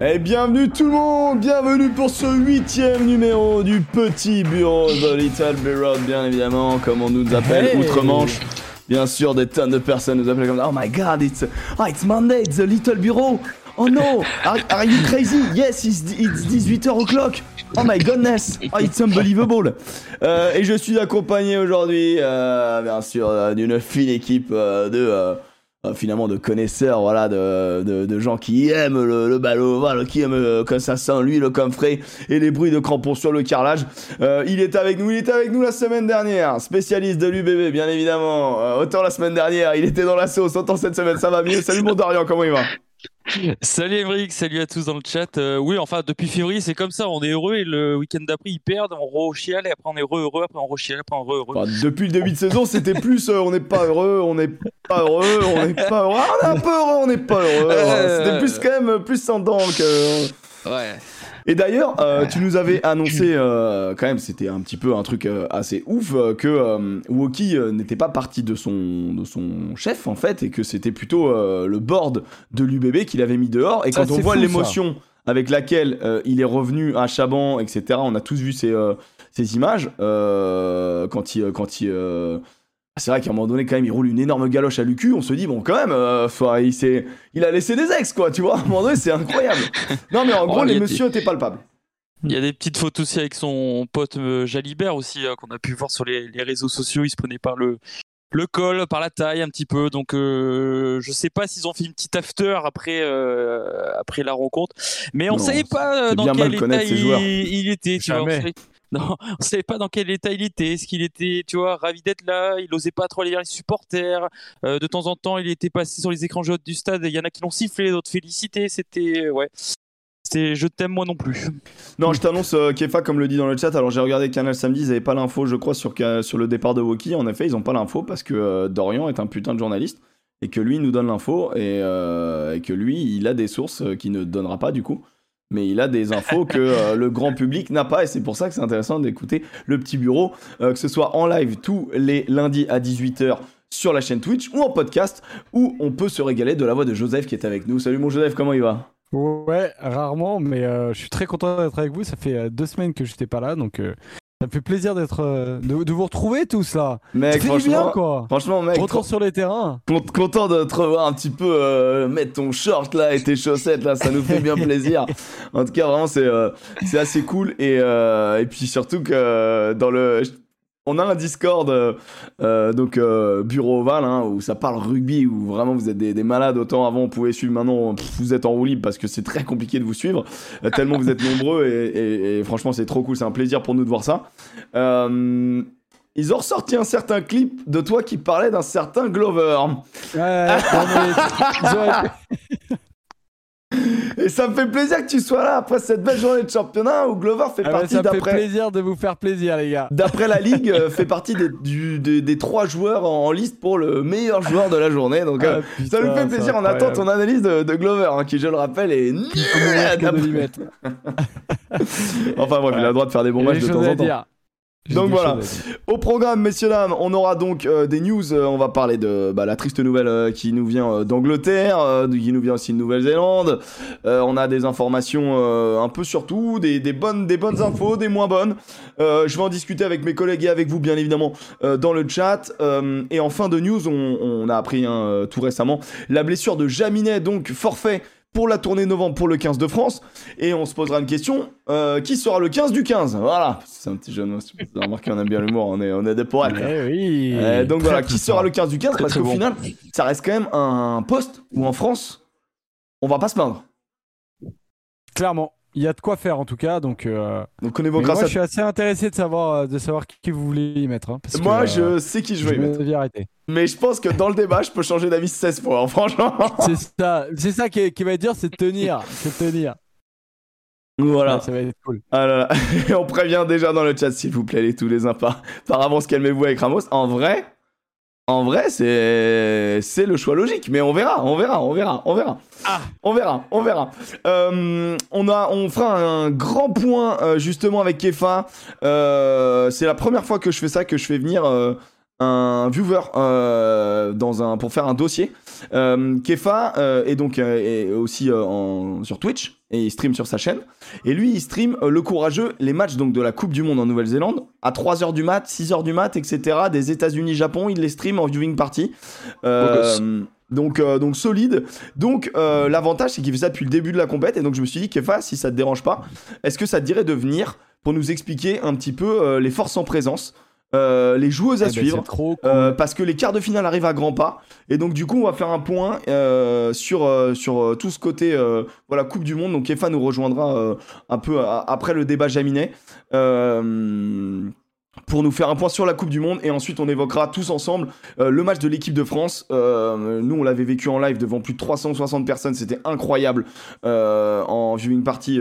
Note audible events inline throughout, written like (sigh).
Et bienvenue tout le monde, bienvenue pour ce huitième numéro du petit bureau The Little Bureau, bien évidemment, comme on nous appelle Hey. outre-Manche. Bien sûr, des tonnes de personnes nous appellent comme ça. Oh my god, it's, oh, it's Monday, it's The Little Bureau. Oh no, are, are you crazy? Yes, it's, it's 18h o'clock. Oh my goodness, oh, it's unbelievable. Euh, et je suis accompagné aujourd'hui, euh, bien sûr, euh, d'une fine équipe euh, de... euh, finalement de connaisseurs, voilà, de, de, de gens qui aiment le, le ballot, voilà, qui aiment euh, comme ça sent l'huile comme frais et les bruits de crampons sur le carrelage. Euh, il est avec nous, il était avec nous la semaine dernière, spécialiste de l'UBB, bien évidemment. Euh, autant la semaine dernière, il était dans la sauce, autant cette semaine, ça va mieux. Salut mon Dorian, comment il va? Salut Emric, salut à tous dans le chat. Euh, oui, enfin, depuis février, c'est comme ça, on est heureux et le week-end d'après, ils perdent, on re-chiale et après on est heureux, heureux, après on re-chiale, après on re-heureux. Enfin, Depuis le début de saison, c'était plus euh, on n'est pas heureux, on n'est pas heureux, on n'est pas heureux, Ah, on est un peu heureux, on n'est pas heureux. Euh. C'était plus quand même plus sans dents que. Ouais. Et d'ailleurs, euh, tu nous avais annoncé, euh, quand même, c'était un petit peu un truc euh, assez ouf, que Woki n'était pas parti de son, de son chef, en fait, et que c'était plutôt le board de l'UBB qu'il avait mis dehors. Et Ça, quand on voit l'émotion avec laquelle il est revenu à Chaban, etc., on a tous vu ces, ces images, quand il... Quand il c'est vrai qu'à un moment donné, quand même, il roule une énorme galoche à l'UQ. On se dit, bon, quand même, euh, il, a laissé des ex, quoi, tu vois. À un moment donné, c'est incroyable. (laughs) Non, mais en Oh, gros, il y a l'émotion était palpable. Il y a des petites photos aussi avec son pote euh, Jalibert aussi, euh, qu'on a pu voir sur les, les réseaux sociaux. Il se prenait par le, le col, par la taille un petit peu. Donc, euh, je sais pas s'ils ont fait une petite after après, euh, après la rencontre. Mais on Non, savait pas euh, dans quel état il, il était. Tu vois, on Jamais. savait- (laughs) non, on savait pas dans quel état il était. Est-ce qu'il était, tu vois, ravi d'être là? Il osait pas trop aller les supporters. Euh, de temps en temps, il était passé sur les écrans jaunes du stade. Il y en a qui l'ont sifflé, d'autres félicité. C'était, ouais. C'était je t'aime moi non plus. Non, je t'annonce, euh, Kefa, comme le dit dans le chat. Alors, j'ai regardé Canal samedi, ils n'avaient pas l'info, je crois, sur, le départ de Woki. En effet, ils n'ont pas l'info parce que euh, Dorian est un putain de journaliste et que lui nous donne l'info et, euh, et que lui, il a des sources qu'il ne donnera pas du coup. Mais il a des infos que euh, le grand public n'a pas et c'est pour ça que c'est intéressant d'écouter le petit bureau, euh, que ce soit en live tous les lundis à 18h sur la chaîne Twitch ou en podcast où on peut se régaler de la voix de Joseph qui est avec nous. Salut mon Joseph, comment il va? Ouais, rarement, mais euh, je suis très content d'être avec vous. Ça fait deux semaines que j'étais pas là, donc ça me fait plaisir d'être, euh, de, de vous retrouver tous là. Mec, franchement, bien quoi. franchement, mec, Retour sur les terrains. Cont- Content de te revoir un petit peu euh, mettre ton short là et tes chaussettes là, ça nous fait bien plaisir. En tout cas, vraiment, c'est euh, c'est assez cool. Et, euh, et puis surtout que euh, dans le. On a un Discord, euh, euh, donc euh, bureau ovale, hein, où ça parle rugby, où vraiment vous êtes des, des malades. Autant avant on pouvait suivre, maintenant pff, vous êtes en roue libre parce que c'est très compliqué de vous suivre, euh, tellement vous êtes (laughs) nombreux. Et, et- et franchement, c'est trop cool, c'est un plaisir pour nous de voir ça. Euh, ils ont ressorti un certain clip de toi qui parlait d'un certain Glover. Ouais, (laughs) non, mais Et ça me fait plaisir que tu sois là après cette belle journée de championnat où Glover fait Ah ouais, partie ça me fait d'après. plaisir de vous faire plaisir, les gars. D'après la ligue, euh, (laughs) fait partie des, du- des, des trois joueurs en, en liste pour le meilleur joueur de la journée. Donc euh, Ah, ça nous fait plaisir. On attend ton analyse de, de Glover, hein, qui je le rappelle est nul. (laughs) Enfin bref, il a le droit de faire des bons matchs de temps en temps. dire. Donc voilà. Au programme, messieurs dames, on aura donc euh, des news. euh, on va parler de bah, la triste nouvelle euh, qui nous vient euh, d'Angleterre, euh, qui nous vient aussi de Nouvelle-Zélande. Euh, on a des informations euh, un peu sur tout, des, des bonnes, des bonnes infos, des moins bonnes. Euh, je vais en discuter avec mes collègues et avec vous, bien évidemment, euh, dans le chat. Euh, et en fin de news, on, on a appris hein, tout récemment la blessure de Jaminet, donc forfait pour la tournée novembre pour le 15 de France. Et on se posera une question euh, qui sera le 15 du 15 Voilà, c'est un petit jeu de mots. Vous avez remarqué, on aime bien l'humour, on est, on est des poètes. Eh oui. Euh, donc Très, voilà, qui sera le 15 du 15 Très, Parce qu'au bon. final, ça reste quand même un poste où en France, on va pas se plaindre. Clairement, il y a de quoi faire en tout cas, donc. euh, Donc on évoquera moi, ça. je suis assez intéressé de savoir, euh, de savoir qui vous voulez y mettre. hein, parce que, Moi, euh, je sais qui je je vais y mettre. arrêter. Mais je pense que dans le débat, je peux changer d'avis 16 fois, hein, franchement. (laughs) C'est ça, c'est ça qui, qui va être dur, c'est de tenir, c'est de tenir. Voilà. Ouais, ça va être cool. Ah là là. On prévient déjà dans le chat, s'il vous plaît, les tous les impas. Par avance, calmez-vous avec Ramos. En vrai, en vrai, c'est c'est le choix logique. Mais on verra, on verra, on verra, on verra. Ah. On verra, on verra. Euh, on a, on fera un grand point euh, justement avec Kefa. Euh, c'est la première fois que je fais ça, que je fais venir. euh, un viewer euh, dans un, pour faire un dossier. Euh, Kefa euh, est donc est aussi en, sur Twitch et il stream sur sa chaîne. Et lui, il stream le courageux, les matchs donc de la Coupe du Monde en Nouvelle-Zélande à 3h du mat, 6h du mat, etc. Des États-Unis-Japon, il les stream en viewing party. donc, donc solide. Donc l'avantage, c'est qu'il fait ça depuis le début de la compète. Et donc je me suis dit, Kefa, si ça te dérange pas, est-ce que ça te dirait de venir pour nous expliquer un petit peu les forces en présence euh, les joueuses à eh ben, suivre, euh, parce que les quarts de finale arrivent à grands pas, et donc du coup on va faire un point euh, sur, sur tout ce côté voilà Coupe du Monde. Donc Kefa nous rejoindra un peu après le débat Jaminet pour nous faire un point sur la Coupe du Monde. Et ensuite on évoquera tous ensemble le match de l'équipe de France. nous on l'avait vécu en live devant plus de 360 personnes, c'était incroyable en viewing party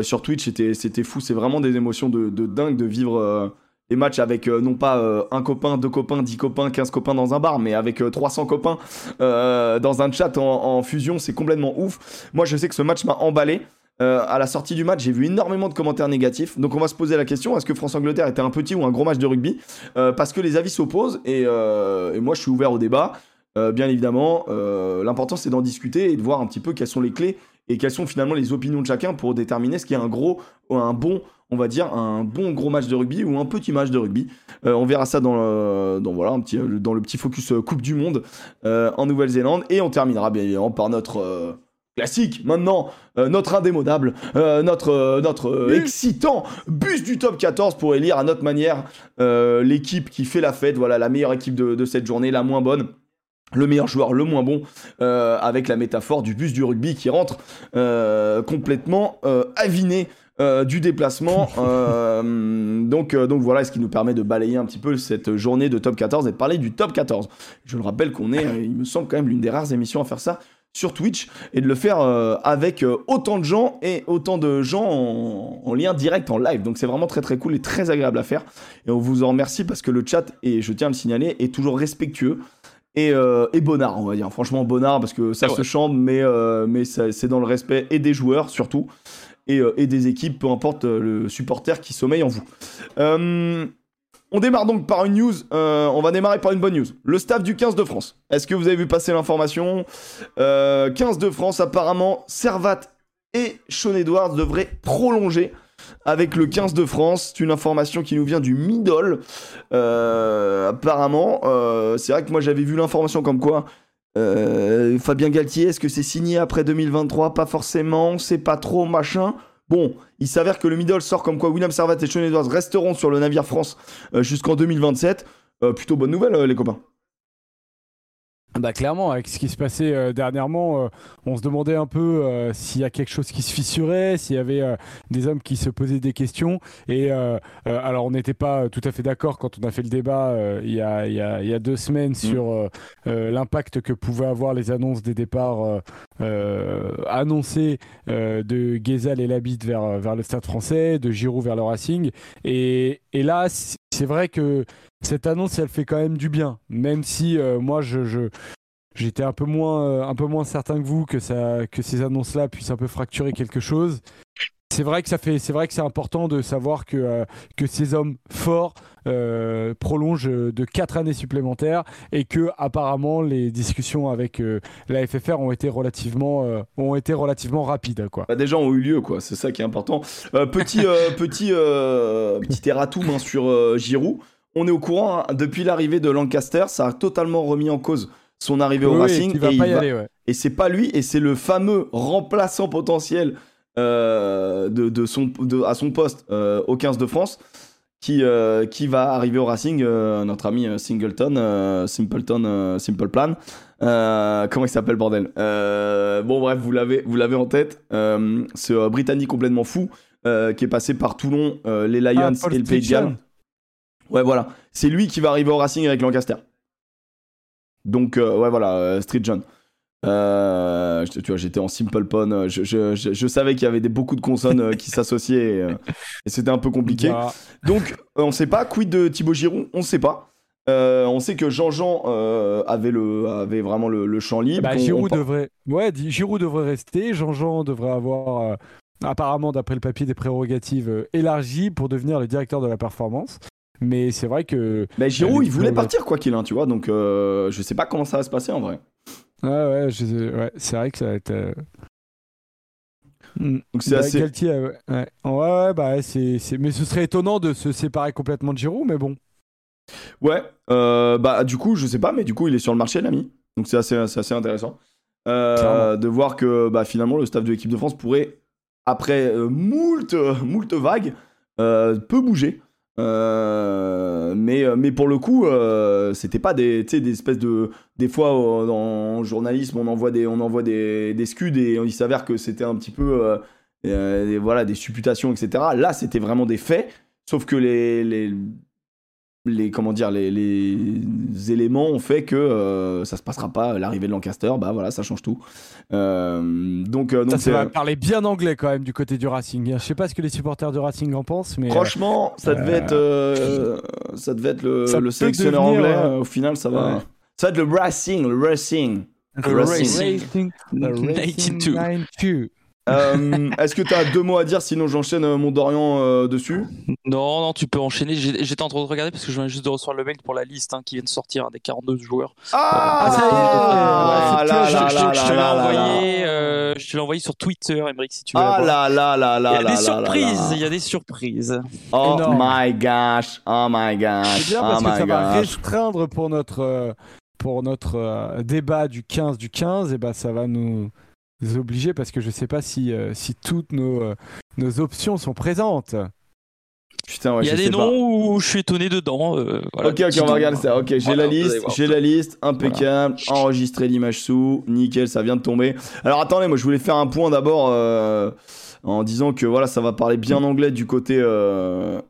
sur Twitch, c'était fou, c'est vraiment des émotions de, de dingue de vivre des matchs avec euh, non pas euh, un copain, deux copains, dix copains, quinze copains dans un bar, mais avec 300 euh, copains dans un chat en, fusion, c'est complètement ouf. Moi, je sais que ce match m'a emballé. à la sortie du match, j'ai vu énormément de commentaires négatifs. Donc, on va se poser la question est-ce que France-Angleterre était un petit ou un gros match de rugby? Parce que les avis s'opposent et, et, moi, je suis ouvert au débat. bien évidemment, l'important c'est d'en discuter et de voir un petit peu quelles sont les clés et quelles sont finalement les opinions de chacun pour déterminer ce qui est un gros ou un bon on va dire, un bon gros match de rugby ou un petit match de rugby. Euh, on verra ça dans le, dans, voilà, un petit, dans le petit focus euh, Coupe du Monde euh, en Nouvelle-Zélande. Et on terminera bien évidemment par notre classique maintenant, notre indémodable, notre, notre excitant bus du top 14 pour élire à notre manière l'équipe qui fait la fête, voilà la meilleure équipe de, de, cette journée, la moins bonne. Le meilleur joueur, le moins bon, avec la métaphore du bus du rugby qui rentre complètement aviné euh, du déplacement. (laughs) Euh, donc, euh, donc voilà, ce qui nous permet de balayer un petit peu cette journée de top 14 et de parler du top 14. Je le rappelle qu'on est, il me semble quand même l'une des rares émissions à faire ça sur Twitch et de le faire avec autant de gens et autant de gens en, lien direct en live. Donc c'est vraiment très très cool et très agréable à faire. Et on vous en remercie parce que le chat, et je tiens à le signaler, est toujours respectueux. Et, et bonnard, on va dire. Franchement, bonnard, parce que ça se chante, mais, mais c'est dans le respect et des joueurs surtout. Euh, et, des équipes, peu importe euh, le supporter qui sommeille en vous. Euh, on démarre donc par une news. on va démarrer par une bonne news. Le staff du 15 de France. Est-ce que vous avez vu passer l'information? 15 de France, apparemment, Servat et Sean Edwards devraient prolonger avec le 15 de France. C'est une information qui nous vient du Middle. apparemment, c'est vrai que moi j'avais vu l'information comme quoi euh, Fabien Galtier, est-ce que c'est signé après 2023 Pas forcément, c'est pas trop, machin. Bon, il s'avère que le middle sort comme quoi William Servat et Sean Edwards resteront sur le navire France euh, jusqu'en 2027. Euh, plutôt bonne nouvelle, les copains. Bah clairement, avec ce qui se passait euh, dernièrement, euh, on se demandait un peu euh, s'il y a quelque chose qui se fissurait, s'il y avait des hommes qui se posaient des questions. Et alors, on n'était pas tout à fait d'accord quand on a fait le débat il y, a, y, a, y, a, deux semaines mm. sur l'impact que pouvaient avoir les annonces des départs annoncés de Gezal et Labitte vers, vers le Stade français, de Giroud vers le Racing. Et, et là, c'est vrai que cette annonce, elle fait quand même du bien, même si euh, moi, je, j'étais un peu moins, euh, un peu moins certain que vous que ces annonces-là puissent un peu fracturer quelque chose. C'est vrai que ça fait, c'est vrai que c'est important de savoir que euh, que ces hommes forts prolongent de 4 années supplémentaires et que apparemment les discussions avec la FFR ont été relativement, ont été relativement rapides quoi. Bah, des gens ont eu lieu quoi, c'est ça qui est important. petit, (laughs) petit, petit erratum hein, sur Giroud on est au courant, hein, depuis l'arrivée de Lancaster, ça a totalement remis en cause son arrivée au Racing. et, c'est pas lui, et c'est le fameux remplaçant potentiel euh, de, son, à son poste euh, au 15 de France qui, euh, qui va arriver au Racing, notre ami Singleton, Simpleton, Simple Plan. comment il s'appelle, bordel? Bon, bref, vous l'avez, vous l'avez en tête. ce Britannique complètement fou qui est passé par Toulon, les Lions ah, et le Pays de Galles. Ouais, voilà. C'est lui qui va arriver au Racing avec Lancaster. Donc, euh, ouais, voilà, euh, Street John. Euh, tu vois, j'étais en simple pun. Je, je, savais qu'il y avait des, beaucoup de consonnes qui s'associaient et, c'était un peu compliqué. Bah. Donc, on sait pas. Quid de Thibaut Giroud On sait pas. on sait que Jean-Jean avait, le, avait vraiment le, champ libre. Bah, Giroud, devrait... Ouais, Giroud devrait rester. Jean-Jean devrait avoir, apparemment, d'après le papier, des prérogatives élargies pour devenir le directeur de la performance. Mais c'est vrai que. Mais Giroud, il voulait partir quoi qu'il en, tu vois. Donc euh, je sais pas comment ça va se passer en vrai. Ouais, ouais, c'est vrai que ça va être. euh. Donc c'est Bah, assez. Galtier, euh, ouais. Ouais, ouais, bah, ouais, c'est, Mais ce serait étonnant de se séparer complètement de Giroud, mais bon. Ouais. euh, bah du coup, je sais pas, mais du coup, il est sur le marché, l'ami. Donc c'est assez, assez intéressant Euh, de voir que bah, finalement le staff de l'équipe de France pourrait, après euh, moult, moult vagues, peut bouger. Euh, mais, euh, mais pour le coup, euh, c'était pas des, des espèces de. Des fois, euh, en journalisme, on envoie des, on envoie des, des scuds et il s'avère que c'était un petit peu. des- voilà, des supputations, etc. Là, c'était vraiment des faits. Sauf que les, les, les comment dire les, les éléments ont fait que euh, ça se passera pas l'arrivée de Lancaster bah voilà ça change tout Euh, donc euh, Ça, donc ça va parler bien anglais quand même du côté du Racing. Je sais pas ce que les supporters du Racing en pensent, mais. euh, franchement ça devait euh, être euh, ça devait être le, ça le sélectionneur devenir, anglais au final ça va ouais. ça va être le Racing le Racing Le Racing. Racing, le Racing 92. 92. Euh, est-ce que tu as deux mots à dire sinon j'enchaîne euh, mon Dorian euh, dessus? Non, non, tu peux enchaîner. J'étais en train de regarder parce que je viens juste de recevoir le mail pour la liste hein, qui vient de sortir hein, des 42 joueurs. ah, Ah, ça y est, là, ouais, là, c'est je, là, je- là, je te l'ai envoyé, euh, je te l'ai envoyé sur Twitter, Emmerich, si tu veux. ah là là là là Il y a des surprises, il y a des surprises. Oh Énorme. my gosh, oh my gosh, C'est bien oh parce que my ça va restreindre pour notre, pour notre euh, débat du 15 du 15, et ben ça va nous obliger parce que je sais pas si, euh, si toutes nos, euh, nos options sont présentes. Putain, ouais, il y a des pas. noms où je suis étonné dedans. euh, voilà, ok, ok, on va regarder ça. Ok, j'ai Voilà, la liste, j'ai la liste, impeccable, enregistré l'image sous, nickel, ça vient de tomber. Alors attendez, moi je voulais faire un point d'abord euh, en disant que voilà, ça va parler bien anglais du côté. euh,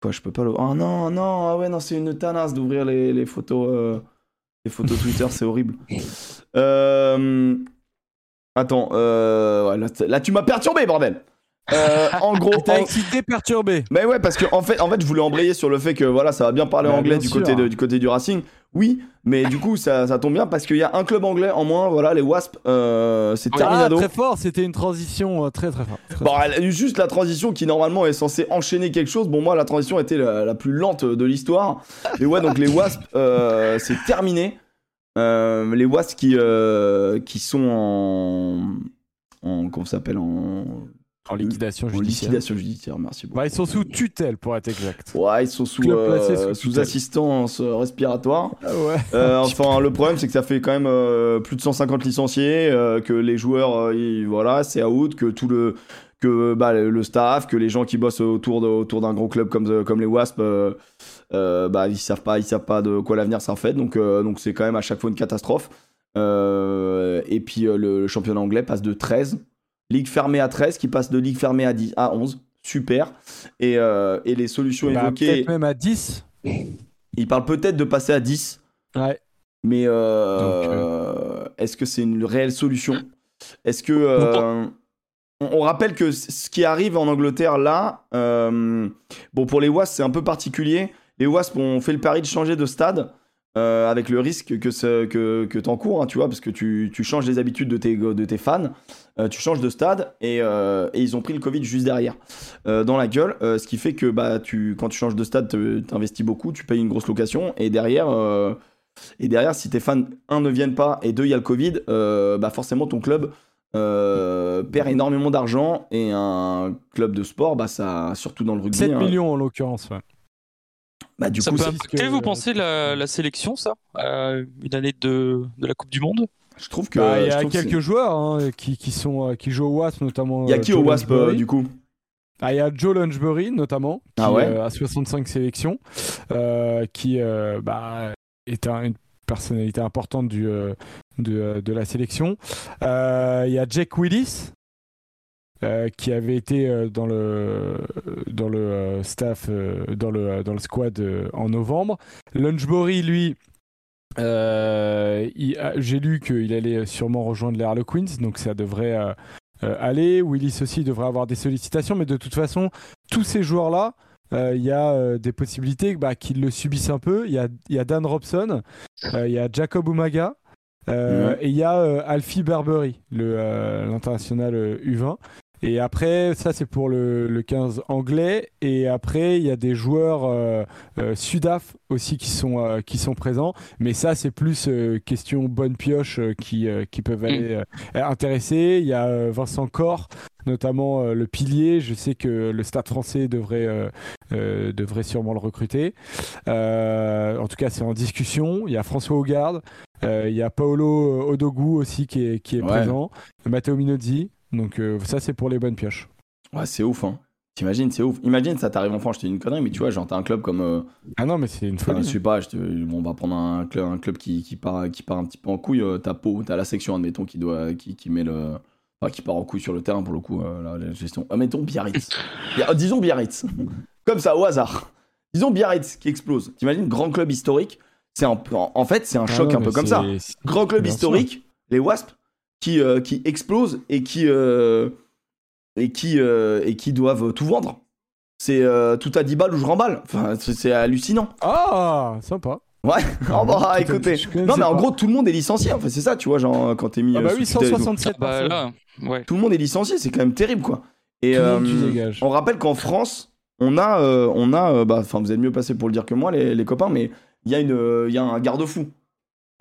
Quoi, je peux pas le. Oh non, non, ah ouais, non, c'est une tanasse d'ouvrir les, les photos, euh, les photos Twitter, c'est horrible. (laughs) Euh... Attends, euh... ouais, là, tu m'as perturbé, bordel. Euh, en gros, (laughs) T'as en- excité, perturbé. mais ouais, parce que en fait, en fait, je voulais embrayer sur le fait que voilà, ça va bien parler Bah, anglais bien du sûr. côté, de- du côté du Racing. Oui, mais du coup, ça, ça tombe bien parce qu'il y a un club anglais en moins. Voilà, les Wasps, euh, c'est Ah, terminado. très fort, c'était une transition euh, très très forte. très Bon, elle eu juste la transition qui normalement est censée enchaîner quelque chose. Bon, moi, la transition était la, la plus lente de l'histoire. Mais ouais, donc les Wasps, c'est terminé. Euh, les Wasps qui, euh, qui sont en. en comment ça s'appelle En, En liquidation en judiciaire. liquidation judiciaire, merci beaucoup. Ils sont sous tutelle pour être exact. Ouais, ils sont sous, euh, sous assistance respiratoire. Ah ouais. Euh, enfin, le problème, c'est que ça fait quand même euh, plus de 150 licenciés, que les joueurs, ils- voilà, c'est out, que tout le, que bah, le staff, que les gens qui bossent autour d'un gros club comme comme les Wasps, euh, euh, bah, ils savent pas, ils savent pas de quoi l'avenir ça fait. Donc euh, donc c'est quand même à chaque fois une catastrophe. Euh, et puis euh, le, le championnat anglais passe de 13, ligue fermée à 13, qui passe de ligue fermée à 10 à 11. Super. Et, euh, et les solutions Bah, évoquées, Peut-être même à 10. ils parlent peut-être de passer à 10. Ouais. Mais euh, euh, est-ce que c'est une réelle solution? Est-ce que euh, on, rappelle que ce qui arrive en Angleterre là, euh, pour les Wasps c'est un peu particulier. Les Wasps ont fait le pari de changer de stade euh, avec le risque que que, que t'encours, hein, tu vois, parce que tu, changes les habitudes de tes fans, euh, tu changes de stade et, ils ont pris le Covid juste derrière dans la gueule, ce qui fait que bah tu quand tu changes de stade t'investis beaucoup, tu payes une grosse location et derrière si tes fans, un, ne viennent pas, et deux, il y a le Covid, bah forcément, ton club euh, perd énormément d'argent. Et un club de sport, bah ça, surtout dans le rugby, 7 hein, millions en l'occurrence. ouais. bah du Ça coup, impacter, que- vous pensez, la, la sélection, ça? Euh, Une année de, de la Coupe du Monde? Je trouve que. Bah, Il y a quelques joueurs hein, qui, qui, sont, euh, qui jouent au Wasp, notamment. Il y a qui au Wasp, euh, du coup? Ah, Il y a Joe Lunchbury, notamment, qui Ah ouais? euh, a 65 sélections, euh, qui euh, bah, est un- une personnalité importante du, euh, de, euh, de la sélection. Euh, Il y a Jake Willis, euh, qui avait été dans le, dans le staff, dans, le, dans le squad en novembre. Lunchbury, lui, j'ai lu qu'il allait sûrement rejoindre les Harlequins, donc ça devrait aller. Willis aussi devrait avoir des sollicitations, mais de toute façon, tous ces joueurs-là, euh, il y a des possibilités bah, qu'ils le subissent un peu. Il y a, y a Dan Robson, il y a Jacob Umaga, euh, et il y a euh, Alfie Barbery, euh, l'international euh, U20. Et après, ça c'est pour le, le 15 anglais. Et après, il y a des joueurs Sudaf aussi qui sont, qui sont présents. Mais ça, c'est plus question bonne pioche qui, qui peuvent aller euh, intéresser. Il y a Vincent Corr, notamment euh, le pilier. Je sais que le Stade français devrait, euh, euh, devrait sûrement le recruter. En tout cas, c'est en discussion. Il y a François Hogarde. Euh, il y a Paolo Odogu aussi qui est, qui est Ouais. présent. Matteo Minozzi. Donc euh, ça, c'est pour les bonnes pioches. Ouais, c'est ouf, hein. T'imagines, c'est ouf. Imagine, ça t'arrive en France, je te dis une connerie, mais tu vois, genre, t'as un club comme. euh, Ah non, mais c'est une Enfin, folie. je sais pas, je te- bon, on va prendre un club, un club qui, qui, part, qui part un petit peu en couille. euh, T'as Pau, t'as la section, admettons, qui, doit, qui, qui met le. Enfin, qui part en couille sur le terrain pour le coup, euh, la, la gestion. Admettons Biarritz. (laughs) Bia- disons Biarritz. Comme ça, au hasard. Disons Biarritz qui explose. T'imagines, grand club historique. C'est en, en fait, c'est un Ah choc non, un peu comme ça. Grand club historique, les Wasps, qui, euh, qui explosent et qui, euh, et, qui, euh, et qui doivent tout vendre. C'est euh, tout à 10 balles ou je remballe. Enfin, c'est hallucinant. Ah, sympa. Ouais, oh, bah, écoutez. Non, mais en pas. gros, tout le monde est licencié. Enfin, c'est ça, tu vois, genre, quand t'es mis. Ah bah oui, tutelle et tout. 167 Bah là, ouais. Tout le monde est licencié, c'est quand même terrible, quoi. Et euh, on rappelle qu'en France, on a, euh, on a, euh, bah, enfin, vous êtes mieux passé pour le dire que moi, les, les copains, mais il y a une, euh, il y a un garde-fou.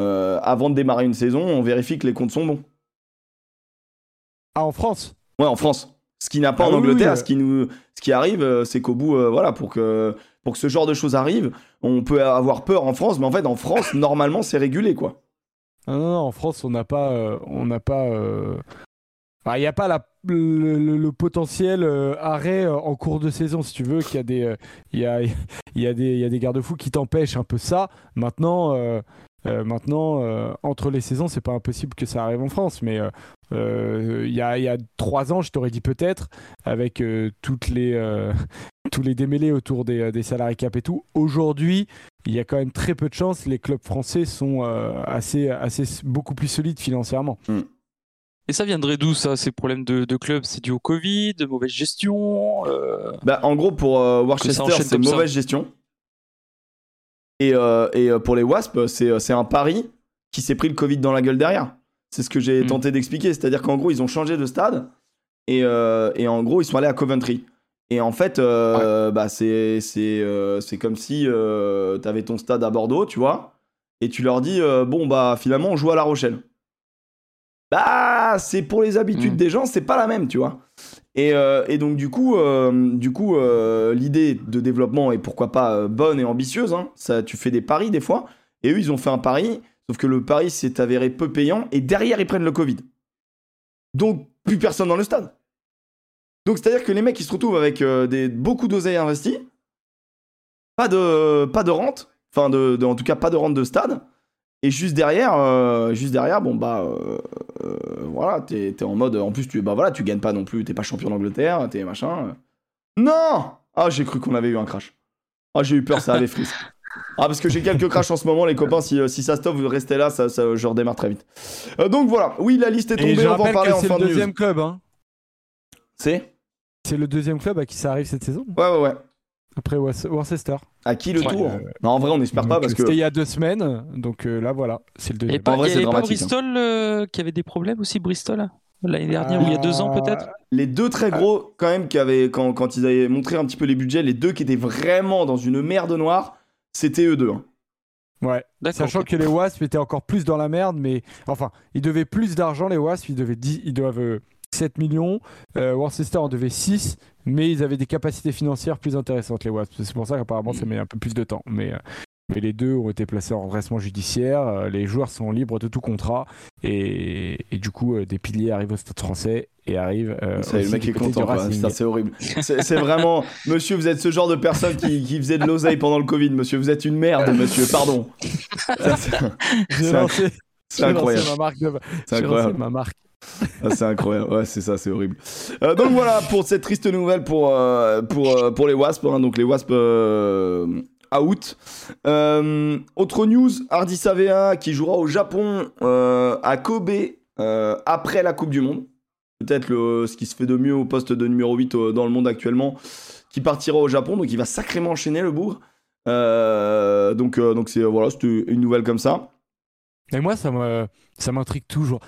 Euh, avant de démarrer une saison, on vérifie que les comptes sont bons. Ah, en France? Ouais, en France. Ce qui n'a pas Ah en oui, Angleterre, oui, ce qui nous, ce qui arrive, euh, c'est qu'au bout, euh, voilà, pour que, pour que ce genre de choses arrive, on peut avoir peur en France, mais en fait, en France, (laughs) normalement, c'est régulé, quoi. Ah non, non, en France, on n'a pas. euh, on n'a pas. euh, enfin, Il n'y a pas la, le, potentiel euh, arrêt euh, en cours de saison, si tu veux, qu'il y a des, euh, il y a, (laughs) y a des, des garde-fous qui t'empêchent un peu ça. Maintenant, maintenant entre les saisons, c'est pas impossible que ça arrive en France, mais il y, a, y a trois ans, je t'aurais dit peut-être, avec toutes les, (laughs) tous les démêlés autour des, des salariés cap et tout. Aujourd'hui, il y a quand même très peu de chances. Les clubs français sont assez, assez, beaucoup plus solides financièrement. Et ça viendrait d'où ça Ces problèmes de, de club C'est dû au Covid, de mauvaise gestion euh, Bah, en gros, pour euh, Worcester, c'est ça. mauvaise gestion. Et, euh, et euh, pour les Wasps, c'est c'est un pari qui s'est pris le Covid dans la gueule derrière. C'est ce que j'ai Mm. tenté d'expliquer. C'est-à-dire qu'en gros, ils ont changé de stade et, et en gros, ils sont allés à Coventry. Et en fait, bah, c'est c'est, c'est comme si tu avais ton stade à Bordeaux, tu vois, et tu leur dis bon, bah finalement, on joue à La Rochelle. Bah, c'est pour les habitudes Mm. des gens, c'est pas la même, tu vois. Et, euh, et donc du coup, euh, du coup, euh, l'idée de développement est pourquoi pas bonne et ambitieuse. hein. Ça, tu fais des paris des fois. Et eux, ils ont fait un pari, sauf que le pari s'est avéré peu payant. Et derrière, ils prennent le Covid. Donc plus personne dans le stade. Donc c'est-à-dire que les mecs, ils se retrouvent avec des, beaucoup d'oseilles investies, pas de, pas de rente, enfin de, de- en tout cas pas de rente de stade. Et juste derrière, euh, juste derrière, bon bah euh, euh, voilà, t'es en mode, en plus tu, bah voilà, tu gagnes pas non plus, t'es pas champion d'Angleterre, t'es machin. Non Ah j'ai cru qu'on avait eu un crash. Ah j'ai eu peur, ça avait frise. (laughs) Ah parce que j'ai quelques crashs en ce moment, les copains. Si, si ça stop, vous restez là, ça, ça, je redémarre très vite. Euh, donc voilà, oui la liste est Et tombée, je on va en rappelle parler que en c'est fin le de news. deuxième club. Hein. C'est? C'est le deuxième club à qui ça arrive cette saison, Ouais ouais ouais. Après Wor- Worcester. À qui le Ouais. tour Non en vrai on n'espère pas parce que C'était il y a deux semaines, donc euh, là voilà, c'est le Et deuxième. pas, vrai, il y c'est avait pas hein. Bristol euh, qui avait des problèmes aussi, Bristol L'année dernière ou il y a deux ans Euh, peut-être? Les deux très gros quand même qui avaient quand, quand ils avaient montré un petit peu les budgets, les deux qui étaient vraiment dans une merde noire, c'était eux deux. hein. Ouais. Sachant que les Wasps étaient encore plus dans la merde, mais enfin, ils devaient plus d'argent, les Wasps, ils, devaient 10 ils doivent euh, 7 millions, euh, Worcester en devait 6, mais ils avaient des capacités financières plus intéressantes, les Wasps. C'est pour ça qu'apparemment ça met un peu plus de temps. Mais, euh, mais les deux ont été placés en redressement judiciaire, euh, les joueurs sont libres de tout contrat, et, et du coup, des piliers arrivent au stade français et arrivent. euh, Ça y est, le mec du est content, c'est horrible. C'est c'est vraiment. Monsieur, vous êtes ce genre de personne qui, qui faisait de l'oseille pendant le Covid, monsieur. Vous êtes une merde, monsieur, pardon. (laughs) C'est C'est c'est incroyable. lancé ma marque. De... C'est incroyable. ma marque. Ah, c'est incroyable. Ouais, c'est ça, c'est horrible. Euh, donc voilà pour cette triste nouvelle pour, euh, pour, euh, pour les Wasps. hein. donc les Wasps out. Autre news Hardy Savea qui jouera au Japon à Kobe après la Coupe du Monde. Peut-être ce qui se fait de mieux au poste de numéro 8 euh, dans le monde actuellement. Qui partira au Japon. Donc il va sacrément enchaîner le bourg. Donc donc c'est voilà, c'était une nouvelle comme ça. Et moi, ça m'intrigue toujours.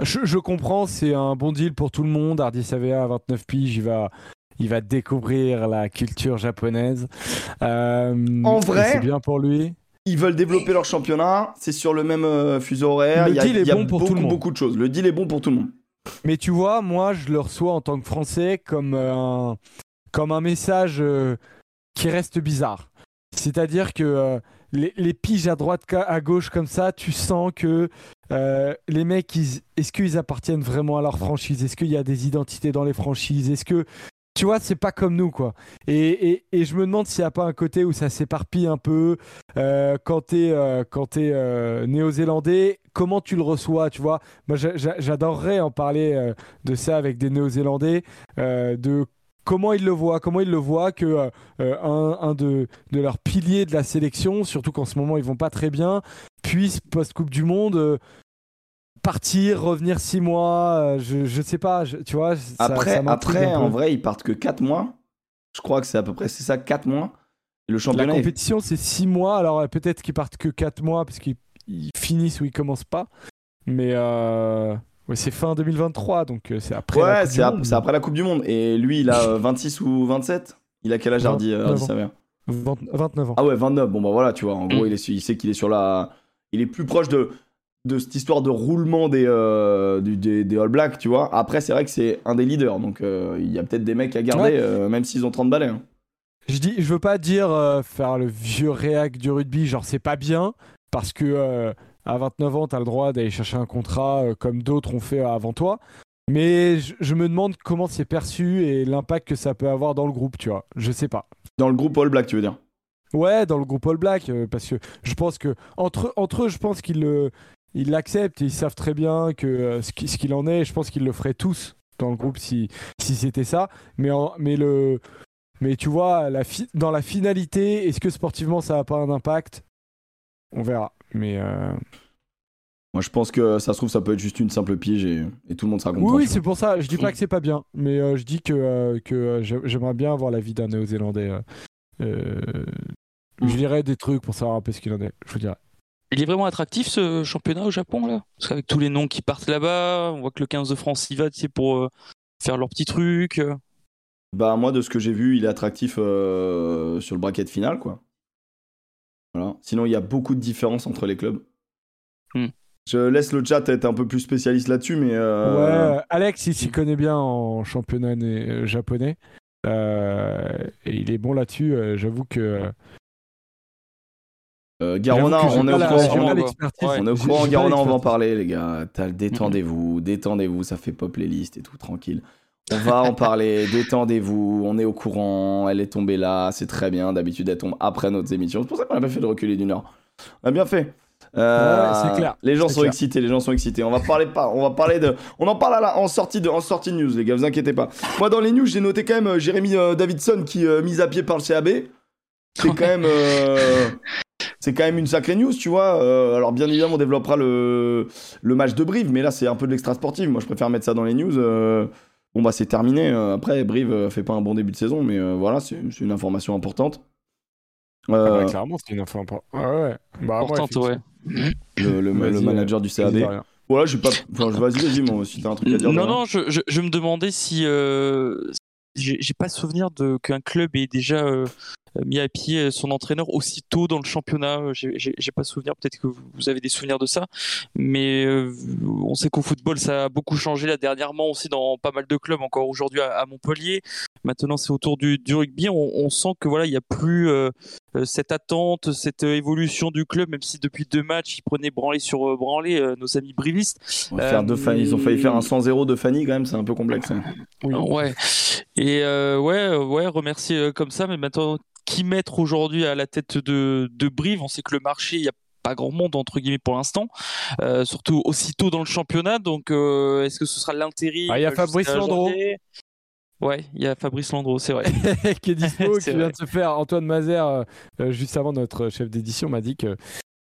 Je, je comprends, c'est un bon deal pour tout le monde. Hardy Savea, 29 piges, il va, il va découvrir la culture japonaise. Euh, En vrai, C'est bien pour lui. Ils veulent développer leur championnat, c'est sur le même euh, fuseau horaire. Le il y a, deal est il y a bon pour tout beaucoup, le monde. beaucoup de choses. Le deal est bon pour tout le monde. Mais tu vois, moi, je le reçois en tant que Français comme euh, un, comme un message euh, qui reste bizarre. C'est-à-dire que les, les piges à droite, à gauche comme ça, tu sens que euh, les mecs, est-ce qu'ils appartiennent vraiment à leur franchise? Est-ce qu'il y a des identités dans les franchises? Est-ce que tu vois, c'est pas comme nous, quoi. Et, et- et je me demande s'il n'y a pas un côté où ça s'éparpille un peu. euh, euh, quand t'es, euh, néo-zélandais, comment tu le reçois, tu vois? Moi, j'a- j'a- j'adorerais en parler de ça avec des néo-zélandais, de comment ils le voient, comment ils le voient que un, de, de leurs piliers de la sélection, surtout qu'en ce moment ils vont pas très bien, puisse post-Coupe du Monde partir, revenir six mois, euh, je, je sais pas, je- tu vois. ça- Après, ça après en vrai, ils partent que 4 mois. Je crois que c'est à peu près c'est ça, 4 mois. Le La championnat, est- compétition, c'est 6 mois. Alors euh, peut-être qu'ils partent que 4 mois parce qu'ils ils finissent ou ils commencent pas. Mais euh, ouais, c'est fin 2023, donc c'est après. la ouais, Coupe du c'est ap- après la Coupe du Monde. Et lui, il a euh, (laughs) 26 ou 27 Il a quel âge, Hardy, 29 Hardy ans. Savea 20 29 ans. Ah ouais, 29. Bon, bah voilà, tu vois. En gros, Mm. il, est, il sait qu'il est sur la. Il est plus proche de, de cette histoire de roulement des, euh, du- des, des All Blacks, tu vois. Après, c'est vrai que c'est un des leaders. Donc, euh, il y a peut-être des mecs à garder, Ouais. euh, même s'ils ont 30 balais. hein. Je dis, je veux pas dire faire le vieux réac du rugby, genre c'est pas bien, parce que à 29 ans, t'as le droit d'aller chercher un contrat comme d'autres ont fait avant toi. Mais je, je me demande comment c'est perçu et l'impact que ça peut avoir dans le groupe, tu vois. Je sais pas. Dans le groupe All Black, tu veux dire? Ouais, dans le groupe All Black, euh, parce que je pense que entre, entre eux, je pense qu'ils le- ils l'acceptent, ils savent très bien que euh, ce qui- ce qu'il en est. Je pense qu'ils le feraient tous dans le groupe si, si c'était ça. Mais, en- mais le, mais tu vois, la fi- dans la finalité, est-ce que sportivement ça n'a pas un impact? On verra. Mais euh, Moi, je pense que ça se trouve, ça peut être juste une simple pige et, et tout le monde sera content. oui, c'est pour ça. Je dis pas que c'est pas bien, mais euh, je dis que, euh, que j'ai- j'aimerais bien avoir l'avis d'un Néo-Zélandais. euh, Je dirais des trucs pour savoir un peu ce qu'il en est. Je vous dirais. Il est vraiment attractif ce championnat au Japon là? Parce qu'avec tous les noms qui partent là-bas, on voit que le 15 de France y va tu sais, pour euh, faire leurs petits trucs. euh. Bah, moi, de ce que j'ai vu, il est attractif euh, sur le bracket final, quoi. Voilà. Sinon, il y a beaucoup de différences entre les clubs. Hmm. Je laisse le chat être un peu plus spécialiste là-dessus, mais. euh, Ouais, Alex, il s'y connaît bien en championnat japonais. Euh, et il est bon là-dessus. J'avoue que. Euh, Garona, on est au courant. on- est au courant, Garona, on va en parler, les gars. Détendez-vous, détendez-vous, ça fait pop les listes et tout, tranquille. On va en parler, (laughs) détendez-vous, on est au courant, elle est tombée là, c'est très bien. D'habitude, elle tombe après notre émission. C'est pour ça qu'on a pas fait de reculer d'une heure. On a bien fait. Euh, Ouais, c'est clair, Les gens sont clair. excités, les gens sont excités. On va parler pas, on va parler de, on en parle à la- en sortie de, en sortie de news, les gars. Vous inquiétez pas. Moi, dans les news, j'ai noté quand même euh, Jérémy euh, Davidson qui euh, mise à pied par le CAB. C'est quand même, euh, (laughs) c'est quand même une sacrée news, tu vois. Euh, alors bien évidemment, on développera le, le match de Brive, mais là, c'est un peu de l'extra sportif. Moi, je préfère mettre ça dans les news. euh. Bon bah c'est terminé. Euh, Après, Brive euh, fait pas un bon début de saison, mais euh, voilà, c'est une information importante. Ah bah, clairement, c'est une info importante. Ouais, ouais. Bah, Importante, ouais. le, le- le Vas-y, manager du rien. Voilà, j'ai pas. Enfin, vas-y, vas-y, moi, si t'as un truc à dire. Non, non, je, je, je me demandais si. euh, j'ai j'ai pas souvenir de qu'un club ait déjà euh, mis à pied son entraîneur aussitôt dans le championnat. Euh, J'ai pas souvenir, peut-être que vous avez des souvenirs de ça. Mais euh, on sait qu'au football, ça a beaucoup changé là dernièrement aussi dans pas mal de clubs, encore aujourd'hui à, à Montpellier. Maintenant, c'est autour du, du rugby. On, on sent que voilà, il y a plus euh, euh, cette attente, cette euh, évolution du club, même si depuis deux matchs, ils prenaient branlé sur euh, branlé, euh, nos amis brivistes. On va faire deux Fanny. Ils ont failli faire un 100-0 de Fanny quand même, c'est un peu complexe. hein. Oui. Ouais. Et euh, ouais, euh, ouais, remercier euh, comme ça. Mais maintenant, qui mettre aujourd'hui à la tête de, de Brive On sait que le marché, il y a pas grand monde entre guillemets pour l'instant, euh, surtout aussitôt dans le championnat. Donc, euh, est-ce que ce sera l'intérim Ah, il y a jusqu'à Fabrice Landreau. Ouais, il y a Fabrice Landreau, c'est vrai. (laughs) qui est dispo, (laughs) qui vient de se faire. Antoine Mazer, euh, euh, juste avant notre chef d'édition, m'a dit que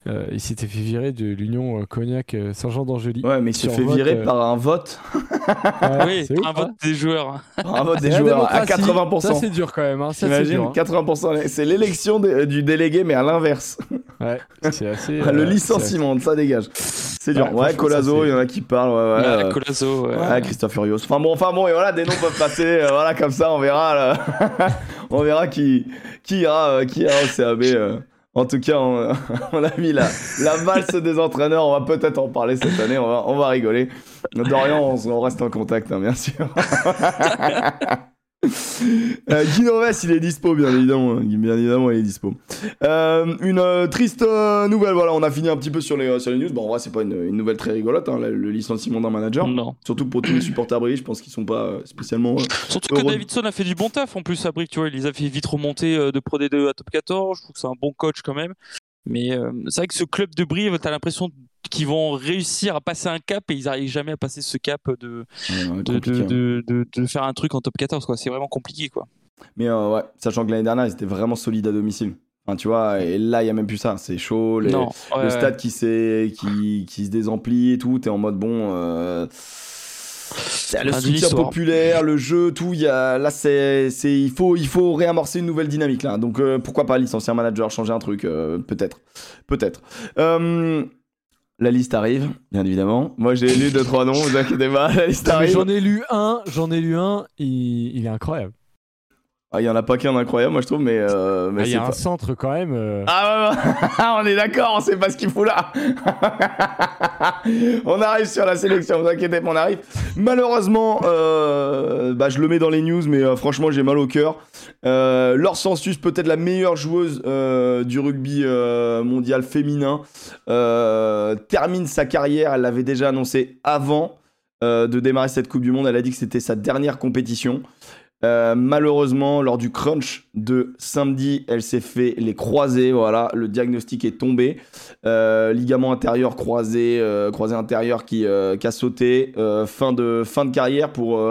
euh, il s'était fait virer de l'Union euh, Cognac euh, Saint-Jean d'Angely. Ouais, mais il se Sur fait vote, virer euh, par un vote, Ouais, oui, ouf, un hein. vote des joueurs. par un vote des joueurs à démocratie. 80%. Ça, c'est dur quand même. Hein. Ça, c'est T'imagines dur, hein. 80%. C'est l'élection du délégué, mais à l'inverse. Ouais, c'est assez. (laughs) le licenciement, ça dégage. C'est dur. Ouais, Ouais, Colazo, il y en a qui parlent. Ouais, ouais, Ouais, euh, Colazo, ouais. Ouais, Christophe Furios. Enfin bon, enfin bon, et voilà, des noms peuvent passer. euh, voilà, comme ça, on verra. là. (laughs) on verra qui, qui ira, euh, qui ira au CAB. En tout cas, (laughs) on, a mis la, la valse des entraîneurs. On va peut-être en parler cette année. On va, on va rigoler. Dorian, on, on reste en contact, hein, bien sûr. (laughs) Euh, Guy Noves, il est dispo, bien évidemment. Bien évidemment, il est dispo. Euh, une euh, triste euh, nouvelle. Voilà, on a fini un petit peu sur les, sur les news. Bon, en vrai, c'est pas une, une nouvelle très rigolote, hein, le, le licenciement d'un manager. Non. Surtout pour tous les supporters bris, je pense qu'ils sont pas spécialement. Surtout que. Davidson a fait du bon taf en plus à Brick, tu vois, il les a fait vite remonter de Pro D2 à Top 14, je trouve que c'est un bon coach quand même. Mais c'est vrai que ce club de Brive, t'as l'impression qu'ils vont réussir à passer un cap et ils n'arrivent jamais à passer ce cap de, ouais, de, compliqué, de, hein. de, de- de faire un truc en Top 14, quoi. C'est vraiment compliqué, quoi. Mais euh, ouais, sachant que l'année dernière, ils étaient vraiment solides à domicile. Enfin, tu vois, et là, il y a même plus ça. C'est chaud. les- non, ouais, le stade qui, qui, qui se désemplit et tout. T'es en mode bon. euh, le soutien populaire, le jeu, tout. Y a, là, c'est, c'est, il, faut, il faut réamorcer une nouvelle dynamique là. Donc euh, pourquoi pas licencier un manager, changer un truc euh, Peut-être. Peut-être. Euh, la liste arrive, bien évidemment. Moi, j'ai lu deux, trois noms, vous inquiétez pas. La liste arrive. J'en ai lu un, j'en ai lu un, il, il est incroyable. Ah, Il y en a pas qu'un incroyable, moi, je trouve, mais. euh, mais Ah, il y c'est a pas- un centre quand même. euh, Ah ouais, ouais. (laughs) on est d'accord, on sait pas ce qu'il fout là. (laughs) on arrive sur la sélection, vous inquiétez pas, on arrive. Malheureusement, euh, bah, je le mets dans les news, mais euh, franchement, j'ai mal au cœur. Euh, Laure Sensus, peut-être la meilleure joueuse du rugby mondial féminin, termine sa carrière. Elle l'avait déjà annoncé avant de démarrer cette Coupe du Monde. Elle a dit que c'était sa dernière compétition. Euh, malheureusement, lors du crunch de samedi, elle s'est fait les croisés. Voilà, le diagnostic est tombé. Euh, ligament intérieur croisé, euh, croisé intérieur qui, a sauté. Fin, de, fin de carrière pour,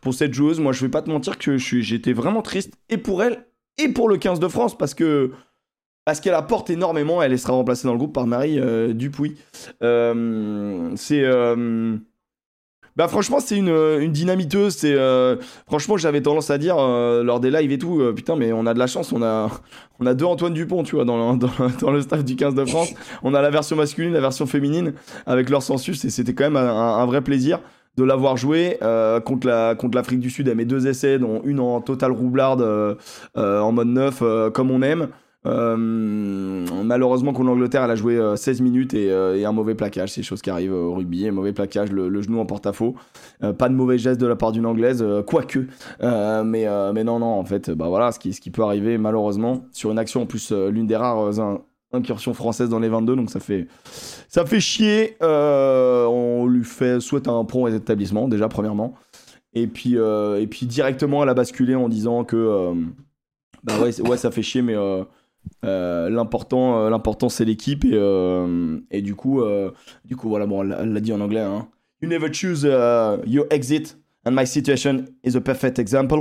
pour cette joueuse. Moi, je vais pas te mentir que j'étais vraiment triste et pour elle et pour le 15 de France parce que. Parce qu'elle apporte énormément, elle sera remplacée dans le groupe par Marie Dupuis. C'est. Euh, bah franchement c'est une, une dynamiteuse, c'est euh, franchement j'avais tendance à dire euh, lors des lives et tout, euh, putain mais on a de la chance, on a, (laughs) on a deux Antoine Dupont tu vois dans le, (laughs) dans, le staff du 15 de France, on a la version masculine, la version féminine avec leur sensus et c'était quand même un, vrai plaisir de l'avoir joué euh, contre la contre l'Afrique du Sud, elle met deux essais dont une en total roublarde euh, euh, en mode neuf euh, comme on aime. Euh, malheureusement contre l'Angleterre, elle a joué euh, 16 minutes et, euh, et un mauvais plaquage, c'est chose qui arrive au rugby, un mauvais plaquage, le, genou en porte-à-faux. Euh, pas de mauvais geste de la part d'une anglaise, euh, quoique. Euh, mais, euh, non, non, en fait, bah voilà, ce qui, peut arriver malheureusement sur une action en plus euh, l'une des rares euh, in- incursions françaises dans les 22, donc ça fait, ça fait chier. Euh, on lui fait souhaite un prompt rétablissement déjà premièrement, et puis euh, et puis directement elle a basculé en disant que euh, bah ouais ça fait chier, mais euh, l'important, euh, l'important c'est l'équipe et, euh, et du coup, euh, du coup voilà, bon, elle l'a dit en anglais. Hein. You never choose uh, your exit, and my situation is a perfect example.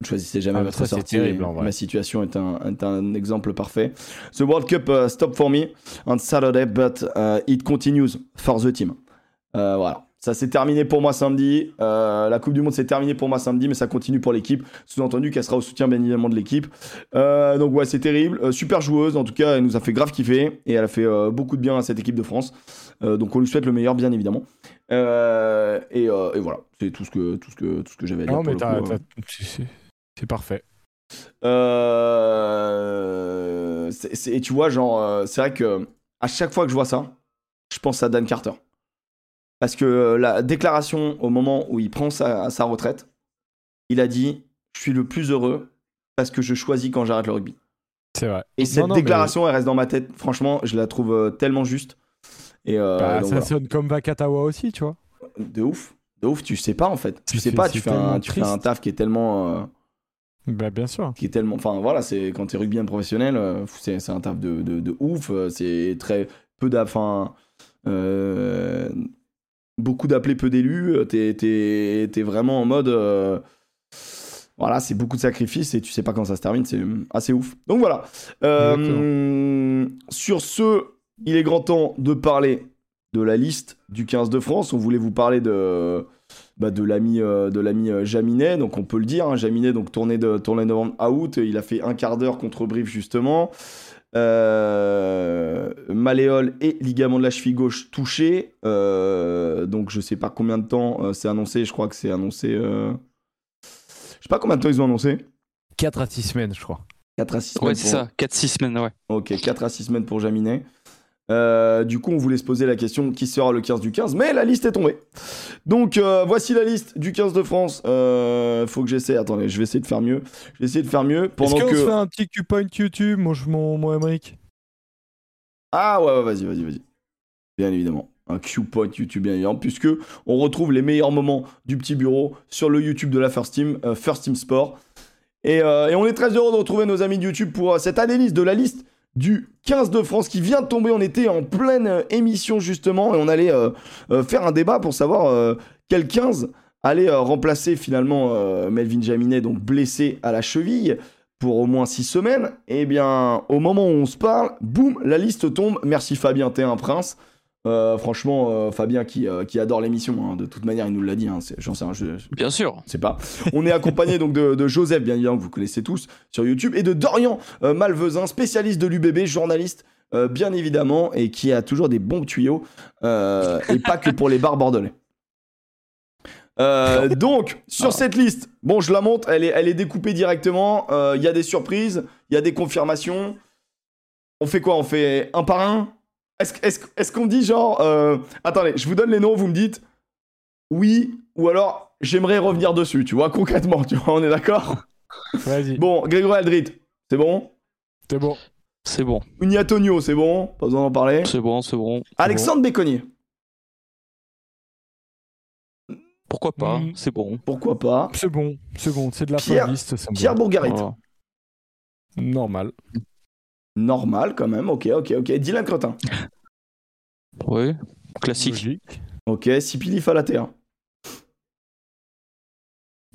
Ne choisissez jamais Ah, votre sortie. terrible, en vrai. Ma situation est un, est un exemple parfait. The World Cup uh, stopped for me on Saturday, but uh, it continues for the team. Euh, voilà. Ça s'est terminé pour moi samedi. Euh, la Coupe du Monde s'est terminée pour moi samedi, mais ça continue pour l'équipe. Sous-entendu qu'elle sera au soutien bien évidemment de l'équipe. Euh, donc ouais, c'est terrible. Euh, super joueuse, en tout cas, elle nous a fait grave kiffer et elle a fait beaucoup de bien à cette équipe de France. Donc on lui souhaite le meilleur, bien évidemment. Et, et voilà, c'est tout ce que tout ce que tout ce que j'avais à dire. Non, mais c'est parfait. Et tu vois, genre, c'est vrai que à chaque fois que je vois ça, je pense à Dan Carter. Parce que euh, la déclaration au moment où il prend sa, sa retraite, il a dit Je suis le plus heureux parce que je choisis quand j'arrête le rugby. C'est vrai. Et Non, cette non, mais- déclaration, elle reste dans ma tête. Franchement, je la trouve euh, tellement juste. Et euh, Bah, ça voilà. sonne comme Vakatawa aussi, tu vois. de ouf. De ouf, tu sais pas en fait. Tu sais pas, tu fais, un, tu fais un taf qui est tellement. euh, Bah, bien sûr. qui est tellement. Enfin voilà, c'est quand t'es rugbyman professionnel, c'est un taf de, de, de ouf. C'est très peu d'a- Enfin. euh, beaucoup d'appelés, peu d'élus. euh, T'es t'es- t'es vraiment en mode. euh, voilà, c'est beaucoup de sacrifices et tu sais pas quand ça se termine, c'est assez ouf. Donc voilà. Euh, sur ce, il est grand temps de parler de la liste du 15 de France. On voulait vous parler de, bah, de l'ami euh, de l'ami euh, Jaminet, donc on peut le dire. hein, Jaminet, donc tournée de tournée de novembre à août, il a fait un quart d'heure contre Brive justement. Euh, malléole et ligament de la cheville gauche touché. Euh, donc je sais pas combien de temps euh, c'est annoncé. Je crois que c'est annoncé. euh, Je sais pas combien de temps ils ont annoncé. 4 à 6 semaines, je crois. 4 à 6 semaines. Ouais, c'est pour- ça, 4-6 semaines, ouais. Ok, 4 à 6 semaines pour Jaminet. Euh, du coup, on voulait se poser la question qui sera le 15 du 15, mais la liste est tombée. Donc, euh, voici la liste du 15 de France. Euh, faut que j'essaie. Attendez, je vais essayer de faire mieux. Je vais essayer de faire mieux Est-ce qu'on que. se fait un petit Q-point YouTube, mon, mon, mon Emmerich Ah ouais, ouais, vas-y, vas-y, vas-y. Bien évidemment. Un Q-point YouTube, bien évidemment, puisque on retrouve les meilleurs moments du petit bureau sur le YouTube de la First Team, euh, First Team Sport. Et, et on est très heureux de retrouver nos amis de YouTube pour cette analyse de la liste du 15 de France qui vient de tomber. On était en pleine euh, émission justement et on allait euh, euh, faire un débat pour savoir quel 15 allait remplacer finalement Melvin Jaminet, donc blessé à la cheville pour au moins 6 semaines. Et bien, au moment où on se parle, boum, la liste tombe. Merci Fabien, t'es un prince. Euh, franchement, euh, Fabien qui, euh, qui adore l'émission, hein, de toute manière, il nous l'a dit. hein, c'est- J'en sais je, je- Bien sûr. sais pas. On est accompagné donc de, de Joseph, bien évidemment, que vous connaissez tous sur YouTube, et de Dorian Malvezin, spécialiste de l'UBB, journaliste, bien évidemment, et qui a toujours des bons tuyaux, et pas que pour les bars bordelais. Donc, sur cette liste, bon, je la montre, elle est, elle est découpée directement. Il y a des surprises, il y a des confirmations. On fait quoi? On fait un par un? Est-ce est est qu'on dit genre. euh, Attendez, je vous donne les noms, vous me dites oui, ou alors j'aimerais revenir dessus, tu vois, concrètement, tu vois, on est d'accord? Vas-y, Bon, Grégory Aldrit, c'est bon? C'est bon. C'est bon, Uniatonio, c'est bon, pas besoin d'en parler. c'est bon, c'est bon. Alexandre Béconnier, Pourquoi pas Mm. C'est bon. pourquoi pas? C'est bon, c'est bon, c'est de la Pierre- me Pierre. Bourgarit, Voilà. Normal. Normal quand même, ok, ok, ok. Dylan Cretin, Ouais, classique. Logique. ok. Sipili Falatea.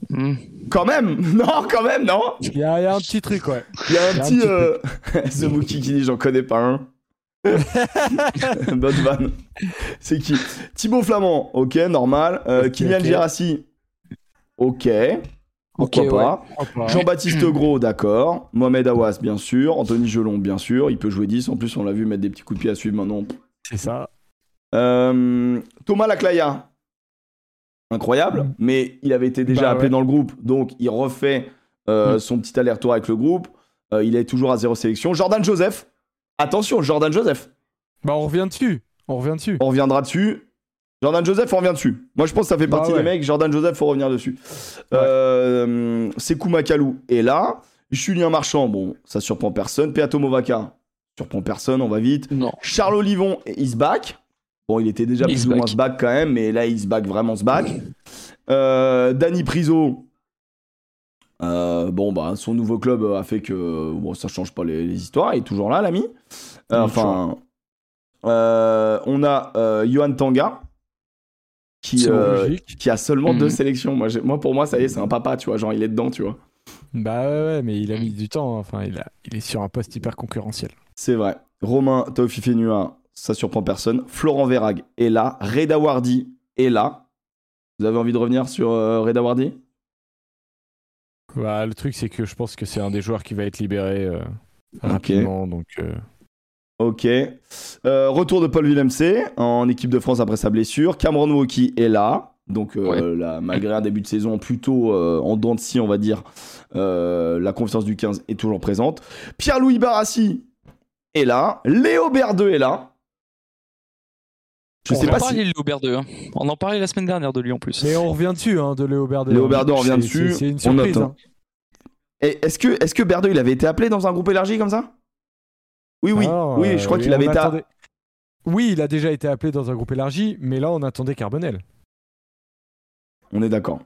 Mm. Quand même (laughs) Non, quand même, non Il y, a il y a un petit truc, ouais. Il y a un Il y a un petit... euh, (laughs) The Mookie qui dit j'en connais pas un. (laughs) Bonne vanne. C'est qui? Thibaut Flamand, ok, normal. Euh, Ok, Kylian ok. Gerassi, ok. Pourquoi Ok, pas Jean-Baptiste Gros, d'accord. Mohamed Awas, bien sûr. Anthony Gelon, bien sûr. Il peut jouer 10. En plus, on l'a vu mettre des petits coups de pied à suivre maintenant. C'est ça. Euh, Thomas Laclaya. Incroyable. Mais il avait été déjà Bah appelé ouais. dans le groupe. Donc, il refait euh, Mm. son petit aller-retour avec le groupe. Euh, il est toujours à zéro sélection. Jordan Joseph. Attention, Jordan Joseph. Bah, on revient dessus. On revient dessus. On reviendra dessus. Jordan Joseph, on revient dessus. Moi, je pense que ça fait Bah partie ouais. des mecs. Jordan Joseph, faut revenir dessus. Ouais. Euh, Sekou Makalou est là. Julien Marchand, bon, ça surprend personne. Peato Movaca, surprend personne, on va vite. Non. Charles Olivon is back. Bon, il était déjà plus ou moins back. back quand même, mais là, il se back vraiment se back. Euh, Danny Priso. euh, bon, bah, son nouveau club a fait que bon, ça change pas les, les histoires. Il est toujours là, l'ami. Euh, enfin, on a Johan Tanga qui, euh, qui a seulement Mhm. deux sélections. Moi, pour moi, ça y est, c'est un papa, tu vois. Genre, il est dedans, tu vois. Bah ouais, ouais, mais il a mis du temps. hein. Enfin, il, a, il est sur un poste hyper concurrentiel. C'est vrai. Romain Taofifenua, ça surprend personne. Florent Verrag est là. Reda Wardi est là. Vous avez envie de revenir sur euh, Reda Wardi? Bah, le truc, c'est que je pense que c'est un des joueurs qui va être libéré euh, rapidement. Donc, euh, Ok. Euh, retour de Paul Villemc en équipe de France après sa blessure. Cameron Woki est là. Donc, euh, Ouais. là, malgré un début de saison plutôt euh, en dents de scie, on va dire, euh, la confiance du 15 est toujours présente. Pierre-Louis Barassi est là. Léo Berdeux est là. Je on sais en pas parlait si. de Léo Berdeux, hein. On en parlait la semaine dernière de lui en plus. Mais on revient dessus, hein, de Léo Berdeux. Léo hein. Berdeux, on revient dessus. c'est- une On surprise. hein. Est-ce que, est que Berdeux, il avait été appelé dans un groupe élargi comme ça? Oui, oui. Alors, oui, je crois qu'il avait été. attendait- Oui, il a déjà été appelé dans un groupe élargi, mais là, on attendait Carbonel. On est d'accord.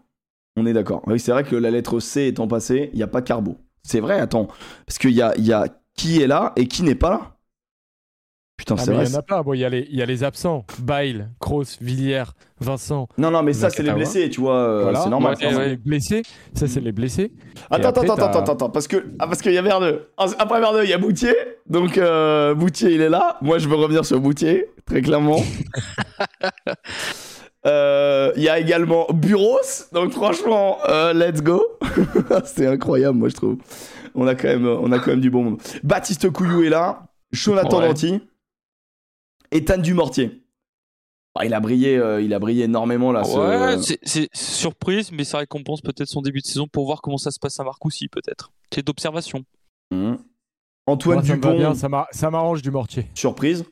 On est d'accord. Oui, c'est vrai que la lettre C étant passée, il n'y a pas Carbo. C'est vrai, attends. Parce qu'il y a, y a qui est là et qui n'est pas là. Putain, Ah, c'est mais vrai. il y en a pas. Bon, il y, a les- il y a les absents. Bail, Kroos, Villiers, Vincent. Non, non, mais ça, c'est les blessés, tu vois. euh, voilà. C'est normal. Ouais, Ça, c'est ouais. les blessés. Ça, c'est les blessés. Attends, après, attends, attends, attends, attends, parce que ah, parce qu'il y a Verdeux. Après Verdeux, il y a Boutier. Donc euh, Boutier, il est là. Moi, je veux revenir sur Boutier, très clairement. (laughs) Euh, Il y a également Buros. Donc franchement, euh, let's go. (laughs) C'est incroyable, moi je trouve. on a quand même, on a quand même du bon monde. Baptiste Couillou est là, Jonathan Ouais. Danty, Ethan Dumortier. Ah, il a brillé, euh, il a brillé énormément là. Ouais, c'est- c'est surprise, mais ça récompense peut-être son début de saison pour voir comment ça se passe à Marcoussis, peut-être. C'est d'observation. Mhm. Antoine Moi, ça Dupont, bien, ça m'a- ça m'arrange du mortier. surprise.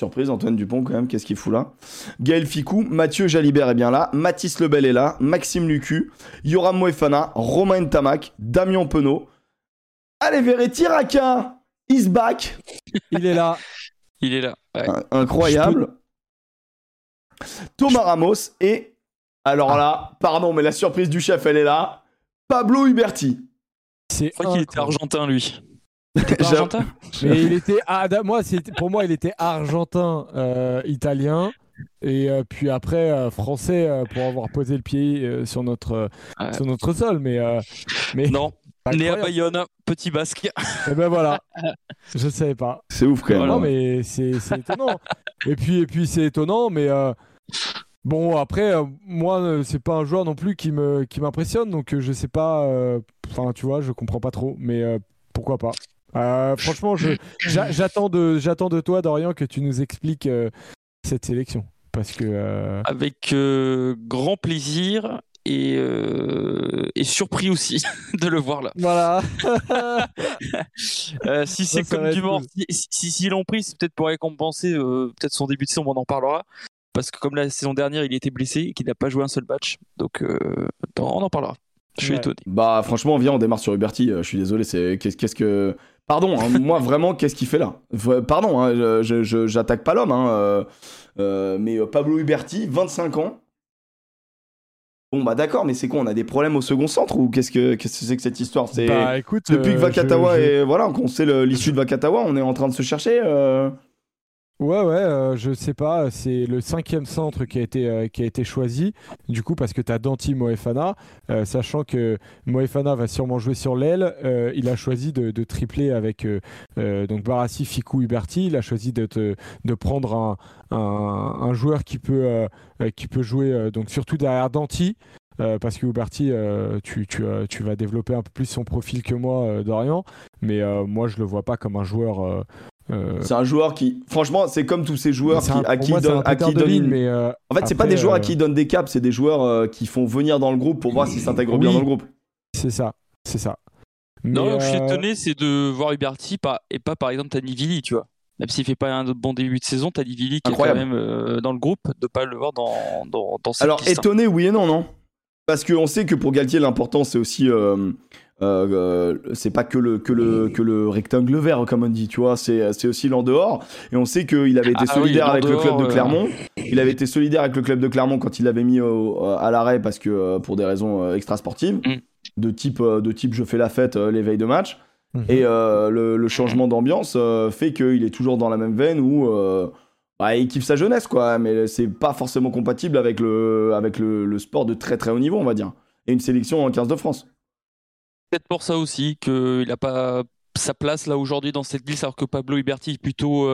Surprise, Antoine Dupont quand même, qu'est-ce qu'il fout là? Gaël Ficou, Mathieu Jalibert est bien là, Mathis Lebel est là, Maxime Lucu, Yoram Moefana, Romain Ntamak, Damien Penaud. Allez, Verretti Raka is back Il est là. (laughs) Il est là. ouais. In- Incroyable. Thomas Ramos et, alors là, pardon, mais la surprise du chef, elle est là, Pablo Huberti. C'est Je crois qu'il était argentin, lui. (laughs) Il était argentin? Mais il était, ah, moi, pour moi, il était argentin, euh, italien, et euh, puis après euh, français euh, pour avoir posé le pied euh, sur notre euh, Ouais. sur notre sol. Mais euh, mais Non, né à. Bayonne, petit basque. Et ben voilà, (laughs) je savais pas. C'est ouf quand même. Non hein. mais c'est étonnant. et puis et puis c'est étonnant, mais euh, bon après euh, moi euh, c'est pas un joueur non plus qui me qui m'impressionne, donc euh, je sais pas. euh, Enfin tu vois, je comprends pas trop, mais euh, pourquoi pas. Euh, franchement, j'attends de, j'attends de toi, Dorian, que tu nous expliques euh, cette sélection. Parce que. euh, Avec euh, grand plaisir et, euh, et surpris aussi (laughs) de le voir là. Voilà. (laughs) Euh, si c'est comme du mort, cool. si, si, si- s'ils l'ont pris, c'est peut-être pour récompenser euh, peut-être son début de saison, on en parlera. Parce que comme la saison dernière, il était blessé et qu'il n'a pas joué un seul match. Donc euh, on en parlera. Je suis Ouais. étonné. Bah franchement, viens, on démarre sur Huberti. euh, je suis désolé, c'est qu'est-ce que. Pardon, hein, (laughs) moi vraiment, qu'est-ce qu'il fait là? Pardon, hein, je- je- je- j'attaque pas l'homme, hein, euh, euh, mais Pablo Huberti, 25 ans. Bon bah d'accord, mais c'est quoi On a des problèmes au second centre ou qu'est-ce que qu'est-ce que c'est que cette histoire? C'est Bah écoute. depuis que euh, Vakatawa je- je- est voilà, qu'on sait l'issue de Vakatawa, on est en train de se chercher. euh. Ouais, ouais, euh, je sais pas. C'est le cinquième centre qui a été, euh, qui a été choisi. Du coup, parce que tu as Danti Moefana. euh, sachant que Moefana va sûrement jouer sur l'aile, il a choisi de, tripler avec donc Barassi, Fikou, Huberti. Il a choisi de, prendre un, un, joueur qui peut, qui peut jouer donc surtout derrière Danti. parce que Huberti, tu, tu, tu vas développer un peu plus son profil que moi, Dorian. Mais moi, je le vois pas comme un joueur. Euh, C'est un joueur qui, franchement, c'est comme tous ces joueurs qui, un- à qui moi, donne, un à qui donne ligne, une- mais euh, En fait, c'est pas des joueurs à euh, qui il donne des caps, c'est des joueurs euh, qui font venir dans le groupe pour voir s'ils s'intègrent bien Oui. dans le groupe. c'est ça, c'est ça. Non, je suis étonné, c'est de voir Huberti pas, et pas par exemple Tanivili, tu vois. Même s'il fait pas un bon début de saison, Tanivili qui Incroyable. est quand même euh, dans le groupe, de pas le voir dans, dans, dans cette Alors, hein. étonné, oui et non, non Parce qu'on sait que pour Galtier, l'important, c'est aussi. Euh, euh, c'est pas que le, que, le, que le rectangle vert, comme on dit, tu vois, c'est c'est aussi l'en dehors. Et on sait qu'il avait été Ah solidaire avec le club de euh. Clermont. Il avait été solidaire avec le club de Clermont quand il l'avait mis au- à l'arrêt parce que pour des raisons extrasportives, Mm. de, type, de type je fais la fête les veilles de match. Mhm. Et euh, le, le changement d'ambiance fait qu'il est toujours dans la même veine où bah, il kiffe sa jeunesse, quoi. Mais c'est pas forcément compatible avec, le, avec le, le sport de très très haut niveau, on va dire. Et une sélection en 15 de France. Peut-être pour ça aussi qu'il n'a pas sa place là aujourd'hui dans cette liste, alors que Pablo Huberti est plutôt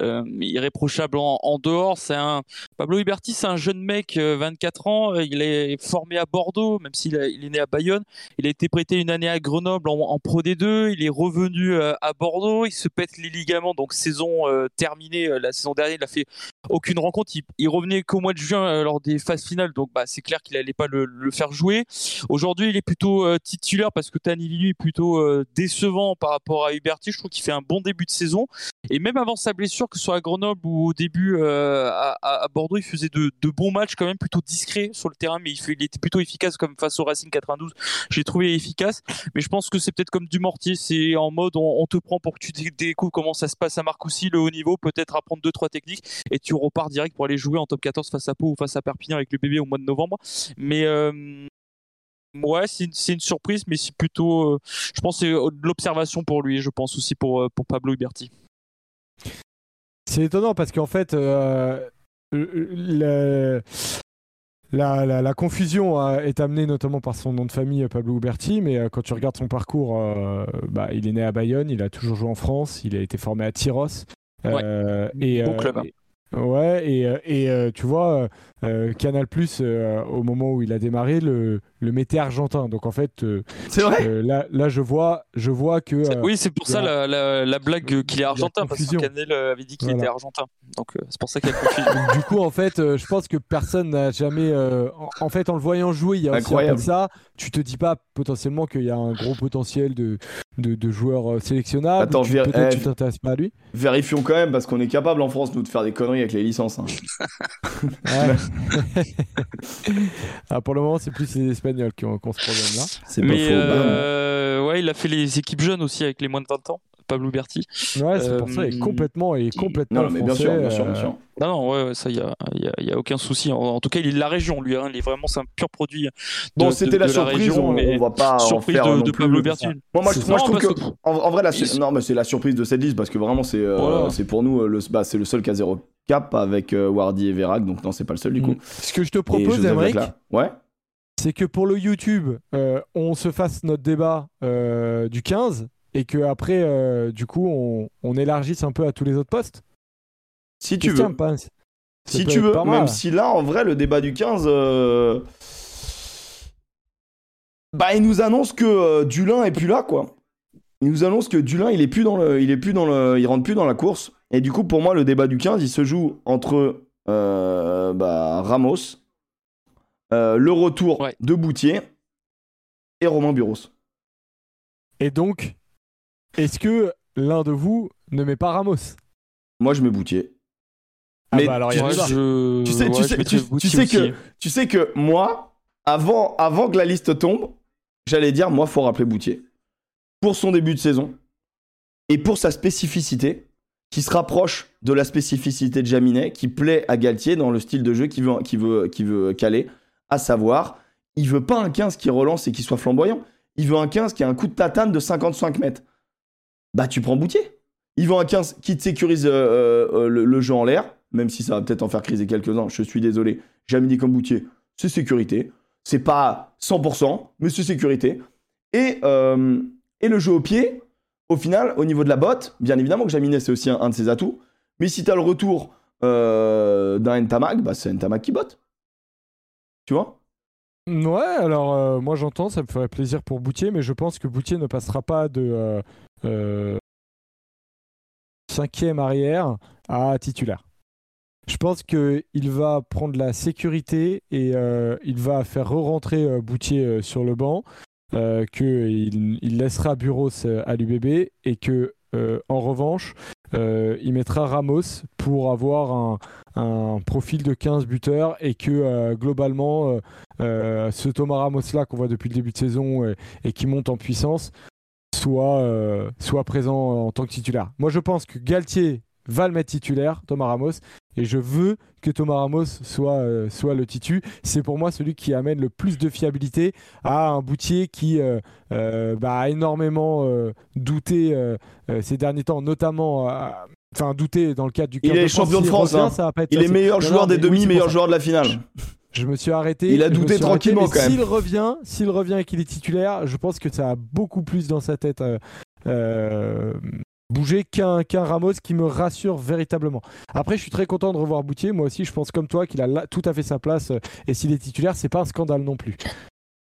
euh, irréprochable en, dehors. C'est un Pablo Huberti, c'est un jeune mec, euh, 24 ans. euh, Il est formé à Bordeaux, même s'il est né à Bayonne. Il a été prêté une année à Grenoble en, Pro D2. Il est revenu euh, à Bordeaux. Il se pète les ligaments, donc saison terminée. La saison dernière, il a fait aucune rencontre. Il, revenait qu'au mois de juin lors des phases finales, donc bah, c'est clair qu'il allait pas le, faire jouer. Aujourd'hui, il est plutôt titulaire parce que Tanivili est plutôt décevant par rapport à Huberti. Je trouve qu'il fait un bon début de saison. Et même avant sa blessure, que ce soit à Grenoble ou au début euh, à, Bordeaux, il faisait de, bons matchs quand même plutôt discrets sur le terrain, mais il, était plutôt efficace comme face au Racing 92. J'ai trouvé efficace, mais je pense que c'est peut-être comme du mortier, c'est en mode on, te prend pour que tu dé- découvres comment ça se passe à Marcoussis, le haut niveau, peut-être apprendre deux trois techniques, et tu repars direct pour aller jouer en top 14 face à Pau ou face à Perpignan avec le bébé au mois de novembre. Mais euh, Ouais, c'est une, surprise, mais c'est plutôt, euh, je pense, que c'est euh, de l'observation pour lui, je pense aussi pour, pour Pablo Huberti. C'est étonnant parce qu'en fait, euh, le- la, la- la confusion euh, est amenée notamment par son nom de famille, Pablo Huberti, mais euh, quand tu regardes son parcours, euh, bah, il est né à Bayonne, il a toujours joué en France, il a été formé à Tyros. Euh, et, Bon euh, club, hein. et- Ouais, et, euh, et euh, tu vois, euh, Canal Plus, au moment où il a démarré, le, le mettait argentin. Donc en fait, euh, C'est vrai euh, là, là, je vois, je vois que. euh, Oui, c'est pour ça la, la, la blague euh, qu'il est argentin, parce que. Canel avait dit qu'il Voilà. était argentin. Donc euh, c'est pour ça qu'il y a confusion. (laughs) du coup, en fait, euh, je pense que personne n'a jamais. euh, en, en fait, en le voyant jouer, il y a aussi Incroyable. de ça. Tu te dis pas potentiellement qu'il y a un gros potentiel de, de, de joueurs sélectionnables. Attends, je eh, tu t'intéresses pas à lui. Vérifions quand même, parce qu'on est capable en France, nous, de faire des conneries avec les licences. hein. (laughs) (laughs) Ah, pour le moment, c'est plus les Espagnols qui ont, qui ont ce problème-là. (laughs) C'est pas Mais faux. bah, non. euh, ouais, il a fait les équipes jeunes aussi avec les moins de 20 ans. Pablo Berti. Ouais, c'est pour ça. Il est Euh, complètement, il est complètement Non, mais bien sûr, français, bien sûr, bien euh, sûr. Non, non, ouais, ouais, ça, il y a, y a- y a aucun souci. En, en tout cas, il est de la région, lui. Hein. Il est vraiment, c'est un pur produit. Bon, de- c'était de- la de surprise, région, on, mais on va pas surprise en faire de, non de Pablo Berti. ça. Moi, moi, je, moi, je trouve Non, que, parce en, en vrai, la, C'est- non, mais c'est la surprise de cette liste parce que vraiment, c'est euh, Voilà. c'est pour nous euh, le, bah, c'est le seul qui a zéro cap avec euh, Wardy et Verac, donc non, c'est pas le seul du coup. Mm. Ce que je te propose, Emmerich. Ouais. C'est que pour le YouTube, euh, on se fasse notre débat euh, du 15 et que après, euh, du coup, on, on élargisse un peu à tous les autres postes. Si tu veux. pense. Si tu veux, mal. même si là, en vrai, le débat du 15, euh, bah, il nous annonce que Dulin est plus là, quoi. Il nous annonce que Dulin, il est plus dans le, il est plus dans le, il rentre plus dans la course. Et du coup, pour moi, le débat du 15, il se joue entre bah, Ramos, euh, le retour Ouais. de Boutier et Romain Buros. Et donc, est-ce que l'un de vous ne met pas Ramos? Moi, je mets Boutier. Ah Mais bah alors, Ouais, je... Tu sais- tu ouais, sais- je mettrais tu- tu Boutier sais que- aussi. Tu sais que moi, avant, avant que la liste tombe, j'allais dire, moi, faut rappeler Boutier. Pour son début de saison et pour sa spécificité, qui se rapproche de la spécificité de Jaminet, qui plaît à Galtier dans le style de jeu qu'il veut, qu'il veut, qu'il veut caler, à savoir, il veut pas un 15 qui relance et qui soit flamboyant. Il veut un 15 qui a un coup de tatane de 55 mètres. Bah, tu prends Boutier. Il veut un 15 qui te sécurise euh, euh, le, le jeu en l'air, même si ça va peut-être en faire criser quelques-uns, je suis désolé. Jamais comme Boutier, c'est sécurité. C'est pas 100%, mais c'est sécurité. Et, euh, le jeu au pied, au final, au niveau de la botte, bien évidemment que Jaminet, c'est aussi un, de ses atouts. Mais si tu as le retour euh, d'un Ntamag, bah, c'est Ntamag qui botte. Tu vois? Ouais, alors euh, moi j'entends, ça me ferait plaisir pour Boutier, mais je pense que Boutier ne passera pas de euh, euh, cinquième arrière à titulaire. Je pense qu'il va prendre la sécurité et euh, il va faire re-rentrer euh, Boutier sur le banc, qu'il il laissera Buros euh, à l'UBB et que en revanche, euh, il mettra Ramos pour avoir un, profil de 15 buteurs et que euh, globalement, euh, ce Thomas Ramos là qu'on voit depuis le début de saison et, qui monte en puissance soit, soit présent en tant que titulaire. Moi je pense que Galtier va le mettre titulaire, Thomas Ramos, et je veux que Thomas Ramos soit, euh, soit le titu. C'est pour moi celui qui amène le plus de fiabilité à un boutier qui euh, euh, bah, a énormément douté ces derniers temps, notamment, enfin douté dans le cadre du Il est champion de France, hein. ça va pas être Il est meilleur joueur non, des demi, oui, meilleur joueur de la finale. Je me suis arrêté. Il a douté arrêté, tranquillement, quand même. S'il revient, s'il revient et qu'il est titulaire, je pense que ça a beaucoup plus dans sa tête euh, bougé qu'un Ramos qui me rassure véritablement. Après, je suis très content de revoir Boutier. Moi aussi, je pense comme toi qu'il a là- tout à fait sa place. euh, Et s'il est titulaire, c'est pas un scandale non plus.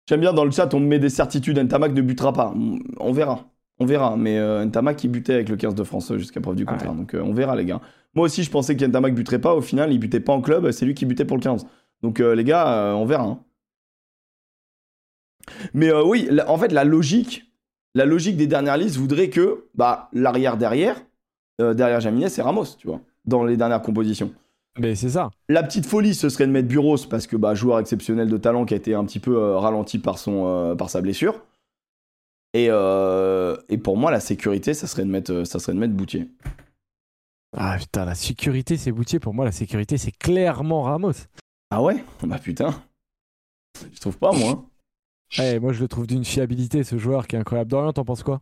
J'aime bien dans le chat, on me met des certitudes. Ntamak ne butera pas. On verra. On verra. Mais euh, Ntamak, qui butait avec le 15 de France euh, jusqu'à preuve du contraire. Donc euh, on verra, les gars. Moi aussi, je pensais qu'Ntamak buterait pas. Au final, il butait pas en club. C'est lui qui butait pour le 15. Donc euh, les gars, on verra. hein. Mais oui, la- en fait, la logique, la logique des dernières listes voudrait que bah, l'arrière derrière, euh, derrière Jaminet, c'est Ramos, tu vois, dans les dernières compositions. Mais c'est ça. La petite folie, ce serait de mettre Buros parce que bah, joueur exceptionnel de talent qui a été un petit peu euh, ralenti par, son, euh, par sa blessure. Et, et pour moi, la sécurité, ça serait de mettre, ça serait de mettre Boutier. Ah putain, la sécurité, c'est Boutier. Pour moi, la sécurité, c'est clairement Ramos. Ah ouais? Bah putain. Je trouve pas, moi. Eh, moi, je le trouve d'une fiabilité, ce joueur qui est incroyable. Dorian, t'en penses quoi?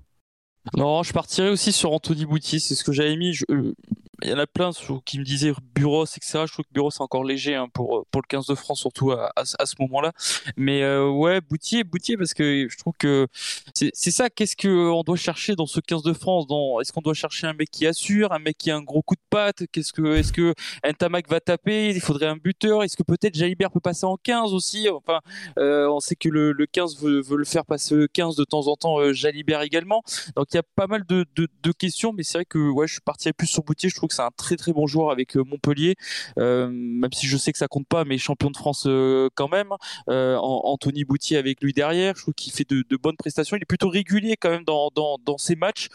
Non, je partirais aussi sur Anthony Boutier, c'est ce que j'avais mis. Euh, il y en a plein qui me disaient Bureau, etc. Je trouve que Bureau c'est encore léger hein, pour, pour le 15 de France, surtout à, à, ce moment-là. Mais euh, ouais, Boutier, Boutier, parce que je trouve que c'est ça. Qu'est-ce qu'on doit chercher dans ce 15 de France Est-ce qu'on doit chercher un mec qui assure, un mec qui a un gros coup de patte? Qu'est-ce que Est-ce que Ntamak va taper? Il faudrait un buteur Est-ce que peut-être Jalibert peut passer en 15 aussi? Enfin, euh, on sait que le, le 15 veut, veut, le faire passer 15 de temps en temps, euh, Jalibert également. Donc il y a pas mal de, de, questions, mais c'est vrai que ouais, je suis parti plus sur Boutier. Que c'est un très très bon joueur avec euh, Montpellier, euh, même si je sais que ça compte pas, mais champion de France euh, quand même. Anthony Boutier avec lui derrière, je trouve qu'il fait de, bonnes prestations. Il est plutôt régulier quand même dans, dans, ses matchs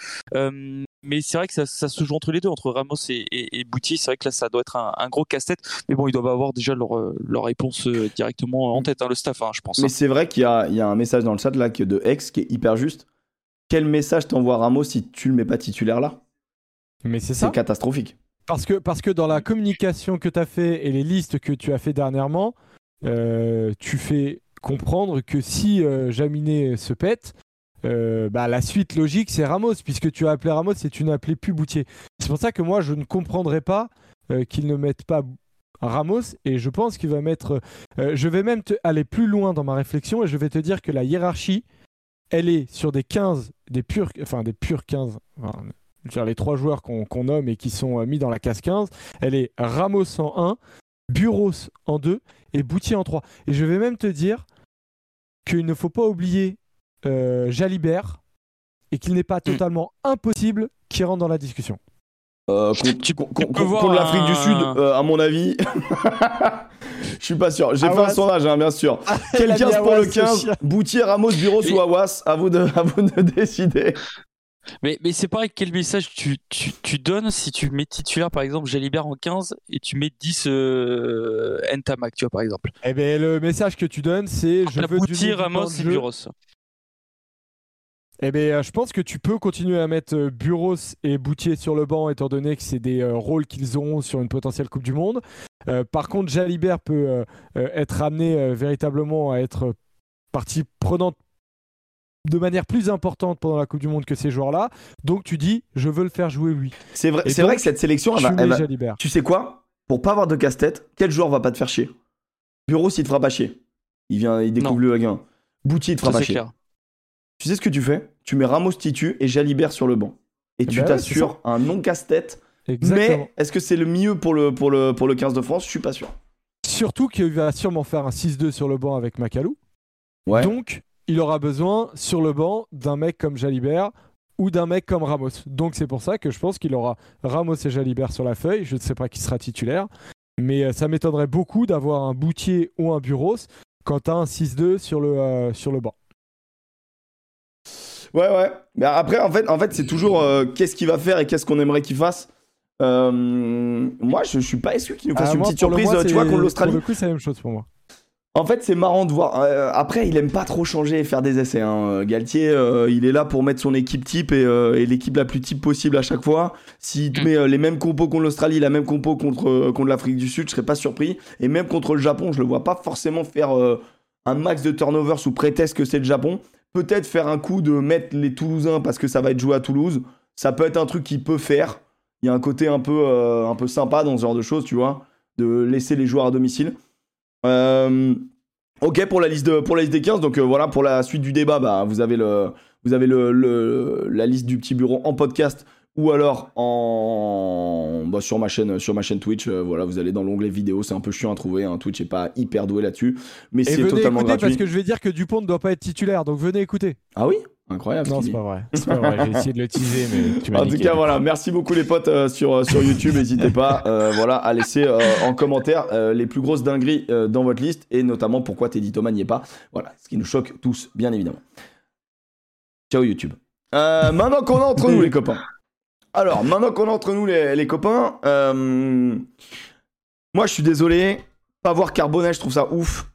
mais c'est vrai que ça, ça, se joue entre les deux, entre Ramos et, Boutier. C'est vrai que là, ça doit être un, gros casse-tête. Mais bon, ils doivent avoir déjà leur, leur réponse directement en tête, hein, le staff, hein, je pense. Mais hein. c'est vrai qu'il y y a un message dans le chat de X qui est hyper juste. Quel message t'envoie Ramos si tu le mets pas titulaire là? Mais c'est ça. C'est catastrophique. Parce que, parce que dans la communication que tu as fait et les listes que tu as fait dernièrement, euh, tu fais comprendre que si euh, Jaminet se pète, euh, bah, la suite logique c'est Ramos, puisque tu as appelé Ramos et tu n'as appelé plus Boutier. C'est pour ça que moi je ne comprendrais pas qu'ils ne mettent pas Ramos et je pense qu'il va mettre. je vais même aller plus loin dans ma réflexion et je vais te dire que la hiérarchie, elle est sur des 15, des purs, enfin des purs 15, les trois joueurs qu'on nomme et qui sont euh, mis dans la case 15, elle est Ramos en 1, Buros en 2 et Boutier en 3. Et je vais même te dire qu'il ne faut pas oublier euh, Jalibert et qu'il n'est pas hmm. totalement impossible qu'il rentre dans la discussion. Euh, contre l'Afrique du Sud, euh, à mon avis, (laughs) je suis pas sûr. J'ai fait un sondage, hein, bien sûr. Quel 15 pour le 15 Boutier, Ramos, Buros ou Awas à vous, de, (laughs) à vous de décider. Mais, mais c'est pareil, quel message tu, tu, tu, donnes si tu mets titulaire par exemple Jalibert en 15 et tu mets 10 euh, Ntamak, tu vois par exemple? Eh bien le message que tu donnes c'est je veux du Ramos et Buros. Eh bien, euh, je pense que tu peux continuer à mettre euh, Buros et Boutier sur le banc, étant donné que c'est des euh, rôles qu'ils auront sur une potentielle Coupe du Monde. par contre, Jalibert peut être amené véritablement à être partie prenante de manière plus importante pendant la Coupe du Monde que ces joueurs-là. Donc tu dis, je veux le faire jouer lui. C'est vrai, c'est vrai que cette sélection, tu sais quoi? Pour pas avoir de casse-tête, quel joueur va pas te faire chier? Bureau, s'il te fera pas chier. Il vient, il découvre le gain. Boutier, il te fera pas chier. Tu sais ce que tu fais? Tu mets Ramos Titu et Jalibert sur le banc. Et tu bah t'assures un non casse-tête. Mais est-ce que c'est le mieux pour le, pour, le, pour le 15 de France? Je suis pas sûr. Surtout qu'il va sûrement faire un 6-2 sur le banc avec Macalou. Ouais. Donc, il aura besoin sur le banc d'un mec comme Jalibert ou d'un mec comme Ramos. Donc c'est pour ça que je pense qu'il aura Ramos et Jalibert sur la feuille. Je ne sais pas qui sera titulaire. Mais euh, ça m'étonnerait beaucoup d'avoir un Boutier ou un Buros quand as un 6-2 sur, le, euh, sur le banc. Ouais, ouais. Mais après, en fait, en fait c'est toujours euh, qu'est-ce qu'il va faire et qu'est-ce qu'on aimerait qu'il fasse. moi, je, ne suis pas sûr qu'il nous fasse ah, une petite surprise, tu vois, contre l'Australie. Pour le coup, c'est la même chose pour moi. En fait, c'est marrant de voir. Euh, après, il aime pas trop changer et faire des essais. Hein. Euh, Galtier, euh, il est là pour mettre son équipe type et, l'équipe la plus type possible à chaque fois. S'il te mm. met les mêmes compos contre l'Australie, la même compo contre, contre l'Afrique du Sud, je serais pas surpris. Et même contre le Japon, je le vois pas forcément faire un max de turnover sous prétexte que c'est le Japon. Peut-être faire un coup de mettre les Toulousains parce que ça va être joué à Toulouse. Ça peut être un truc qu'il peut faire. Il y a un côté un peu, un peu sympa dans ce genre de choses, tu vois, de laisser les joueurs à domicile. Euh, ok pour la liste de, pour la liste des 15 donc euh, voilà pour la suite du débat bah, vous avez le vous avez le, la liste du petit bureau en podcast ou alors en bah, sur ma chaîne sur ma chaîne Twitch euh, voilà vous allez dans l'onglet vidéo c'est un peu chiant à trouver hein. Twitch est pas hyper doué là-dessus mais c'est totalement gratuit parce que je vais dire que Dupont ne doit pas être titulaire donc venez écouter ah oui? Incroyable. Non, c'est pas vrai. C'est pas vrai. J'ai essayé de le teaser, mais tu m'as En tout cas, voilà. Merci beaucoup les potes euh, sur, euh, sur YouTube. N'hésitez pas, euh, voilà, à laisser en commentaire les plus grosses dingueries dans votre liste et notamment pourquoi Teddy Thomas n'y est pas. Voilà, ce qui nous choque tous, bien évidemment. Ciao YouTube. maintenant qu'on est entre nous, les copains. Alors, maintenant qu'on est entre nous, les, les copains, moi, je suis désolé. Pas voir Carbonet, je trouve ça ouf.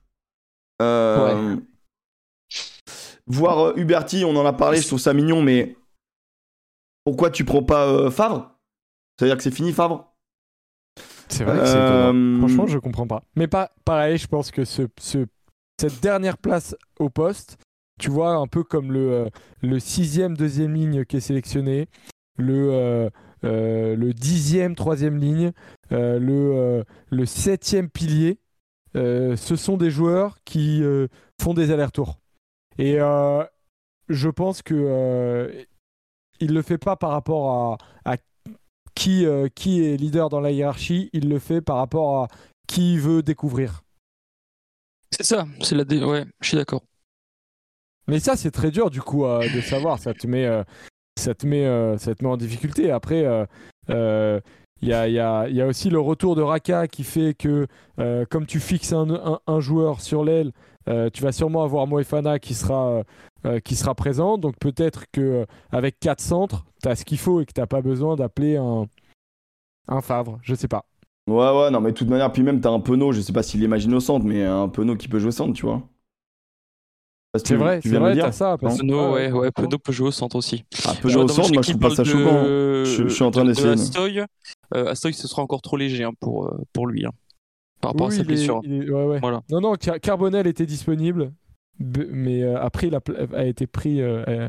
Ouais. Voir euh, Huberti, on en a parlé, je trouve ça mignon, mais pourquoi tu prends pas euh, Favre? C'est-à-dire que c'est fini Favre? C'est vrai que c'est euh, Franchement, je comprends pas. Mais pas pareil, je pense que ce, cette dernière place au poste, tu vois, un peu comme le, le sixième deuxième ligne qui est sélectionné, le, le dixième, troisième ligne, le, le septième pilier. ce sont des joueurs qui font des allers-retours. Et je pense que il le fait pas par rapport à, à qui, qui est leader dans la hiérarchie, il le fait par rapport à qui veut découvrir. C'est ça, c'est la dé... ouais, je suis d'accord. Mais ça, c'est très dur du coup de savoir. Ça te met, ça te met, ça te met en difficulté. Après, il y a, y, a, y, a, aussi le retour de Raka qui fait que, comme tu fixes un, un, joueur sur l'aile, tu vas sûrement avoir Moefana qui sera, qui sera présent. Donc peut-être que avec quatre centres, tu as ce qu'il faut et que tu n'as pas besoin d'appeler un, un Favre. Je sais pas. Ouais, ouais, non, mais de toute manière, puis même, t'as un Penaud, je sais pas s'il imagine au centre, mais un Penaud qui peut jouer au centre, tu vois. C'est vrai, c'est vrai, t'as ça. Parce... Penaud, ouais, ouais, Penaud peut jouer au centre aussi. Ah, peut jouer au centre, moi je trouve pas ça choquant. Je, suis en train d'essayer. Astoy, euh, Astoy, ce sera encore trop léger hein, pour, euh, pour lui, hein, par rapport à sa blessure. Ouais, ouais. Voilà. Non, non, Carbonel était disponible, mais euh, après il a, a, été pris euh,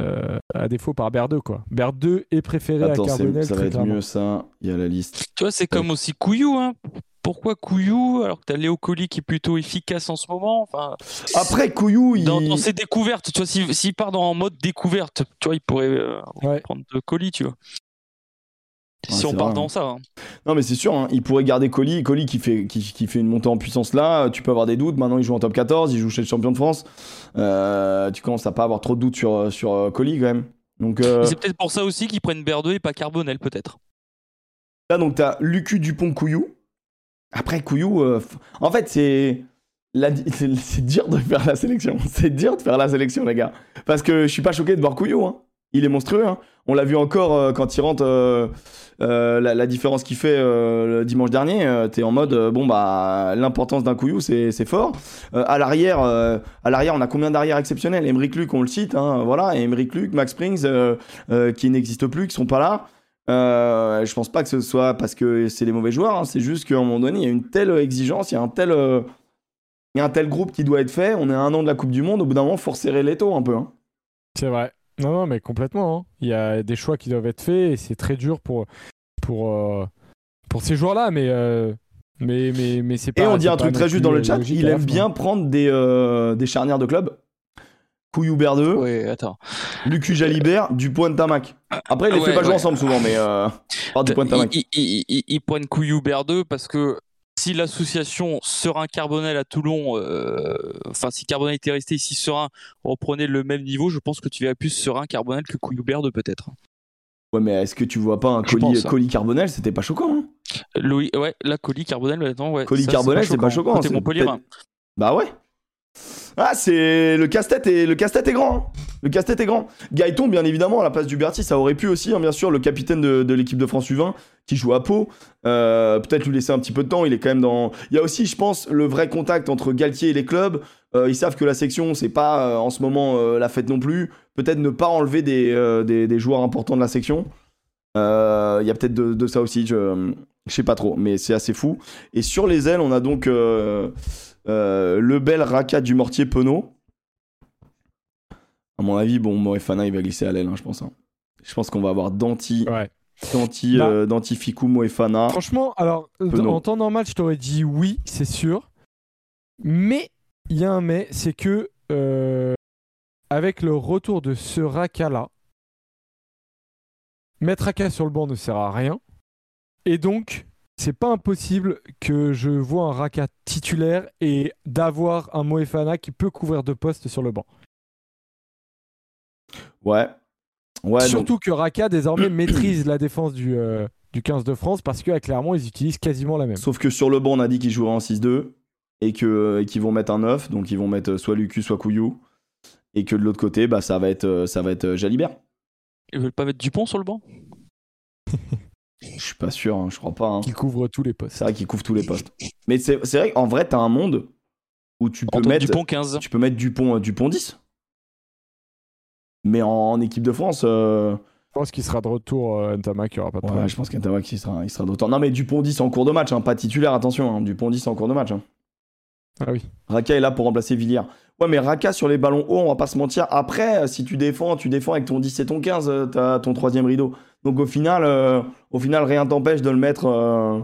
euh, à défaut par Berdeux quoi. Berdeux est préféré à Carbonel. Ça va être mieux ça. Il y a la liste. Tu vois, c'est comme aussi Couillou. Hein. Pourquoi Couillou alors que t'as Léo Colli qui est plutôt efficace en ce moment enfin, Après Couillou, il... dans, ses découvertes, tu vois, s'il part dans en mode découverte, tu vois, il pourrait euh, prendre Colli, tu vois si on part dans ça. Hein. Non, mais c'est sûr, hein, il pourrait garder Colli. Colli qui fait, qui, qui, fait une montée en puissance là, tu peux avoir des doutes. Maintenant, il joue en top 14, il joue chez le champion de France. Euh, tu commences à pas avoir trop de doutes sur, sur euh, Colli quand même. Donc, euh... C'est peut-être pour ça aussi qu'ils prennent Berdeux et pas Carbonel, peut-être. Là, donc, t'as Lucu Dupont Couillou. Après, Couillou, euh, en fait, (laughs) c'est. C'est dur de faire la sélection. C'est dur de faire la sélection, les gars. Parce que je suis pas choqué de voir Couillou. Hein. Il est monstrueux. Hein. On l'a vu encore quand il rentre euh, la, différence qu'il fait euh, le dimanche dernier, euh, t'es en mode bon bah l'importance d'un couillou c'est fort. à l'arrière, à on a combien d'arrières exceptionnels? Emeric Luc on le cite, hein, voilà, Emeric Luc, Max Springs qui n'existent plus, qui sont pas là. Euh, je pense pas que ce soit parce que c'est des mauvais joueurs, hein, c'est juste qu'à un moment donné, il y a une telle exigence, il y a un tel, il y a un tel groupe qui doit être fait. On est à un an de la Coupe du Monde, au bout d'un moment, faut resserrer les taux un peu. C'est vrai. Non, non, mais complètement. Hein. Il y a des choix qui doivent être faits et c'est très dur pour, pour, euh, pour ces joueurs-là, mais, euh, mais, mais, mais c'est pas. Et on dit un truc très juste dans le chat il aime bien prendre des, euh, des charnières de club. Couillou Berdeux, oui, attends. Lucu Jalibert, Dupont de Tamac. Après, ils les fait pas jouer ensemble souvent, mais euh, du point de Tamac. Ils, ils, ils, prennent Couillou Berdeux parce que si l'association Serein Carbonel à Toulon, enfin si Carbonel était resté ici Serein, reprenait le même niveau, je pense que tu verrais plus Serein Carbonel que Couillou Berdeux peut-être. Ouais, mais est-ce que tu vois pas un colis, colis carbonel? C'était pas choquant. Hein Louis, ouais, la colis carbonel, attends, ouais. Colis carbonel, c'est pas choquant. C'est Montpellier. Bah ouais. Ah, c'est le casse-tête et le casse-tête est grand. Hein. Le casse-tête est grand. Gaëton, bien évidemment, à la place du Berti, ça aurait pu aussi, hein, bien sûr, le capitaine de, l'équipe de France U20 qui joue à Pau. Euh, peut-être lui laisser un petit peu de temps. Il est quand même dans. Il y a aussi, je pense, le vrai contact entre Galtier et les clubs. Euh, ils savent que la section, c'est pas euh, en ce moment la fête non plus. Peut-être ne pas enlever des, des, joueurs importants de la section. Il y a peut-être de, ça aussi. Je sais pas trop, mais c'est assez fou. Et sur les ailes, on a donc le bel Raka du Mortier Penaud. À mon avis, bon, Moefana, il va glisser à l'aile, hein, je pense. Hein. Je pense qu'on va avoir Danti. Ouais. Danti, bah, euh, Danti Fikou, Moefana. Franchement, alors, en temps normal, je t'aurais dit oui, c'est sûr. Mais, il y a un mais, c'est que euh, avec le retour de ce Raka-là, mettre Raka sur le banc ne sert à rien. Et donc, c'est pas impossible que je vois un Raka titulaire et d'avoir un Moefana qui peut couvrir deux postes sur le banc. Ouais. ouais Surtout que Raka désormais (clears throat) maîtrise la défense du, euh, du 15 de France parce que clairement ils utilisent quasiment la même. Sauf que sur le banc on a dit qu'ils joueraient en 6-2 et qu'ils vont mettre un 9, donc ils vont mettre soit Lucu soit Couillou. Et que de l'autre côté, bah, ça va être, euh, ça va être euh, Jalibert. Ils veulent pas mettre Dupont sur le banc? (laughs) Je suis pas sûr, hein, je crois pas. Hein. Qui couvre tous les postes. C'est vrai qu'il couvre tous les postes. Mais c'est vrai qu'en vrai, t'as un monde où tu peux mettre. Dupont 15. Tu peux mettre Dupont, Dupont 10. Mais en, équipe de France. Euh, je pense qu'il sera de retour, euh, Ntamak, il n'y aura pas de problème. Ouais, je pense qu'Ntamak, il sera, il sera de retour. Non, mais Dupont 10 en cours de match, hein, pas titulaire, attention. Hein. Dupont 10 en cours de match. Hein. Ah oui. Raka est là pour remplacer Villiers. Ouais, mais Raka sur les ballons hauts, on va pas se mentir. Après, si tu défends, tu défends avec ton 10 et ton 15, t'as ton troisième rideau. Donc au final, euh, au final rien t'empêche de le mettre. Euh...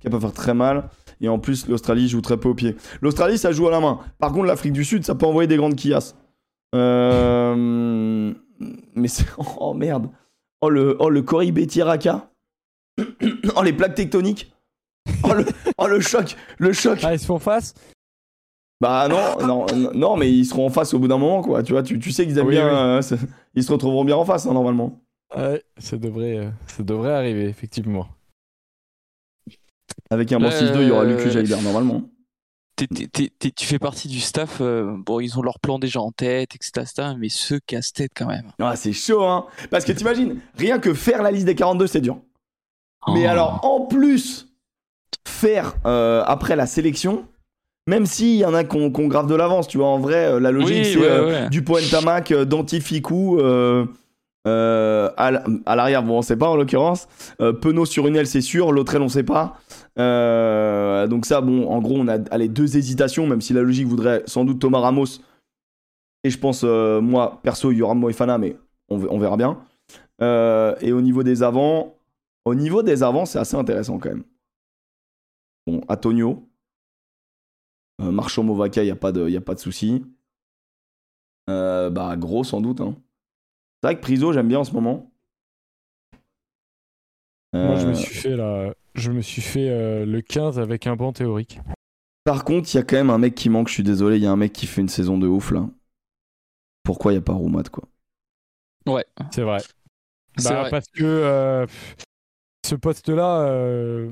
Qui peut faire très mal. Et en plus, l'Australie joue très peu au pied. L'Australie, ça joue à la main. Par contre, l'Afrique du Sud, ça peut envoyer des grandes quillasses. Euh... Mais c'est. (laughs) Oh merde. Oh le, oh, le Cory Raka. (coughs) oh les plaques tectoniques. Oh le, oh le choc. Le choc. Ah, ils se font face bah non, non, non, mais ils seront en face au bout d'un moment, quoi. Tu vois, tu, tu sais qu'ils aiment bien. Euh, ils se retrouveront bien en face, hein, normalement. Ouais, ça devrait, euh, ça devrait arriver, effectivement. Avec un bon 6-2, il y aura Lucu Jalibert, normalement. tu fais partie du staff. Euh, bon, ils ont leur plan déjà en tête, etc. mais ceux casse-tête quand même. Ah, c'est chaud, hein. Parce que t'imagines, rien que faire la liste des 42, c'est dur. Mais oh. alors, en plus, faire après la sélection, même s'il y en a qu'on grave de l'avance, tu vois, en vrai, euh, la logique, c'est euh, du point Tamac, euh, Dantificou, euh, à l'arrière, bon, on sait pas en l'occurrence. Penaud sur une aile, c'est sûr, l'autre aile, on sait pas. donc, ça, bon, en gros, on a allez, deux hésitations, même si la logique voudrait sans doute Thomas Ramos. Et je pense, moi, perso, il y aura Moefana, mais on, on, verra bien. et au niveau des avants, au niveau des avants, c'est assez intéressant quand même. Bon, Antonio, euh, Marchand Movaca, il n'y a pas de, y a pas de souci. Euh, bah, gros sans doute. Hein. C'est vrai que Priso, j'aime bien en ce moment. Moi, je me euh, suis fait, la... je me suis fait le 15 avec un banc théorique. Par contre, il y a quand même un mec qui manque, je suis désolé, il y a un mec qui fait une saison de ouf là. Pourquoi il n'y a pas Roumat quoi? Ouais. C'est vrai. Bah, Parce que ce poste-là,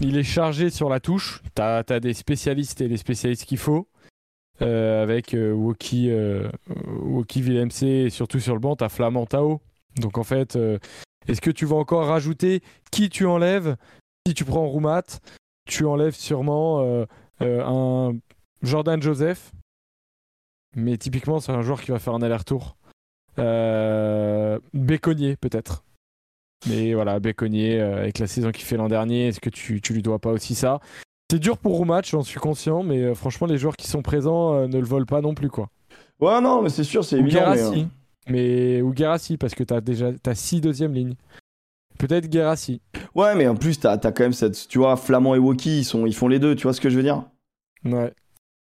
il est chargé sur la touche. Tu as, des spécialistes et les spécialistes qu'il faut. Euh, avec euh, Woki, euh, et surtout sur le banc, tu as Flamand Tao. Donc en fait, est-ce que tu vas encore rajouter qui tu enlèves? Si tu prends Roumat, tu enlèves sûrement un Jordan Joseph. Mais typiquement, c'est un joueur qui va faire un aller-retour. Béconnier, peut-être. Mais voilà, Béconnier, euh, avec la saison qu'il fait l'an dernier, est-ce que tu, tu lui dois pas aussi ça? C'est dur pour Roumatch, j'en suis conscient, mais euh, franchement, les joueurs qui sont présents euh, ne le volent pas non plus, quoi. Ouais, non, mais c'est sûr, c'est évident. Mais, mais, ou Gerassi, parce que t'as déjà as six deuxième lignes. Peut-être Gerassi. Ouais, mais en plus, t'as as quand même cette. Tu vois, Flamand et Woki, ils, sont, ils font les deux, tu vois ce que je veux dire? Ouais.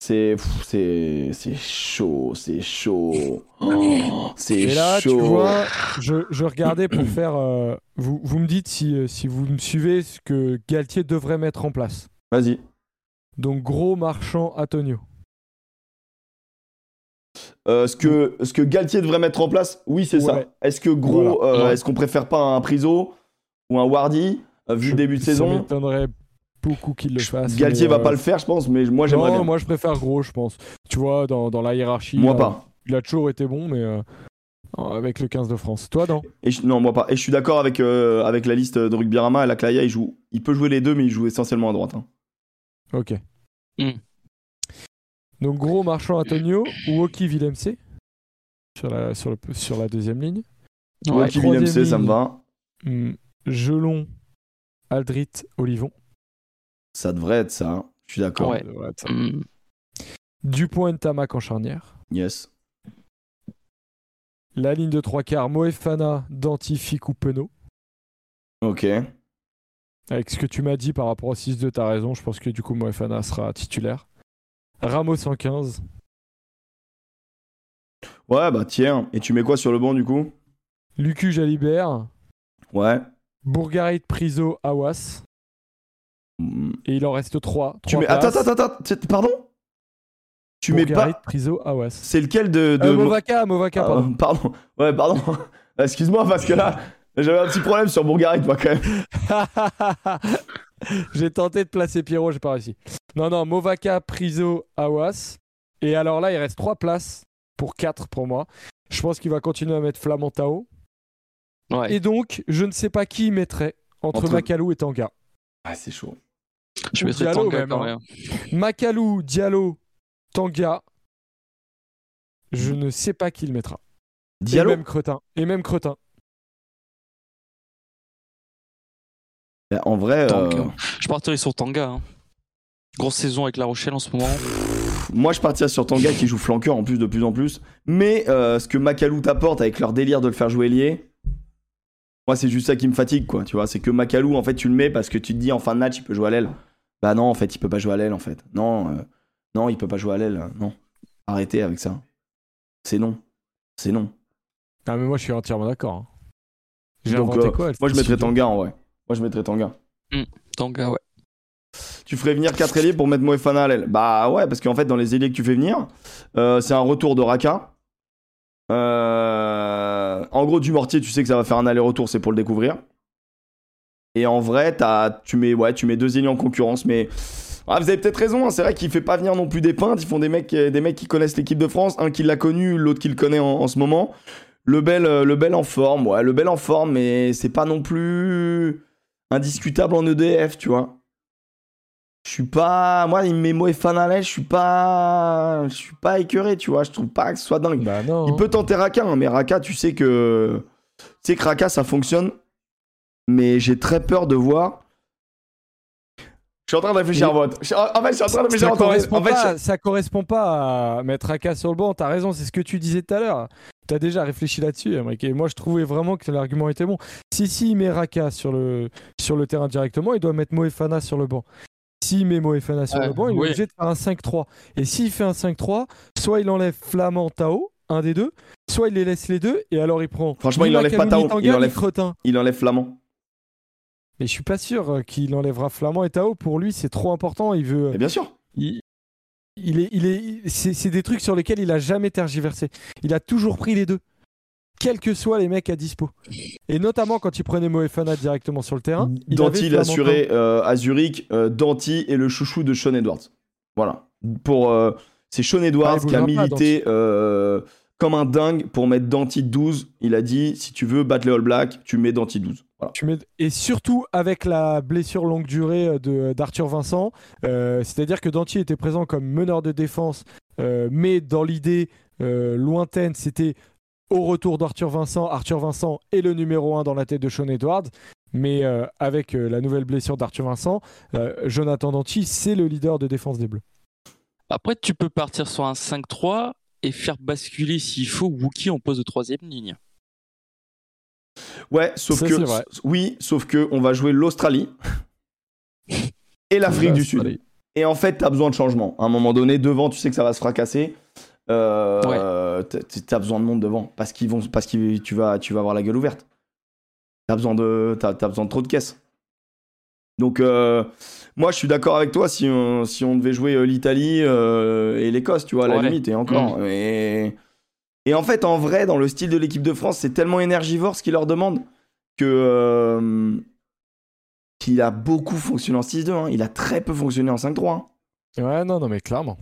C'est c'est chaud, c'est chaud. (laughs) Oh, c'est chaud. Et là, tu vois, je, je regardais pour faire. Euh, vous, vous me dites si, euh, si vous me suivez ce que Galtier devrait mettre en place. Vas-y. Donc, gros marchand Antonio. Euh, ce, que, ce que Galtier devrait mettre en place, oui, c'est ça. Est-ce que gros, est-ce qu'on préfère pas un Priso ou un Wardy vu le début de saison? Ça m'étonnerait beaucoup qu'il le fasse. Galtier va pas le faire, je pense, mais moi j'aimerais bien. Moi je préfère gros, je pense. Tu vois, dans, dans la hiérarchie. Moi pas. Il a toujours été bon, mais euh, avec le 15 de France. Toi, non Et Non, moi pas. Et je suis d'accord avec, euh, avec la liste de Rugby Rama. La Claya, il, joue... il peut jouer les deux, mais il joue essentiellement à droite. Hein. Ok. Hmm. Donc gros marchand Antonio ou Oki Villemc sur la, sur, le, sur la deuxième ligne? Oki Villemc, ça me va. Hmm. Gelon, Aldrit, Olivon. Ça devrait être ça. Hein. Je suis d'accord. Ouais. Mm. Dupont et Tamac en charnière. Yes. La ligne de trois quarts, Moefana, Danti, Ficou, Penaud. Ok. Avec ce que tu m'as dit par rapport au 6-2, t'as raison. Je pense que du coup, Moefana sera titulaire. Ramos en 15. Ouais, bah tiens. Et tu mets quoi sur le banc du coup? Lucu Jalibert. Ouais. Bourgarit, Priso, Awas. Et il en reste 3. Tu mets... Attends, attends, attends, pardon Tu mets pas. Priso, Awas. C'est lequel de. de... Euh, Movaka, Movaka, pardon. pardon. Ouais, pardon. (laughs) Excuse-moi, parce que là, j'avais un petit problème sur Bourgarit, moi, quand même. (laughs) j'ai tenté de placer Pierrot, j'ai pas réussi. Non, non, Movaka, Priso, Awas. Et alors là, il reste 3 places pour 4 pour moi. Je pense qu'il va continuer à mettre Flamantao. Ouais. Et donc, je ne sais pas qui il mettrait entre, entre... Macalou et Tanga. Ah, c'est chaud. Je mettrais Diallo Tanga même, hein. Macalou, Diallo, Tanga. Je ne sais pas qui le mettra. Diallo Et même Cretin. Et même Cretin. En vrai. Euh... Je partirais sur Tanga. Hein. Grosse saison avec La Rochelle en ce moment. Moi, je partirais sur Tanga qui joue flanqueur en plus de plus en plus. Mais euh, ce que Macalou t'apporte avec leur délire de le faire jouer lié, moi, c'est juste ça qui me fatigue, quoi. Tu vois, c'est que Macalou, en fait, tu le mets parce que tu te dis en fin de match, il peut jouer à l'aile. Bah non, en fait, il peut pas jouer à l'aile, en fait. Non, euh, non, il peut pas jouer à l'aile. Non. Arrêtez avec ça. C'est non. C'est non. Ah, mais moi, je suis entièrement d'accord. hein. J'ai Donc, inventé euh, quoi Moi, je mettrais Tanga. En vrai. Moi, je mettrais Tanga. Tanga, ouais. Tu ferais venir 4 ailiers pour mettre Moefana à l'aile. Bah ouais, parce qu'en fait, dans les ailiers que tu fais venir, euh, c'est un retour de Raka. Euh, En gros, du mortier, tu sais que ça va faire un aller-retour, c'est pour le découvrir. Et en vrai, tu, mets, ouais, tu mets deux ailiers en concurrence, mais. Ah, vous avez peut-être raison, hein, c'est vrai qu'il fait pas venir non plus des peintres, ils font des mecs, des mecs qui connaissent l'équipe de France, un qui l'a connu, l'autre qui le connaît en, en ce moment. Le bel, euh, le bel en forme, ouais, le bel en forme, mais c'est pas non plus indiscutable en EDF, tu vois. Je suis pas. Moi, il me met Moefan à l'aise, je suis pas. Je suis pas écœuré, tu vois. Je trouve pas que ce soit dingue. Bah non. Il hein. peut tenter Raka, hein, mais Raka, tu sais que. Tu sais que Raka, ça fonctionne. Mais j'ai très peur de voir. Je suis en train de réfléchir à suis- En fait, je suis en train de réfléchir ça à vote. correspond, En fait, pas, je- ça correspond pas à mettre Raka sur le banc. T'as raison, c'est ce que tu disais tout à l'heure. T'as déjà réfléchi là-dessus. Et moi, je trouvais vraiment que l'argument était bon. Si si il met Raka sur le, sur le terrain directement, il doit mettre Moefana sur le banc. S'il met Moefana sur le banc, il est oui. obligé de faire un 5-3. Et s'il fait un 5-3, soit il enlève Flamand Tao, un des deux, soit il les laisse les deux, et alors il prend. Franchement, il enlève pas Tao, il enlève- Cretin. il enlève Flamand. Mais je suis pas sûr euh, qu'il enlèvera Flamand et Tao. Pour lui, c'est trop important. Il veut. Et bien sûr. il, il est, il est, c'est, c'est des trucs sur lesquels il a jamais tergiversé. Il a toujours pris les deux, quels que soient les mecs à dispo. Et notamment quand il prenait Moefana directement sur le terrain. il Danti, avait il a Flamand assuré euh, à Zurich. euh, Danti est le chouchou de Sean Edwards. Voilà. Pour, euh, c'est Sean Edwards Ah, il qui a milité euh, comme un dingue pour mettre Danti 12. Il a dit si tu veux battre les All Blacks, tu mets Danti 12. Voilà. Tu mets- Et surtout avec la blessure longue durée euh, de, d'Arthur Vincent, euh, c'est-à-dire que Danti était présent comme meneur de défense, euh, mais dans l'idée euh, lointaine, c'était au retour d'Arthur Vincent. Arthur Vincent est le numéro 1 dans la tête de Sean Edwards, mais euh, avec euh, la nouvelle blessure d'Arthur Vincent, euh, Jonathan Danti, c'est le leader de défense des Bleus. Après, tu peux partir sur un 5-3 et faire basculer, s'il faut, Wookie en poste de troisième ligne. Ouais, sauf Ça, que oui, sauf que on va jouer l'Australie et (laughs) l'Afrique du Sud. Et en fait, t'as besoin de changement. À un moment donné, devant, tu sais que ça va se fracasser. Euh, T'as besoin de monde devant parce qu'ils vont, parce que tu vas, tu vas avoir la gueule ouverte. T'as besoin de, t'as besoin de trop de caisses. Donc, euh, moi, je suis d'accord avec toi si on, si on devait jouer euh, l'Italie euh, et l'Écosse, tu vois, à la limite, et encore. Et, et en fait, en vrai, dans le style de l'équipe de France, c'est tellement énergivore ce qu'ils leur demandent que euh, qu'il a beaucoup fonctionné en 6-2. hein. Il a très peu fonctionné en 5-3. hein. Ouais, non, non, mais clairement.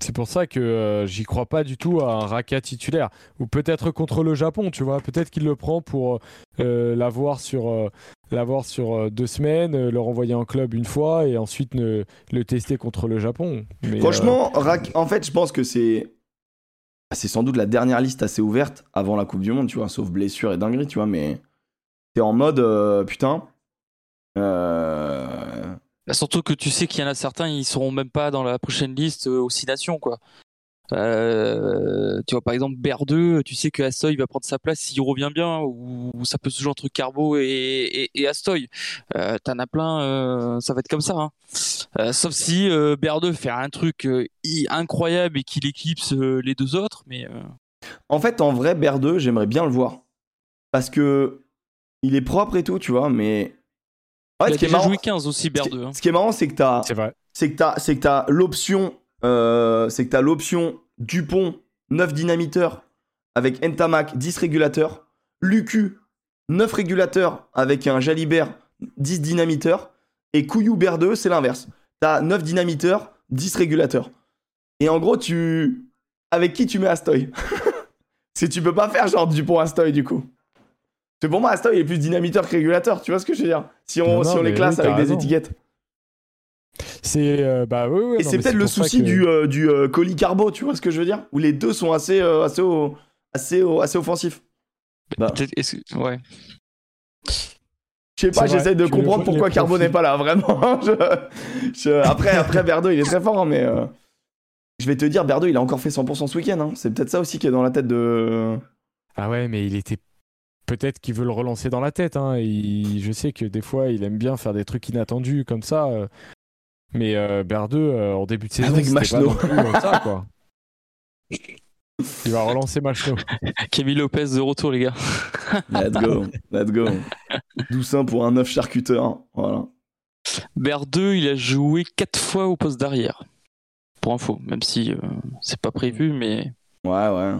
C'est pour ça que euh, j'y crois pas du tout à un Raka titulaire. Ou peut-être contre le Japon, tu vois. Peut-être qu'il le prend pour euh, l'avoir sur, euh, l'avoir sur deux semaines, le renvoyer en club une fois et ensuite ne- le tester contre le Japon. Mais, Franchement, Rak- en fait, je pense que c'est. C'est sans doute la dernière liste assez ouverte avant la Coupe du Monde, tu vois, sauf blessure et dinguerie, tu vois, mais. T'es en mode. euh, putain. Euh, Bah, Surtout que tu sais qu'il y en a certains, ils seront même pas dans la prochaine liste euh, aux six nations, quoi. Euh, tu vois, par exemple, BR2, tu sais que Astoy va prendre sa place s'il revient bien, ou, ou ça peut se jouer entre Carbo et, et, et Astoy. Euh, T'en as plein, euh, ça va être comme ça. hein. Euh, sauf si euh, BR2 fait un truc euh, i- incroyable et qu'il éclipse euh, les deux autres, mais euh, En fait, en vrai, BR2, j'aimerais bien le voir. Parce que. Il est propre et tout, tu vois, mais. Fait, il ce a qui est déjà marrant, joué 15 aussi, ce qui- BR2. hein. ce qui est marrant, c'est que t'as. C'est vrai. c'est que t'as c'est que t'as l'option euh, c'est que t'as l'option Dupont 9 dynamiteurs avec Ntamak 10 régulateurs. Lucu 9 régulateurs avec un Jalibert 10 dynamiteurs et Couillou Ber 2 c'est l'inverse. T'as 9 dynamiteurs 10 régulateurs. Et en gros tu avec qui tu mets Astoy? (laughs) Si tu peux pas faire genre Dupont Astoy du coup. C'est pour moi Astoy est plus dynamiteur que régulateur tu vois ce que je veux dire? Si on, Non, si on les classe oui, avec des étiquettes C'est euh, bah oui, oui, Et c'est peut-être le souci que- du, euh, du euh, colis carbo, tu vois ce que je veux dire? Où les deux sont assez, euh, assez, au- assez, au- assez offensifs. Bah. Ouais. Je sais pas, j'essaie de tu comprendre pourquoi Carbo n'est pas là, vraiment. (laughs) Je- je- Après, après Berdo, il est très fort, hein, mais euh, je vais te dire, Berdo, il a encore fait 100% ce week-end. hein. C'est peut-être ça aussi qui est dans la tête de. Ah ouais, mais il était. Peut-être qu'il veut le relancer dans la tête. Hein. Il- Je sais que des fois, il aime bien faire des trucs inattendus comme ça. Mais euh, Berdeux, euh, en début de saison, Avec pas Machno. non plus, euh, ça, quoi. (laughs) Il va relancer Machno. Camille Lopez de retour, les gars. (laughs) Let's go, let's go. Doussin pour un 9 charcuteur. Voilà. Berdeux, il a joué 4 fois au poste d'arrière. Pour info, même si euh, c'est pas prévu, mais Ouais, ouais.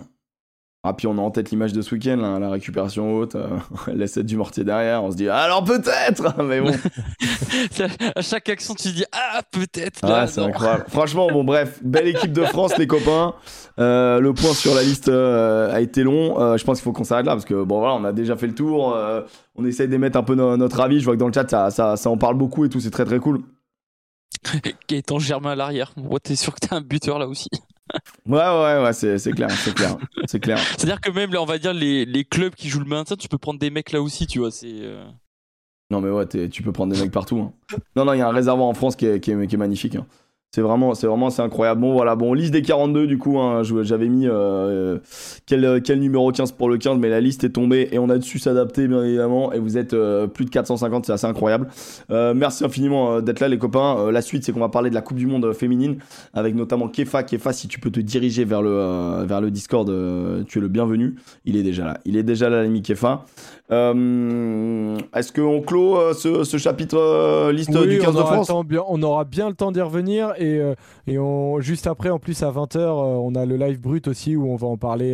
Ah, puis on a en tête l'image de ce week-end, la récupération haute, euh, (laughs) du mortier derrière. On se dit, alors peut-être (laughs) Mais bon. (laughs) à chaque action, tu te dis Ah, peut-être Ah, c'est incroyable. Franchement, bon, bref, belle équipe de France, les copains. Euh, le point sur la liste euh, a été long. Euh, je pense qu'il faut qu'on s'arrête là parce que, bon, voilà, on a déjà fait le tour. On essaye d'émettre un peu no- notre avis. Je vois que dans le chat, ça, ça, ça en parle beaucoup et tout. C'est très, très cool. Gaëtan Germain à l'arrière. Ouais, t'es sûr que t'es un buteur là aussi. Ouais, ouais, ouais, c'est c'est clair, c'est clair. C'est clair. (laughs) C'est-à-dire que même, là, on va dire, les, les clubs qui jouent le maintien, tu peux prendre des mecs là aussi, tu vois. C'est. euh, Non, mais ouais, tu peux prendre des mecs partout. hein. Non, non, il y a un réservoir en France qui est, qui est- qui est magnifique. hein. C'est vraiment, c'est vraiment, c'est incroyable. Bon, voilà, bon, liste des 42, du coup, hein, j'avais mis euh, quel, numéro 15 pour le 15, mais la liste est tombée et on a su s'adapter, bien évidemment. Et vous êtes euh, plus de 450, c'est assez incroyable. Euh, merci infiniment d'être là, les copains. La suite, c'est qu'on va parler de la Coupe du Monde féminine avec notamment Kefa. Kefa, si tu peux te diriger vers le, vers le Discord, tu es le bienvenu. Il est déjà là. Il est déjà là, l'ami Kefa. Euh, Est-ce qu'on clôt euh, ce, ce chapitre euh, liste Oui, du 15 on, de France le temps bien- on aura bien le temps d'y revenir. Et, et on, juste après, en plus, à 20h, on a le live brut aussi où on va en parler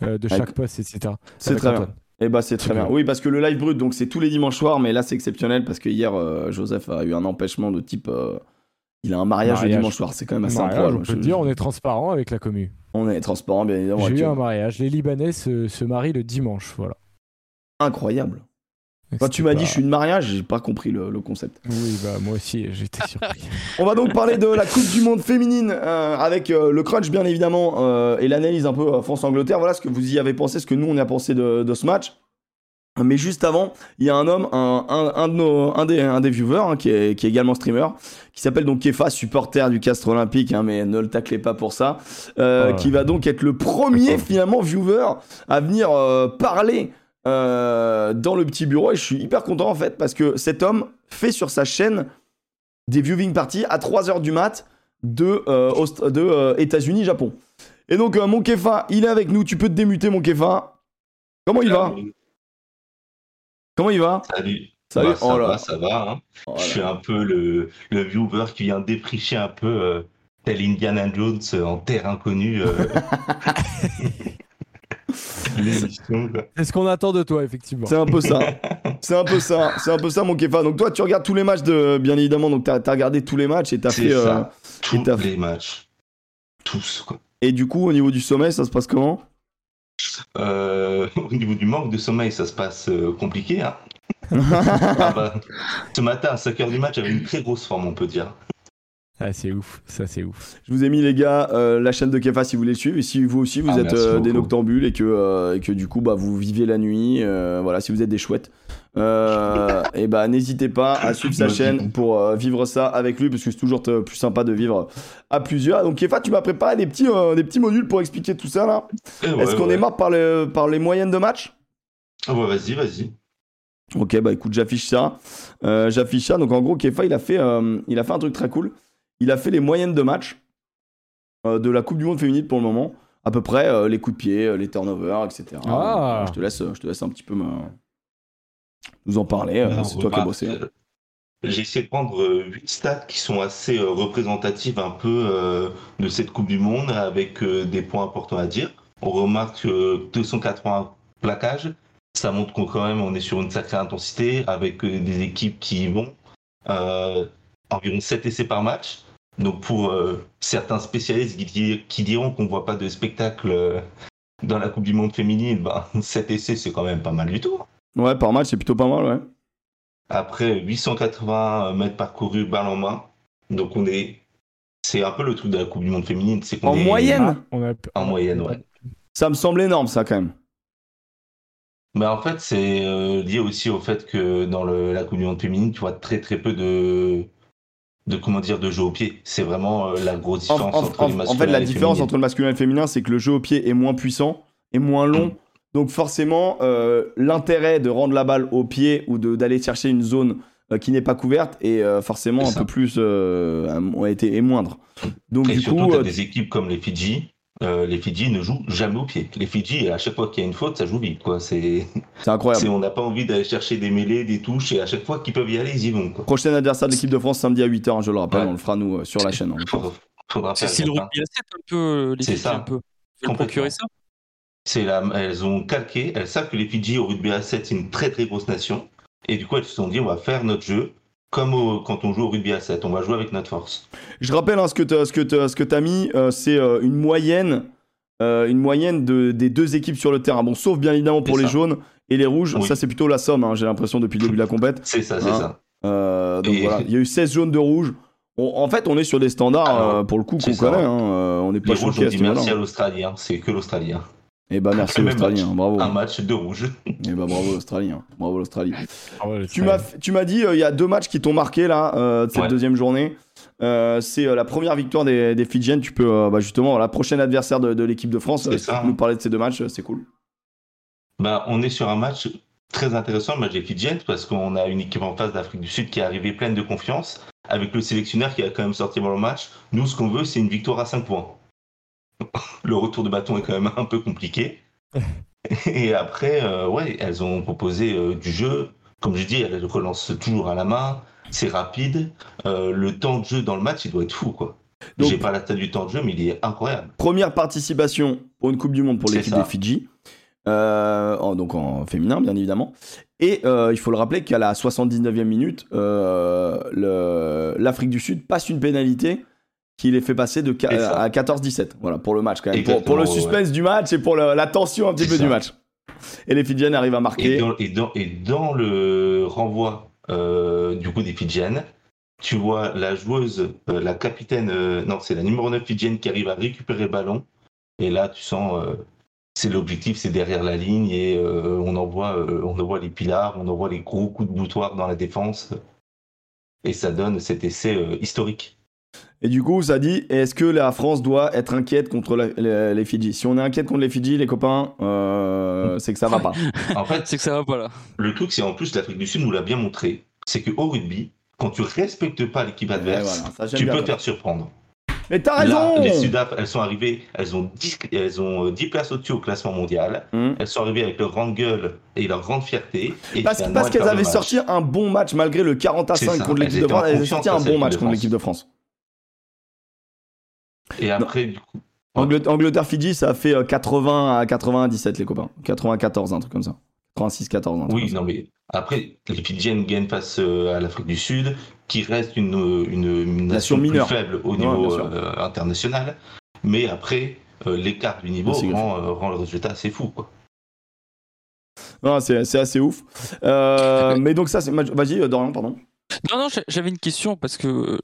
de chaque Avec- poste, etc. C'est très bien. Eh bah c'est très bien. bien. Oui, parce que le live brut, donc c'est tous les dimanches soirs, mais là c'est exceptionnel parce que hier Joseph a eu un empêchement de type. il a un mariage, le dimanche soir, c'est quand même assez incroyable. on peut Je- dire, on est transparent avec la commu. on est transparent, bien évidemment. J'ai eu un mariage. Les Libanais se, se marient le dimanche. Voilà. Incroyable. Quand tu m'as dit je suis une mariage, j'ai pas compris le, le concept. Oui, bah moi aussi, j'étais surpris. (laughs) On va donc parler de la Coupe du Monde féminine euh, avec euh, le crunch bien évidemment euh, et l'analyse un peu France-Angleterre. Voilà ce que vous y avez pensé, ce que nous on y a pensé de, de ce match. Mais juste avant, il y a un homme, un, un, un de nos, un, des, un des viewers hein, qui, est, qui est également streamer, qui s'appelle donc Kefa, supporter du Castre Olympique, hein, mais ne le taclez pas pour ça, euh, Oh. qui va donc être le premier (laughs) finalement viewer à venir euh, parler euh, dans le petit bureau. Et je suis hyper content en fait parce que cet homme fait sur sa chaîne des viewing parties à 3h du mat de, euh, de euh, États-Unis, Japon. Et donc, euh, mon Kefa, il est avec nous. Tu peux te démuter, mon Kefa. Comment il va? Comment il va? Salut. Salut. Bah, ça Oh là. va, ça va. hein. Oh Je suis un peu le, le viewer qui vient défricher un peu euh, tel Indiana Jones en terre inconnue. (laughs) C'est ce qu'on attend de toi, effectivement. C'est un peu ça. (laughs) C'est un peu ça. C'est un peu ça, mon Kefa. Donc, toi, tu regardes tous les matchs, de, bien évidemment. Donc, t'as as regardé tous les matchs et t'as C'est fait. euh. Tous les matchs. Tous, quoi. Et du coup, au niveau du sommeil, ça se passe comment? Euh, (laughs) au niveau du manque de sommeil, ça se passe euh, compliqué. Hein. (laughs) Ah bah, ce matin, à 5h du match, j'avais une très grosse forme, on peut dire. Ah, c'est ouf, ça c'est ouf. Je vous ai mis les gars euh, la chaîne de Kefa si vous voulez le suivre et si vous aussi vous Ah, êtes euh, des noctambules et que, euh, et que du coup bah, vous vivez la nuit, euh, voilà si vous êtes des chouettes, euh, et bah n'hésitez pas à suivre sa chaîne pour euh, vivre ça avec lui parce que c'est toujours plus sympa de vivre à plusieurs. Donc Kefa tu m'as préparé des petits, euh, des petits modules pour expliquer tout ça là. Ouais, Est-ce qu'on ouais. est marre par les, par les moyennes de match? Ah ouais, vas-y, vas-y. Ok, bah écoute, j'affiche ça. Euh, j'affiche ça. Donc en gros, Kefa, il a fait, euh, il a fait un truc très cool. Il a fait les moyennes de match euh, de la Coupe du Monde féminine pour le moment. À peu près euh, les coups de pied, euh, les turnovers, etc. Ah. Euh, je te laisse, je te laisse un petit peu me... nous en parler. euh, c'est toi qui as bossé. hein. euh, J'ai essayé de prendre euh, huit stats qui sont assez euh, représentatives un peu euh, de cette Coupe du Monde avec euh, des points importants à dire. On remarque euh, 280 plaquages. Ça montre qu'on quand même on est sur une sacrée intensité avec euh, des équipes qui y vont. Euh, environ 7 essais par match. Donc pour euh, certains spécialistes qui, di- qui diront qu'on voit pas de spectacle euh, dans la Coupe du Monde féminine, (laughs) bah, 7 essais c'est quand même pas mal du tout. Ouais, par match, c'est plutôt pas mal, ouais. Après 880 mètres parcourus balle en main. Donc on est. C'est un peu le truc de la Coupe du Monde féminine. C'est qu'on En est moyenne on a... En moyenne, ouais. Ça me semble énorme, ça, quand même. Mais en fait, c'est euh, lié aussi au fait que dans le, la Coupe du Monde féminine, tu vois très très peu de, de comment dire, de jeu au pied. C'est vraiment euh, la grosse En, différence en- entre en- les en masculins fait, la et différence entre le masculin et le féminin, c'est que le jeu au pied est moins puissant et moins long. Mm. Donc forcément, euh, l'intérêt de rendre la balle au pied ou de- d'aller chercher une zone euh, qui n'est pas couverte est euh, forcément un peu plus a été est moindre. Donc Et du surtout, coup, des équipes comme les Fidji. Euh, les Fidji ne jouent jamais au pied. Les Fidji, à chaque fois qu'il y a une faute, ça joue vite. Quoi. C'est, c'est incroyable. c'est- on n'a pas envie d'aller chercher des mêlées, des touches, et à chaque fois qu'ils peuvent y aller, ils y vont. Quoi. Prochain adversaire de l'équipe de France samedi à 8h, je le rappelle, Ouais. on le fera nous euh, sur la chaîne. hein. C'est faire c'est le gaffe, hein. rugby à 7 un peu, les C'est Fidji, ça. un peu. Procurer ça? C'est la, elles ont calqué, elles savent que les Fidji au rugby à 7, c'est une très très grosse nation. Et du coup, elles se sont dit, on va faire notre jeu comme au- quand on joue au rugby à 7. On va jouer avec notre force. Je rappelle hein, ce que tu ce que t'as- ce que t'as mis, euh, c'est euh, une moyenne, euh, une moyenne de, des deux équipes sur le terrain. Bon, sauf bien évidemment pour les jaunes et les rouges. Oui. Ça, c'est plutôt la somme. hein, J'ai l'impression depuis le début de la compète. (laughs) C'est ça, c'est Hein. ça. Donc Et- voilà, (laughs) il y a eu 16 jaunes de rouge. On- en fait, on est sur des standards Alors, pour le coup qu'on connaît. on n'est pas Les rouges ce dit merci à l'Australien, c'est que l'Australien. Et bah merci l'Australien, bravo. Un match de rouge. (laughs) Et bah bravo l'Australien, bravo l'Australie. Ah ouais, Tu m'as tu m'as dit euh, il y a deux matchs qui t'ont marqué là euh, de cette Ouais. deuxième journée. Euh, c'est euh, la première victoire des, des Fidjiennes. Tu peux euh, bah, justement la prochaine adversaire de, de l'équipe de France. Euh, si tu nous parler de ces deux matchs, c'est cool. Bah, on est sur un match très intéressant, le match des Fidjiens, parce qu'on a une équipe en face d'Afrique du Sud qui est arrivée pleine de confiance, avec le sélectionneur qui a quand même sorti avant le match. Nous, ce qu'on veut, c'est une victoire à 5 points. (laughs) Le retour de bâton est quand même un peu compliqué. (laughs) Et après, euh, ouais, elles ont proposé euh, du jeu. Comme je dis, elles relancent toujours à la main. C'est rapide. Euh, le temps de jeu dans le match, il doit être fou, quoi. Donc- J'ai pas la tête du temps de jeu, mais il est incroyable. Première participation pour une Coupe du Monde pour l'équipe des Fidji. En- donc en féminin, bien évidemment. Et il faut le rappeler qu'à la 79e minute, le- l'Afrique du Sud passe une pénalité qui les fait passer de, à 14-17. Voilà, pour le match quand même. Pour, pour le suspense du match et pour le- la tension un petit peu ça. du match. Et les Fidjiennes arrivent à Et marquer. dans, et dans- et dans le renvoi euh, du coup des Fidjiennes, tu vois la joueuse, euh, la capitaine, euh, non, c'est la numéro 9 Fidjienne qui arrive à récupérer le ballon. Et là, tu sens, c'est l'objectif, c'est derrière la ligne et on, envoie, on envoie les pilars, on envoie les gros coups de boutoir dans la défense. Et ça donne cet essai historique. Et du coup, ça dit est-ce que la France doit être inquiète contre la- les, les Fidji? Si on est inquiète contre les Fidji, les copains, euh, c'est que ça va pas. (laughs) En fait, C'est que ça va pas là. le truc, c'est en plus l'Afrique du Sud nous l'a bien montré, c'est qu'au rugby, quand tu respectes pas l'équipe adverse, voilà, ça, j'aime tu peux te faire surprendre. Mais t'as Là, raison les Sudaf, elles sont arrivées, elles ont 10, elles ont euh, 10 places au-dessus au classement mondial. Hum. Elles sont arrivées avec leur grande gueule et leur grande fierté. Et Parce, parce elles qu'elles avaient sorti un bon match malgré le 40 à C'est 5 ça, contre l'équipe de France. Elles avaient sorti un bon match contre l'équipe de France. Et après, du coup, Anglet- Angleterre-Fidji, ça a fait euh, 80 à 97, les copains. 94, un truc comme ça. 86-14, un truc oui, comme ça. non, mais après, les Fidjiennes gagnent face euh, à l'Afrique du Sud, qui reste une, une, une Nation nation plus faible au niveau euh, international. Mais après, euh, l'écart du niveau Merci, rend, euh, rend le résultat assez fou. Quoi. Non, c'est assez ouf. Euh, (laughs) mais donc ça, c'est... Vas-y, euh, Dorian, pardon. Non, non, j'a- j'avais une question parce que euh,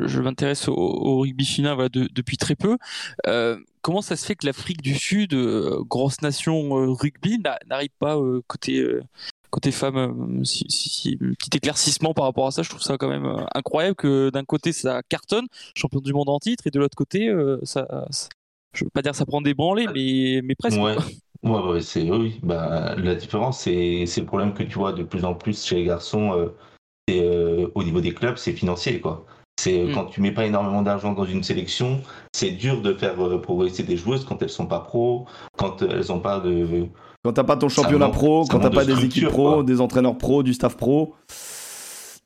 je m'intéresse au, au rugby féminin voilà, de- depuis très peu. Euh, comment ça se fait que l'Afrique du Sud, euh, grosse nation euh, rugby, n'a- n'arrive pas euh, côté euh, côté femmes euh, si, si- si- un petit éclaircissement par rapport à ça, je trouve ça quand même euh, incroyable que d'un côté ça cartonne, champion du monde en titre, et de l'autre côté euh, ça, ça- je veux pas dire ça prend des branlées, mais mais presque. Ouais. Ouais, ouais, c'est oui. Bah, la différence, c'est le problème que tu vois de plus en plus chez les garçons. euh, euh, au niveau des clubs, c'est financier, quoi. C'est euh, Mm. quand tu mets pas énormément d'argent dans une sélection, c'est dur de faire euh, progresser des joueuses quand elles sont pas pros, quand elles ont pas de. Quand t'as pas ton championnat manque- pro, ça quand t'as de pas des équipes pro, quoi. des entraîneurs pro, du staff pro,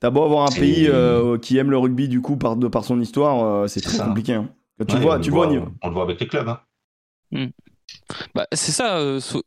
t'as beau avoir un pays euh, qui aime le rugby du coup par, de par son histoire, euh, c'est très ça. compliqué. hein. Quand tu Ouais, vois, tu le vois, voit, on le voit avec les clubs. Hein. Bah, c'est ça, euh, so-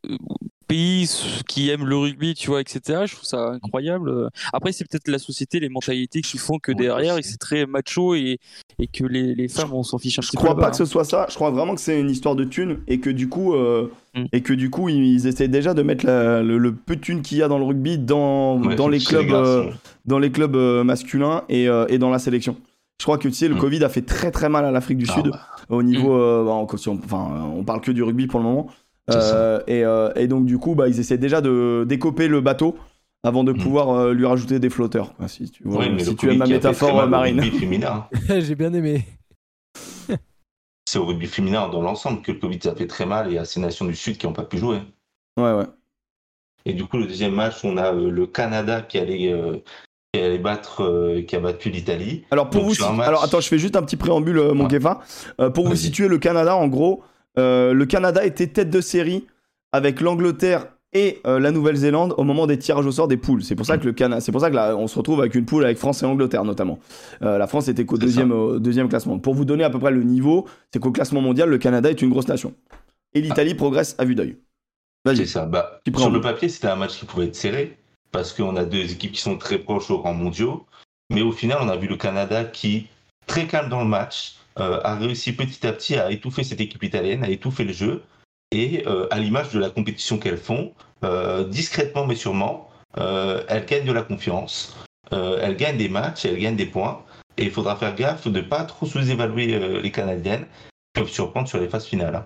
pays qui aiment le rugby, tu vois, etc. Je trouve ça incroyable. Euh, Après, c'est peut-être la société, les mentalités qui font que derrière, c'est très macho et, et que les, les femmes, on s'en fiche un Je petit peu. crois pas que ce soit ça. Je crois vraiment que c'est une histoire de thunes et que du coup, euh, Mm. et que du coup, ils essaient déjà de mettre la- le, le peu de thunes qu'il y a dans le rugby dans, Ouais, dans les clubs, euh, dans les clubs euh, masculins et, euh, et dans la sélection. Je crois que tu sais, le Mm. Covid a fait très très mal à l'Afrique du Ah, Sud bah, au niveau. euh, bah, on, enfin, on parle que du rugby pour le moment. Euh, et, euh, et donc du coup, bah, ils essaient déjà de décoper le bateau avant de Mm. pouvoir euh, lui rajouter des flotteurs. quoi, si tu, vois, Oui, mais si le tu aimes ma a métaphore marine. rugby féminin. (laughs) J'ai bien aimé. (laughs) C'est au rugby féminin dans l'ensemble que le Covid ça fait très mal et à ces nations du Sud qui n'ont pas pu jouer. Ouais, ouais. Et du coup, le deuxième match, on a euh, le Canada qui allait, euh, qui allait battre, euh, qui a battu l'Italie. Alors pour Donc, vous, si- match- alors attends, je fais juste un petit préambule, euh, mon Ouais. Kefa. Euh, pour vous situer le Canada, en gros, euh, le Canada était tête de série avec l'Angleterre et euh, la Nouvelle-Zélande au moment des tirages au sort des poules. C'est pour ça que le Canada, c'est pour ça que là, on se retrouve avec une poule avec France et Angleterre notamment. Euh, la France était qu'au deuxième, classement. Pour vous donner à peu près le niveau, c'est qu'au classement mondial, le Canada est une grosse nation et l'Italie progresse à vue d'œil. C'est Vas-y. ça. Bah, sur le papier, c'était un match qui pouvait être serré parce qu'on a deux équipes qui sont très proches au rang mondiaux. Mais au final, on a vu le Canada qui, très calme dans le match, euh, a réussi petit à petit à étouffer cette équipe italienne, à étouffer le jeu. Et euh, à l'image de la compétition qu'elles font, euh, discrètement mais sûrement, euh, elles gagnent de la confiance, euh, elles gagnent des matchs, elles gagnent des points. Et il faudra faire gaffe de ne pas trop sous-évaluer euh, les Canadiennes qui peuvent surprendre sur les phases finales.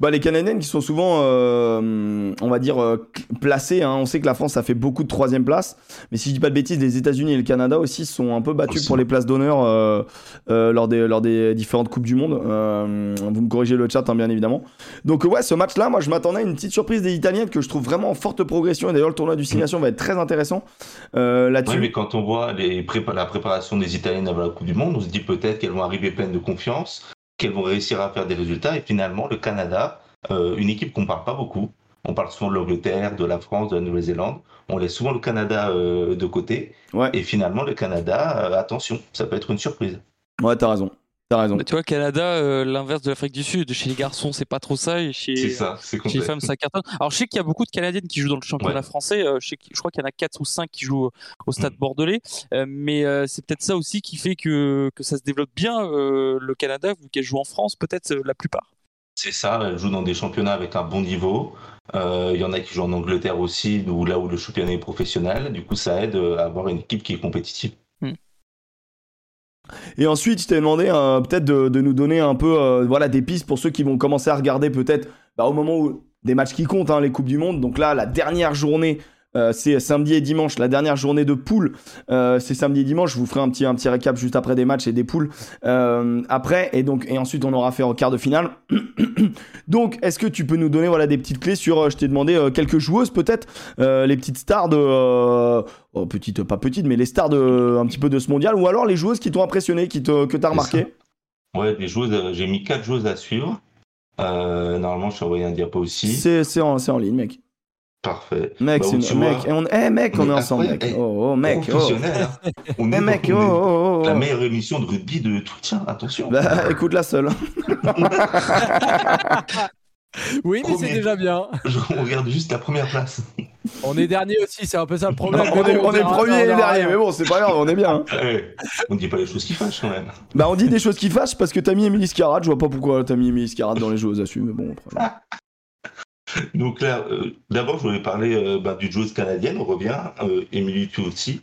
Bah, les Canadiennes qui sont souvent, euh, on va dire, euh, placées. hein. On sait que la France a fait beaucoup de troisième place. Mais si je dis pas de bêtises, les États-Unis et le Canada aussi sont un peu battus Aussi. pour les places d'honneur euh, euh, lors, des, lors des différentes Coupes du Monde. Vous me corrigez le chat, hein, bien évidemment. Donc, ouais, ce match-là, moi, je m'attendais à une petite surprise des Italiennes que je trouve vraiment en forte progression. Et d'ailleurs, le tournoi du Six Nations va être très intéressant Oui, là-dessus. mais quand on voit les prépa- la préparation des Italiennes avant la Coupe du Monde, on se dit peut-être qu'elles vont arriver pleines de confiance, qu'elles vont réussir à faire des résultats. Et finalement, le Canada, euh, une équipe qu'on ne parle pas beaucoup. On parle souvent de l'Angleterre, de la France, de la Nouvelle-Zélande. On laisse souvent le Canada euh, de côté. Ouais, Et finalement, le Canada, euh, attention, ça peut être une surprise. ouais, t'as raison. T'as raison. Bah, tu vois, Canada, euh, l'inverse de l'Afrique du Sud. Chez les garçons, c'est pas trop ça. Et chez, ça, les femmes, ça cartonne. Alors, je sais qu'il y a beaucoup de Canadiennes qui jouent dans le championnat Ouais. français. Euh, je, sais qu'il- je crois qu'il y en a 4 ou 5 qui jouent au stade Mm. bordelais. Euh, mais euh, c'est peut-être ça aussi qui fait que, que ça se développe bien, euh, le Canada, vu qu'elle joue en France, peut-être euh, la plupart. C'est ça, elles jouent dans des championnats avec un bon niveau. Euh, Il y en a qui jouent en Angleterre aussi, où, là où le championnat est professionnel. Du coup, ça aide à avoir une équipe qui est compétitive. Et ensuite, je t'ai demandé euh, peut-être de, nous donner un peu euh, voilà, des pistes pour ceux qui vont commencer à regarder peut-être bah, au moment où des matchs qui comptent, hein, les Coupes du Monde. Donc là, la dernière journée, euh, c'est samedi et dimanche. La dernière journée de poule, euh, c'est samedi et dimanche. Je vous ferai un petit, un petit récap juste après des matchs et des poules euh, après. Et, donc, et ensuite, on aura fait en quart de finale. (coughs) donc, est-ce que tu peux nous donner voilà, des petites clés sur, euh, je t'ai demandé, quelques joueuses peut-être, les petites stars de... oh, petites, pas petites, mais les stars de, un petit peu de ce mondial, ou alors les joueuses qui t'ont impressionné, qui te, que t'as remarqué? Ouais, des joueuses, j'ai mis quatre joueuses à suivre. Normalement, je t'ai envoyé un diapo aussi. C'est en, c'est en ligne, mec. Parfait. Mec, Bah, c'est une- vois, mec, et on, eh, mec, on est est ensemble, mec. Oh, oh, mec, oh. professionnel. hein. (laughs) On Eh, est, mec, on oh, oh, oh, la meilleure émission de rugby de Twitch, hein, attention. Bah, (laughs) écoute la seule. (laughs) Oui, mais c'est déjà bien. Je regarde juste la première place. On est dernier aussi, c'est un peu ça le problème. on est, on est premier et dernier, mais bon, c'est pas grave, on est bien. hein. Ouais. On dit pas les choses qui fâchent quand même. Bah, on dit des choses qui fâchent parce que t'as mis Emily Scarrad. Je vois pas pourquoi t'as mis Emily Scarrad dans les joueuses à suivre, mais bon. après. (laughs) Donc là, euh, d'abord, je voulais parler euh, bah, d'une joueuse canadienne. On revient, euh, Emily Tuotsi,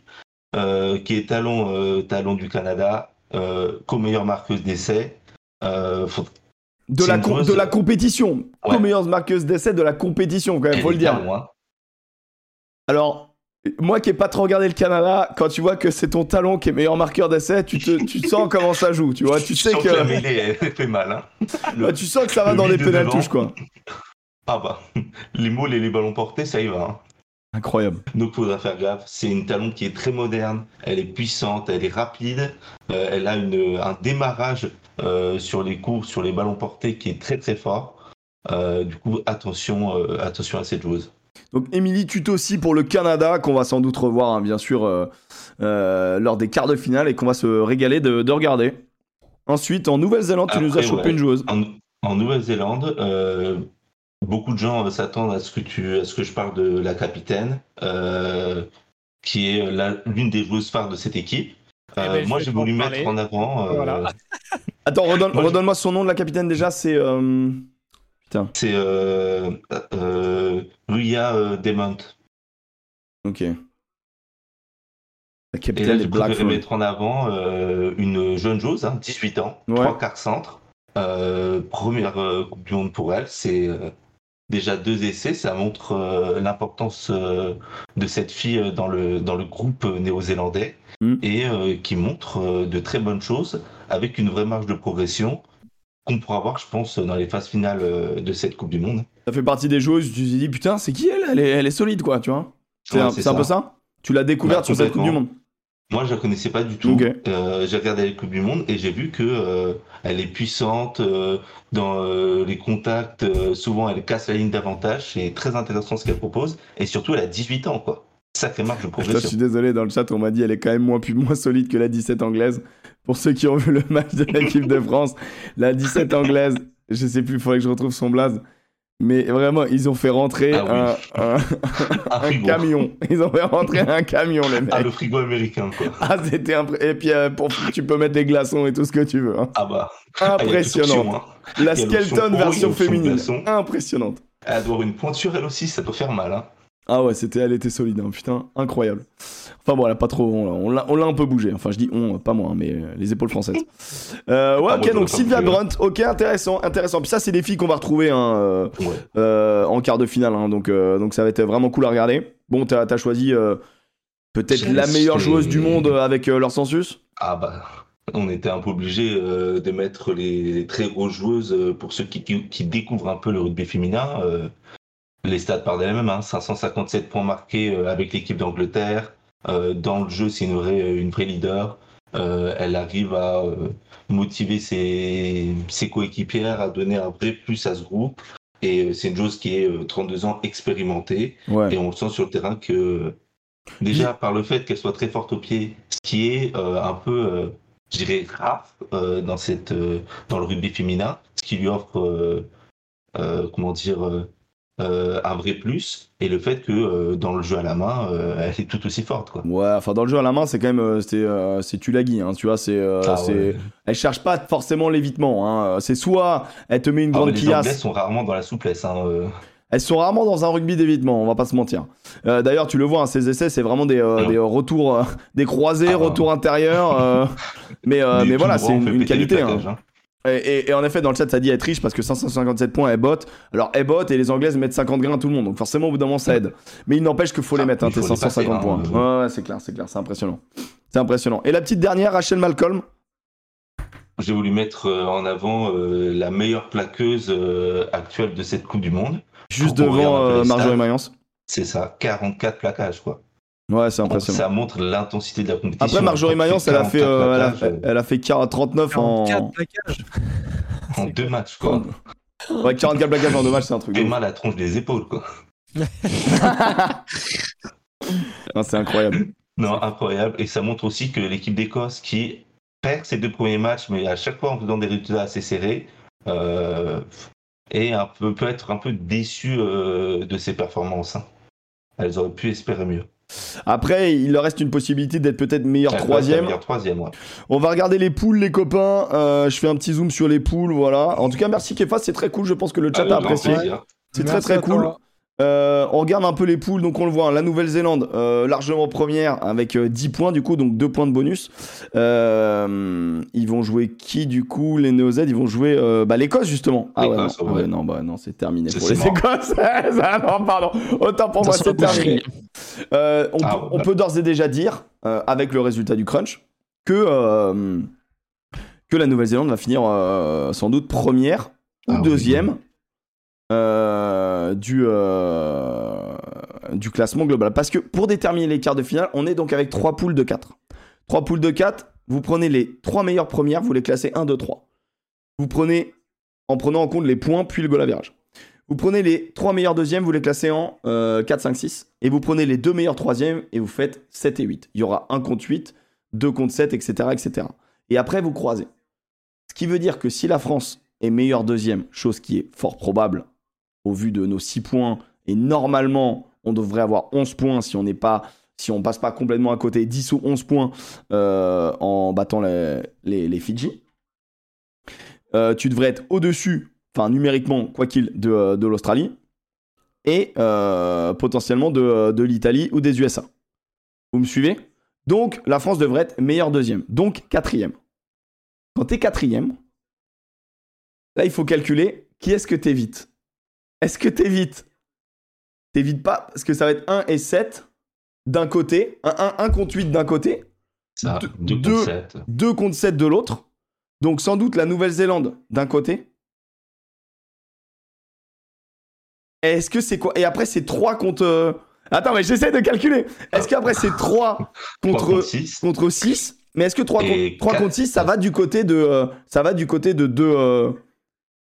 euh, qui est talon, euh, talon du Canada, euh, co-meilleure marqueuse d'essai. Euh, faut- De la, une com- joueuse- de la compétition. Ouais. Co-meilleure marqueuse d'essai de la compétition, quand même, elle faut le dire. talon, hein. Alors, moi qui ai pas trop regardé le Canada, quand tu vois que c'est ton talon qui est meilleur marqueur d'essai, tu, te, tu sens comment ça joue, tu vois. Tu (laughs) sais sens que. la mêlée, elle fait mal. Hein. (laughs) Le- Bah, tu sens que ça va dans les pénales touches, quoi. Ah bah, (laughs) les moules et les ballons portés, ça y va. hein. Incroyable. Donc faudra faire gaffe. C'est une talon qui est très moderne, elle est puissante, elle est rapide, euh, elle a une, un démarrage euh, sur les coups, sur les ballons portés qui est très très fort. Euh, du coup, attention, attention à cette joueuse. Donc, Émilie aussi pour le Canada, qu'on va sans doute revoir, hein, bien sûr, lors des quarts de finale et qu'on va se régaler de, de regarder. Ensuite, en Nouvelle-Zélande, tu nous as chopé ouais. une joueuse. En, en Nouvelle-Zélande, beaucoup de gens euh, s'attendent à ce que tu, à ce que je parle de la capitaine, euh, qui est l'une des joueuses phares de cette équipe. Eh Euh, ben, je moi, j'ai voulu parler. mettre en avant. euh, Voilà. (laughs) Attends, redonne- Moi, je- redonne-moi son nom de la capitaine déjà, c'est. euh, C'est euh, euh, Ruya euh, Demont. Ok. La Et capitaine là, des j'ai préféré Black mettre en avant euh, une jeune joueuse, hein, 18 ans, Ouais. trois quarts centre. Euh, première euh, Coupe du Monde pour elle. C'est euh, déjà deux essais, ça montre euh, l'importance euh, de cette fille euh, dans le, dans le groupe néo-zélandais Mm. et euh, qui montre de très bonnes choses avec une vraie marge de progression qu'on pourra voir, je pense, dans les phases finales de cette Coupe du Monde. Ça fait partie des joueuses, tu te dis putain, c'est qui elle? Elle est, elle est solide quoi, tu vois? C'est Ouais, un, peu ça? Tu l'as découverte Bah, sur cette Coupe du. Monde? Moi, je la connaissais pas du tout. J'ai regardé la Coupe du Monde et j'ai vu que elle est puissante euh, dans euh, les contacts. euh, souvent, elle casse la ligne d'avantage. C'est très intéressant ce qu'elle propose. Et surtout, elle a 18 ans, quoi. Sacrée marge de Je progression. suis désolé, dans le chat, on m'a dit elle est quand même moins, moins solide que la 17 anglaise. Pour ceux qui ont vu le match de l'équipe de France, la 17 anglaise, je sais plus, il faudrait que je retrouve son blaze. Mais vraiment, ils ont fait rentrer Ah un, (laughs) camion. Ils ont fait rentrer un camion, les mecs. Ah, le frigo américain, quoi. Ah, c'était impré- Et puis, euh, pour... tu peux mettre des glaçons et tout ce que tu veux. hein. Ah bah. ah, Impressionnant. option, hein. La Skeleton version féminine. Impressionnante. Elle doit avoir une pointure, elle aussi, ça peut faire mal. Hein. Ah ouais, c'était, elle était solide, hein, putain, incroyable. Enfin bon, elle a pas trop, on l'a, un peu bougé. Enfin, je dis on, pas moi, hein, mais euh, les épaules françaises. (laughs) Euh, ouais, Ah, ok, donc Sylvia bougé, Grunt, ok, intéressant, intéressant. Puis ça, c'est des filles qu'on va retrouver hein, euh, Ouais. euh, en quart de finale, hein, donc, euh, donc ça va être vraiment cool à regarder. Bon, t'as, t'as choisi euh, peut-être la meilleure joueuse du monde euh, avec euh, leur census? Ah bah. On était un peu obligé euh, de mettre les, les très grosses joueuses euh, pour ceux qui, qui, qui découvrent un peu le rugby féminin. euh, les stats parlent d'elles-mêmes. Hein, 557 points marqués euh, avec l'équipe d'Angleterre. Euh, dans le jeu, c'est une vraie, une vraie leader. Euh, elle arrive à euh, motiver ses, ses coéquipières, à donner un vrai plus à ce groupe. Et c'est une joueuse qui est euh, 32 ans expérimentée. Ouais. Et on le sent sur le terrain que, déjà, par le fait qu'elle soit très forte au pied, ce qui est euh, un peu, euh, je dirais, rare euh, dans, cette, dans le rugby féminin, ce qui lui offre, comment dire, euh, euh, un vrai plus. Et le fait que euh, dans le jeu à la main, euh, elle est tout aussi forte. Quoi. Ouais, enfin dans le jeu à la main, c'est quand même c'est c'est Tulagi, hein, tu vois, c'est Ah c'est ouais. elle cherche pas forcément l'évitement, hein. C'est soit elle te met une Ah, grande les Anglais sont rarement dans la souplesse. Hein. Elles sont rarement dans un rugby d'évitement, on va pas se mentir. Euh, D'ailleurs, tu le vois, hein, ces essais, c'est vraiment des, euh, des retours, euh, des croisés, Ah, retours intérieurs. (laughs) mais Mais voilà, c'est une, qualité. hein. hein. Et, et- et en effet, dans le chat, ça dit être riche parce que 557 points, elle botte. Alors, elle botte et les Anglaises mettent 50 grains à tout le monde. Donc, forcément, au bout d'un moment, ça aide. Mais il n'empêche qu'il faut les Ah, mettre, hein, tes faut les 550 passer, points. hein, Ouais, ouais, c'est clair, c'est clair, c'est impressionnant. C'est impressionnant. Et la petite dernière, Rachel Malcolm. J'ai voulu mettre euh, en avant euh, la meilleure plaqueuse euh, actuelle de cette Coupe du Monde. Juste devant euh, Marjorie. Mayence. C'est ça, 44 plaquages, quoi. Ouais, c'est impressionnant. ça montre l'intensité de la compétition. Après, Marjorie Mayence, fais elle a fait, 44 euh, elle a, elle a fait 40 39 en. 44 plaquages. euh, en deux matchs, quoi. Ouais, 44 plaquages en deux matchs, c'est un truc. Et mal la tronche des épaules, quoi. (laughs) C'est incroyable. Non, incroyable. Et ça montre aussi que l'équipe d'Écosse, qui perd ses deux premiers matchs, mais à chaque fois en faisant des résultats assez serrés, euh, est un peu, peut être un peu déçue euh, de ses performances. hein. Elles auraient pu espérer mieux. Après, il leur reste une possibilité d'être peut-être meilleur troisième. meilleure troisième, ouais. On va regarder les poules, les copains. Euh, je fais un petit zoom sur les poules, voilà. En tout cas, merci Kefa, c'est très cool. Je pense que le chat Avec a apprécié. C'est très très cool. toi. Euh, on regarde un peu les poules, donc on le voit, hein, la Nouvelle-Zélande euh, largement première avec euh, 10 points du coup, donc 2 points de bonus. Euh, ils vont jouer qui du coup Les Néo-Z, ils vont jouer bah, l'Écosse justement. Ah ouais, non, L'Écosse, ah ouais. non, bah non, c'est terminé C'est- pour les. Écosses. (laughs) Ah, non, pardon, autant pour moi, c'est terminé. On, Ah, peut- on peut d'ores et déjà dire, avec le résultat du crunch, que, que la Nouvelle-Zélande va finir sans doute première ou Ah oui. Euh, du, euh, du classement global. Parce que pour déterminer les quarts de finale, on est donc avec trois poules de 4. Trois poules de 4, vous prenez les trois meilleures premières, vous les classez 1, 2, 3. Vous prenez, en prenant en compte les points puis le goal average. Vous prenez les trois meilleurs deuxièmes, vous les classez en euh, 4, 5, 6. Et vous prenez les deux meilleurs troisièmes et vous faites 7 et 8. Il y aura 1 contre 8, 2 contre 7, etc., etc. Et après, vous croisez. Ce qui veut dire que si la France est meilleure deuxième, chose qui est fort probable au vu de nos 6 points, et normalement, on devrait avoir 11 points si on n'est pas si on passe pas complètement à côté, 10 ou 11 points euh, en battant les, Fidji. Euh, tu devrais être au-dessus, enfin numériquement, quoi qu'il, de, de l'Australie et euh, potentiellement de, de l'Italie ou des USA. Vous me suivez? Donc la France devrait être meilleure deuxième, donc quatrième. Quand tu es quatrième, là il faut calculer qui est-ce que tu évites. Est-ce que t'évites T'évites pas, parce que ça va être 1 et 7 d'un côté, 1, 1, contre 8 d'un côté, Ça, Deux- 2 deux- contre 7. 2 contre 7 de l'autre. Donc sans doute la Nouvelle-Zélande d'un côté. Est-ce que c'est quoi Et après c'est 3 contre... euh, Attends, mais j'essaie de calculer. Est-ce qu'après c'est 3 3 (laughs) contre, contre 6. contre 6 Mais est-ce que 3, Et contre, 3 quatre. contre 6, ça va du côté de... euh, ça va du côté de 2...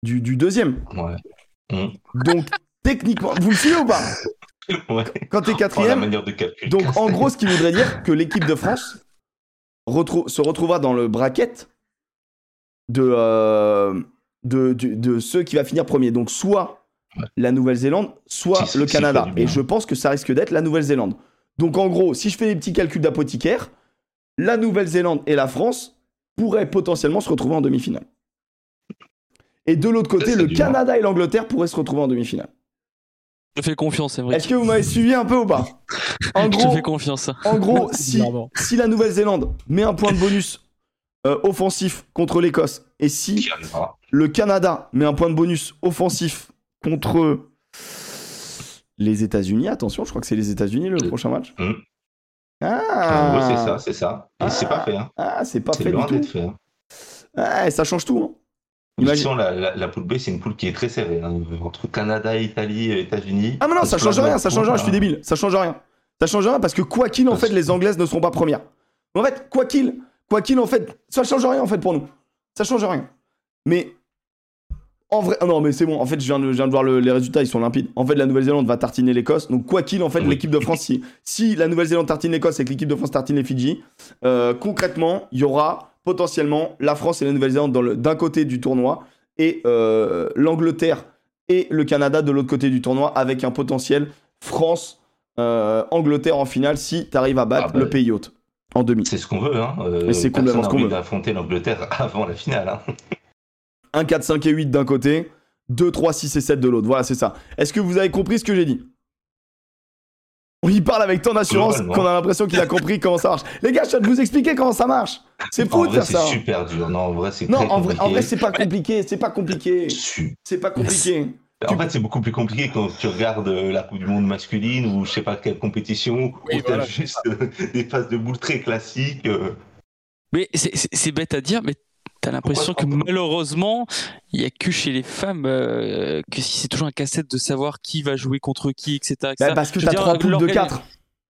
du, du deuxième? Ouais. Hum. Donc techniquement... Vous me suivez ou pas (laughs) ouais. Quand Oh, la quatrième... de. Donc en gros, ce qui voudrait dire que l'équipe de France retrou- se retrouvera dans le bracket de, euh, de, ceux qui va finir premier. Donc soit Ouais. la Nouvelle-Zélande, soit le Canada. Et je pense que ça risque d'être la Nouvelle-Zélande. Donc en gros, si je fais des petits calculs d'apothicaire, la Nouvelle-Zélande et la France pourraient potentiellement se retrouver en demi-finale. Et de l'autre côté, c'est le du Canada et l'Angleterre pourraient se retrouver en demi-finale. Je te fais confiance, Emmerich. Est-ce que vous m'avez suivi un peu ou pas? En (laughs) Je te gros, fais confiance. en gros, (laughs) si, la Nouvelle-Zélande met un point de bonus euh, offensif contre l'Écosse, et si le Canada met un point de bonus offensif contre les États-Unis, attention, je crois que c'est les États-Unis le Euh, prochain match. En Ah, gros, c'est ça, c'est ça. Et c'est pas fait. Hein. Ah, c'est pas C'est fait du loin d'être tout. fait. Hein. Ah, ça change tout. hein. Imagine- la, la, la poule B, c'est une poule qui est très serrée. hein. Entre Canada, Italie, et États-Unis. Ah, mais non, ça change rien, ça change rien, je suis débile. Ça change rien. Ça change rien parce que quoi qu'il, en fait, les Anglaises ne seront pas premières. En fait, quoi qu'il, quoi qu'il, en fait, ça change rien, en fait, pour nous. Ça change rien. Mais, en vrai, ah non, mais c'est bon, en fait, je viens de, je viens de voir le- les résultats, ils sont limpides. En fait, la Nouvelle-Zélande va tartiner l'Écosse. Donc, quoi qu'il, en fait, Oui. l'équipe de France, si, si la Nouvelle-Zélande tartine l'Écosse et que l'équipe de France tartine les Fidji, euh, concrètement, il y aura potentiellement la France et la Nouvelle-Zélande d'un côté du tournoi et euh, l'Angleterre et le Canada de l'autre côté du tournoi avec un potentiel France euh, Angleterre en finale si tu arrives à battre Ah bah, le pays hôte en demi. C'est ce qu'on veut. Hein. Euh, Mais c'est complètement ce qu'on veut. d'affronter l'Angleterre (laughs) avant la finale. Hein. 1 4 5 et 8 d'un côté, 2 3 6 et 7 de l'autre. Voilà, c'est ça. Est-ce que vous avez compris ce que j'ai dit? On y parle avec tant d'assurance qu'on a l'impression qu'il a compris comment ça marche. Les gars, je viens de vous expliquer comment ça marche. C'est fou de faire c'est ça. super dur. Non, en vrai, c'est Non, très en vrai, en compliqué. vrai c'est pas compliqué, c'est pas compliqué. C'est pas compliqué. En fait, c'est beaucoup plus compliqué quand tu regardes euh, la Coupe du Monde masculine ou je sais pas quelle compétition Oui, où t'as juste euh, (laughs) des phases de boules très classiques. euh. Mais c'est- c'est c'est bête à dire, mais t'as l'impression que malheureusement, il y a que chez les femmes euh, que si c'est toujours un casse-tête de savoir qui va jouer contre qui, etc. etc. Bah, parce que t'as 3 poules de 4.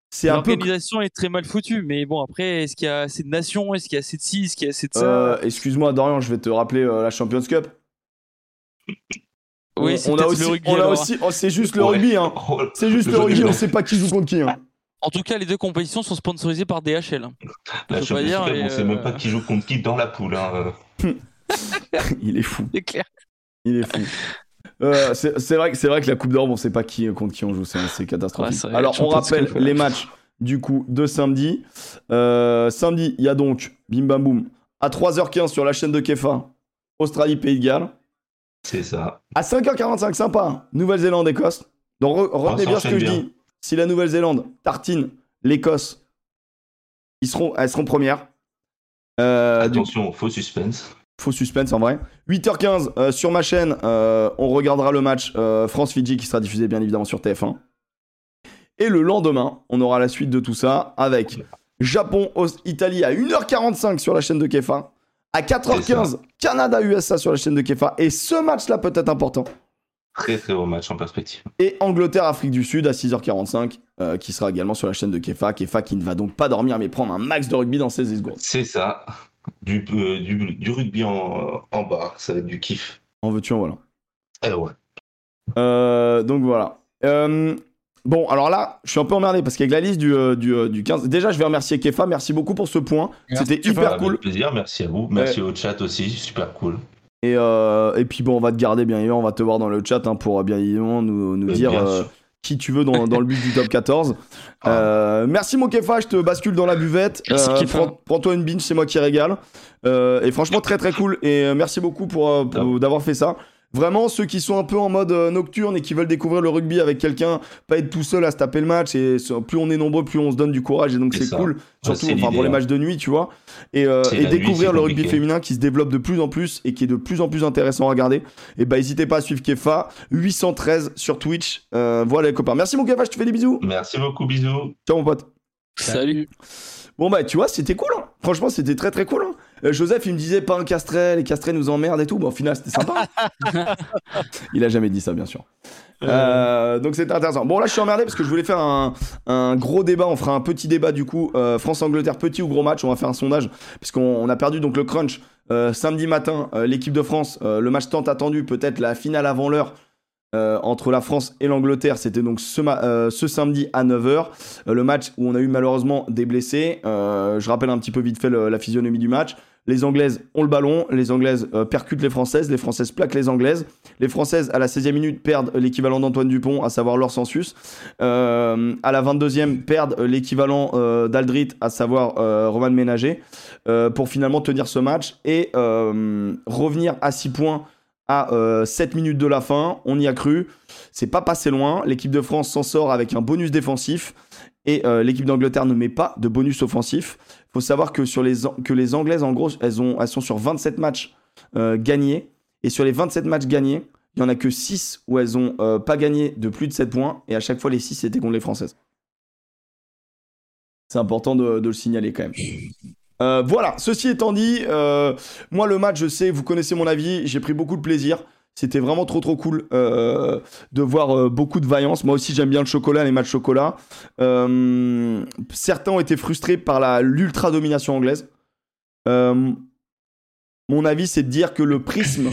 C'est un peu. L'organisation est très mal foutue, mais bon, après, est-ce qu'il y a assez de nations? Est-ce qu'il y a assez de ci? Est-ce qu'il y a assez de ça? Euh, Excuse-moi, Dorian, je vais te rappeler euh, la Champions Cup. Oui, on, a aussi, le rugby. on a alors. aussi, oh, c'est juste le Ouais. rugby, hein. (laughs) C'est juste le rugby, on sait pas qui joue contre qui. Hein. En tout cas, les deux compétitions sont sponsorisées par DHL. La je pas dire, on sait euh, même pas qui joue contre qui dans la poule. Hein. (laughs) Il est fou, C'est clair. il est fou. Euh, c'est c'est vrai, que- c'est vrai que la Coupe d'Europe, on sait pas qui contre qui on joue, c'est c'est catastrophique. Ouais, c'est vrai, Alors, on rappelle les matchs du coup de samedi. Euh, samedi, il y a donc Bim Bam Boum à 3h15 sur la chaîne de Kefa, Australie Pays de Galles. C'est ça. À 5h45, sympa, hein. Nouvelle-Zélande, Écosse. Donc re- retenez ça bien ce que je dis. Si la Nouvelle-Zélande tartine l'Écosse, ils seront, elles seront premières. Euh, Attention, faux suspense. faux suspense en vrai. 8h15 euh, sur ma chaîne, euh, on regardera le match France-Fidji qui sera diffusé bien évidemment sur TF1. Et le lendemain, on aura la suite de tout ça avec Japon-Italie à 1h45 sur la chaîne de Kefa. À 4h15, Canada-USA sur la chaîne de Kefa. Et ce match-là peut être important. Très très beau match en perspective. Et Angleterre-Afrique du Sud à 6h45, euh, qui sera également sur la chaîne de Kefa. Kefa qui ne va donc pas dormir, mais prendre un max de rugby dans ses secondes. C'est ça. Du, euh, du, du rugby en, en bas, ça va être du kiff. En veux-tu, en voilà. Eh ouais. Euh, donc voilà. Euh, bon, alors là, je suis un peu emmerdé parce qu'avec la liste du, du, du 15. Déjà, je vais remercier Kefa. Merci beaucoup pour ce point. C'était hyper Avec cool. plaisir, merci à vous. Merci au chat aussi, super cool. Et, euh, et puis, bon, on va te garder bien évidemment. On va te voir dans le chat hein, pour euh, bien évidemment nous, nous dire bien euh, qui tu veux dans, dans le but du top 14. Ah. Euh, merci, mon Kefa. Je te bascule dans la buvette. Merci, Euh, Kefa. prends- Prends-toi une binge, c'est moi qui régale. Euh, et franchement, très très cool. Et merci beaucoup pour, pour- d'avoir fait ça. Vraiment, ceux qui sont un peu en mode euh, nocturne et qui veulent découvrir le rugby avec quelqu'un, pas être tout seul à se taper le match. Et plus on est nombreux, plus on se donne du courage. Et donc C'est cool, surtout enfin, pour les matchs de nuit, tu vois. Et, euh, et nuit, découvrir le rugby féminin qui se développe de plus en plus et qui est de plus en plus intéressant à regarder. Et bah, n'hésitez pas à suivre Kefa, 813 sur Twitch. Euh, voilà les copains. Merci mon Kefa, je te fais des bisous. Merci beaucoup, bisous. Ciao mon pote. Salut. Bon bah tu vois c'était cool hein. Franchement c'était très très cool hein. Euh, Joseph il me disait pas un castrel, les castrels nous emmerdent et tout. Bon au final c'était sympa. (laughs) il a jamais dit ça bien sûr. Euh, donc c'était intéressant. Bon là je suis emmerdé parce que je voulais faire un, un gros débat. On fera un petit débat du coup. Euh, France-Angleterre petit ou gros match. On va faire un sondage parce qu'on on a perdu donc le crunch euh, samedi matin. euh, L'équipe de France, euh, le match tant attendu, peut-être la finale avant l'heure. euh, entre la France et l'Angleterre, c'était donc ce, euh, samedi à 9h. Euh, le match où on a eu malheureusement des blessés. Euh, je rappelle un petit peu vite fait le- la physionomie du match. Les Anglaises ont le ballon, les Anglaises euh, percutent les Françaises, les Françaises plaquent les Anglaises. Les Françaises, à la 16e minute, perdent l'équivalent d'Antoine Dupont, à savoir leur census. Euh, à la 22e, perdent euh, l'équivalent euh, d'Aldrit, à savoir euh, Roman Ménager, euh, pour finalement tenir ce match et euh, revenir à 6 points à euh, 7 minutes de la fin. On y a cru. C'est pas passé loin. L'équipe de France s'en sort avec un bonus défensif. Et euh, l'équipe d'Angleterre ne met pas de bonus offensif. Il faut savoir que, les, que Anglaises, en gros, elles, ont, sont sur 27 matchs euh, gagnés. Et sur les 27 matchs gagnés, il n'y en a que 6 où elles ont euh, pas gagné de plus de 7 points. Et à chaque fois, les 6 c'était contre les Françaises. C'est important de, le signaler quand même. Voilà, ceci étant dit, moi le match, je sais, vous connaissez mon avis, j'ai pris beaucoup de plaisir. C'était vraiment trop trop cool euh, de voir euh, beaucoup de vaillance. Moi aussi j'aime bien le chocolat, les matchs chocolat. Euh, certains ont été frustrés par l'ultra domination anglaise. Mon avis c'est de dire que le prisme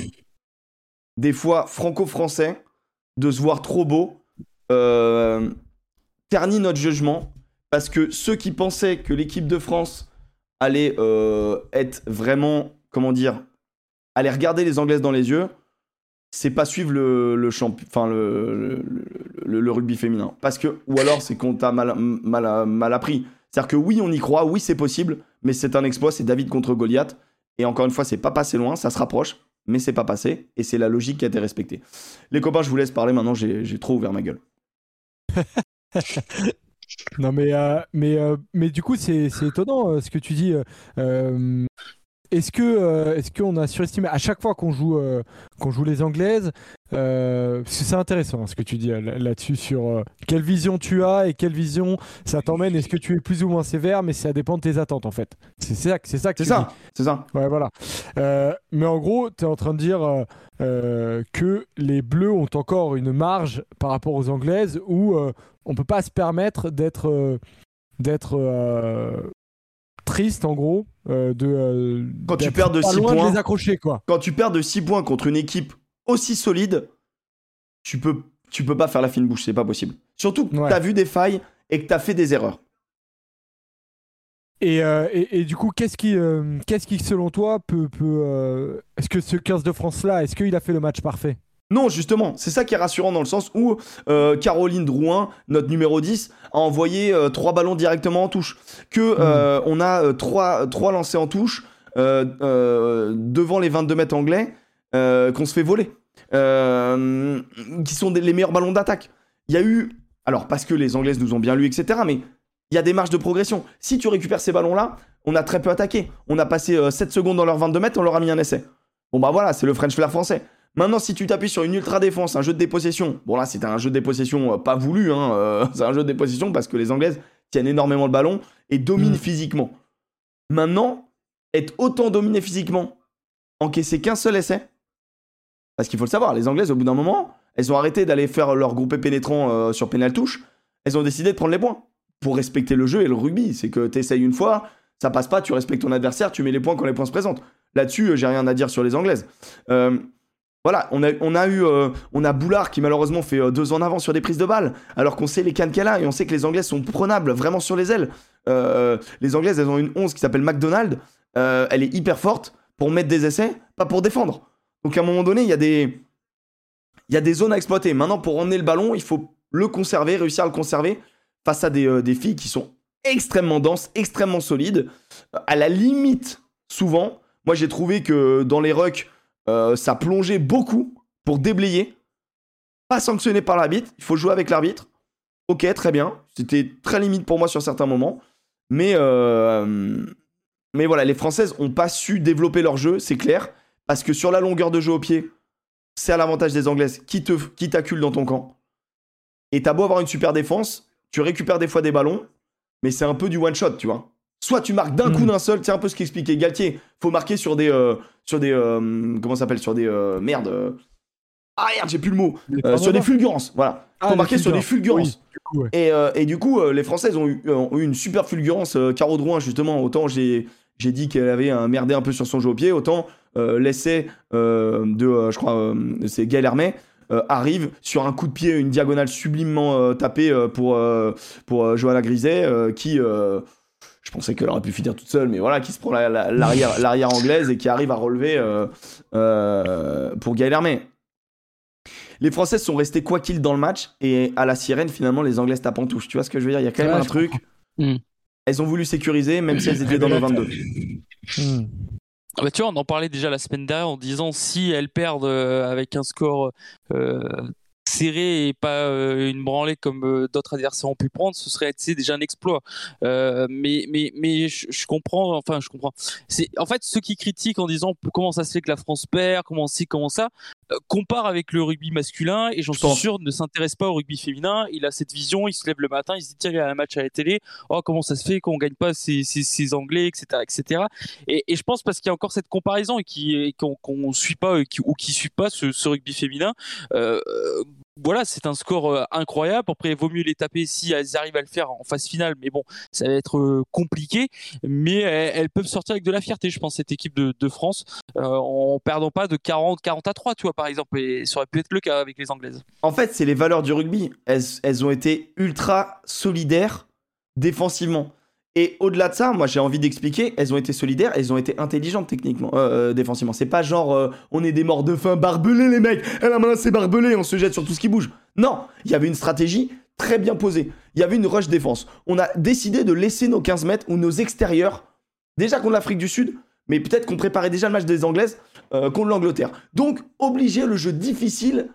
des fois franco-français de se voir trop beau ternit notre jugement parce que ceux qui pensaient que l'équipe de France allait être vraiment, comment dire, aller regarder les Anglaises dans les yeux, c'est pas suivre le, le, enfin le, le, rugby féminin. Parce que, ou alors c'est qu'on t'a mal, mal, mal appris. C'est-à-dire que oui, on y croit, oui, c'est possible, mais c'est un exploit, c'est David contre Goliath. Et encore une fois, c'est pas passé loin, ça se rapproche, mais c'est pas passé, et c'est la logique qui a été respectée. Les copains, je vous laisse parler maintenant, j'ai trop ouvert ma gueule. (laughs) Non mais euh, mais euh, mais du coup c'est c'est étonnant euh, ce que tu dis. Est-ce que euh, est-ce qu'on a surestimé à chaque fois qu'on joue euh, qu'on joue les anglaises euh, c'est intéressant hein, ce que tu dis là- là-dessus sur quelle vision tu as et quelle vision ça t'emmène. Est-ce que tu es plus ou moins sévère mais ça dépend de tes attentes en fait. C'est ça que c'est ça C'est ça, c'est ça. Ouais, voilà. Mais en gros, tu es en train de dire que les Bleus ont encore une marge par rapport aux Anglaises où on peut pas se permettre d'être d'être triste, en gros. euh, de, euh, Quand tu perds de pas six loin points. de les accrocher, quoi. quand tu perds de 6 points contre une équipe aussi solide, tu peux, tu peux pas faire la fine bouche, c'est pas possible. Surtout que Ouais. t'as vu des failles et que t'as fait des erreurs. Et, euh, et, et du coup, qu'est-ce qui, qu'est-ce qui, selon toi, peut. peut Est-ce que ce 15 de France-là, est-ce qu'il a fait le match parfait? Non, justement, c'est ça qui est rassurant dans le sens où euh, Caroline Drouin, notre numéro 10, a envoyé euh, trois ballons directement en touche. Que euh, on a trois, trois lancés en touche devant les 22 mètres anglais qu'on se fait voler. Qui sont des- les meilleurs ballons d'attaque. Il y a eu. Alors, parce que les Anglaises nous ont bien lu, etc. Mais il y a des marges de progression. Si tu récupères ces ballons-là, on a très peu attaqué. On a passé euh, 7 secondes dans leurs 22 mètres, on leur a mis un essai. Bon, bah voilà, c'est le French flair français. Maintenant, si tu t'appuies sur une ultra défense, un jeu de dépossession, bon là c'était un jeu de dépossession euh, pas voulu, hein, euh, (laughs) c'est un jeu de dépossession parce que les Anglaises tiennent énormément le ballon et dominent Mm. physiquement. Maintenant, être autant dominé physiquement, encaisser qu'un seul essai, parce qu'il faut le savoir, les Anglaises au bout d'un moment, elles ont arrêté d'aller faire leur groupé pénétrant euh, sur pénal touche, elles ont décidé de prendre les points pour respecter le jeu et le rugby. C'est que tu essayes une fois, ça passe pas, tu respectes ton adversaire, tu mets les points quand les points se présentent. Là-dessus, j'ai rien à dire sur les Anglaises. Euh, voilà, on a, on a eu, euh, on a Boulard qui malheureusement fait euh, deux en avant sur des prises de balles, alors qu'on sait les cannes qu'elle a et on sait que les Anglaises sont prenables vraiment sur les ailes. Euh, les Anglaises, elles ont une 11 qui s'appelle McDonald, elle est hyper forte pour mettre des essais, pas pour défendre. Donc à un moment donné, il y a des, il y a des zones à exploiter. Maintenant, pour emmener le ballon, il faut le conserver, réussir à le conserver face à des, des filles qui sont extrêmement denses, extrêmement solides. À la limite, souvent, moi j'ai trouvé que dans les rucks, euh, ça plongeait beaucoup pour déblayer, pas sanctionné par l'arbitre, il faut jouer avec l'arbitre. Ok, très bien. C'était très limite pour moi sur certains moments. Mais, euh, mais voilà, les Françaises ont pas su développer leur jeu, c'est clair. Parce que sur la longueur de jeu au pied, c'est à l'avantage des Anglaises qui te qui t'acculent dans ton camp. Et t'as beau avoir une super défense, tu récupères des fois des ballons, mais c'est un peu du one shot, tu vois. Soit tu marques d'un Mm. coup d'un seul, c'est un peu ce qu'expliquait Galtier. Faut marquer sur des euh, sur des euh, comment ça s'appelle sur des euh, merde. euh, ah merde, j'ai plus le mot. Euh, sur des fulgurances, voilà. Ah, Faut les marquer sur des fulgurances. Oui, du coup, ouais. Et, euh, et du coup, euh, les Françaises ont eu, ont eu une super fulgurance. Caro Drouin, justement, autant j'ai j'ai dit qu'elle avait un merdé un peu sur son jeu au pied, autant l'essai de, je crois, c'est Gaël Hermet, euh, arrive sur un coup de pied, une diagonale sublimement tapée pour, pour Johanna Griset, qui, je pensais qu'elle aurait pu finir toute seule, mais voilà, qui se prend la- la- l'arrière (laughs) anglaise et qui arrive à relever euh, euh, pour Gaël Hermet. Les Françaises sont restées quoi qu'il dans le match et à la sirène finalement les Anglaises tapent en touche. Tu vois ce que je veux dire? Il y a quand même Ouais, un truc. Mm. Elles ont voulu sécuriser même si elles étaient dans le 22. Hmm. Ah bah, tu vois, on en parlait déjà la semaine dernière en disant si elles perdent euh, avec un score euh, serré et pas euh, une branlée comme euh, d'autres adversaires ont pu prendre, ce serait déjà un exploit. Euh, mais mais mais je, je comprends, enfin je comprends. C'est en fait ceux qui critiquent en disant comment ça se fait que la France perd, comment ci, comment ça, comparent avec le rugby masculin et j'en Je suis pense. sûr ne s'intéresse pas au rugby féminin. Il a cette vision, il se lève le matin, il se dit tiens il y a un match à la télé, oh comment ça se fait qu'on gagne pas ces, ces, ces Anglais, etc., etc. Et, et je pense parce qu'il y a encore cette comparaison et qui qu'on qu'on suit pas ou qui suit pas ce, ce rugby féminin. Voilà, c'est un score euh, incroyable. Après, il vaut mieux les taper si elles arrivent à le faire en phase finale. Mais bon, ça va être euh, compliqué. Mais elles, peuvent sortir avec de la fierté, je pense, cette équipe de, France, euh, en perdant pas de 40, 40 à 3, tu vois, par exemple. Et ça aurait pu être le cas avec les Anglaises. En fait, c'est les valeurs du rugby. Elles ont été ultra solidaires défensivement. Et au-delà de ça, moi j'ai envie d'expliquer, elles ont été solidaires, elles ont été intelligentes techniquement, euh, euh, défensivement. C'est pas genre euh, on est des morts de faim, barbelés les mecs, et la main c'est barbelé, on se jette sur tout ce qui bouge. Non, il y avait une stratégie très bien posée. Il y avait une rush défense. On a décidé de laisser nos 15 mètres ou nos extérieurs, déjà contre l'Afrique du Sud, mais peut-être qu'on préparait déjà le match des Anglaises contre l'Angleterre. Donc obliger le jeu difficile,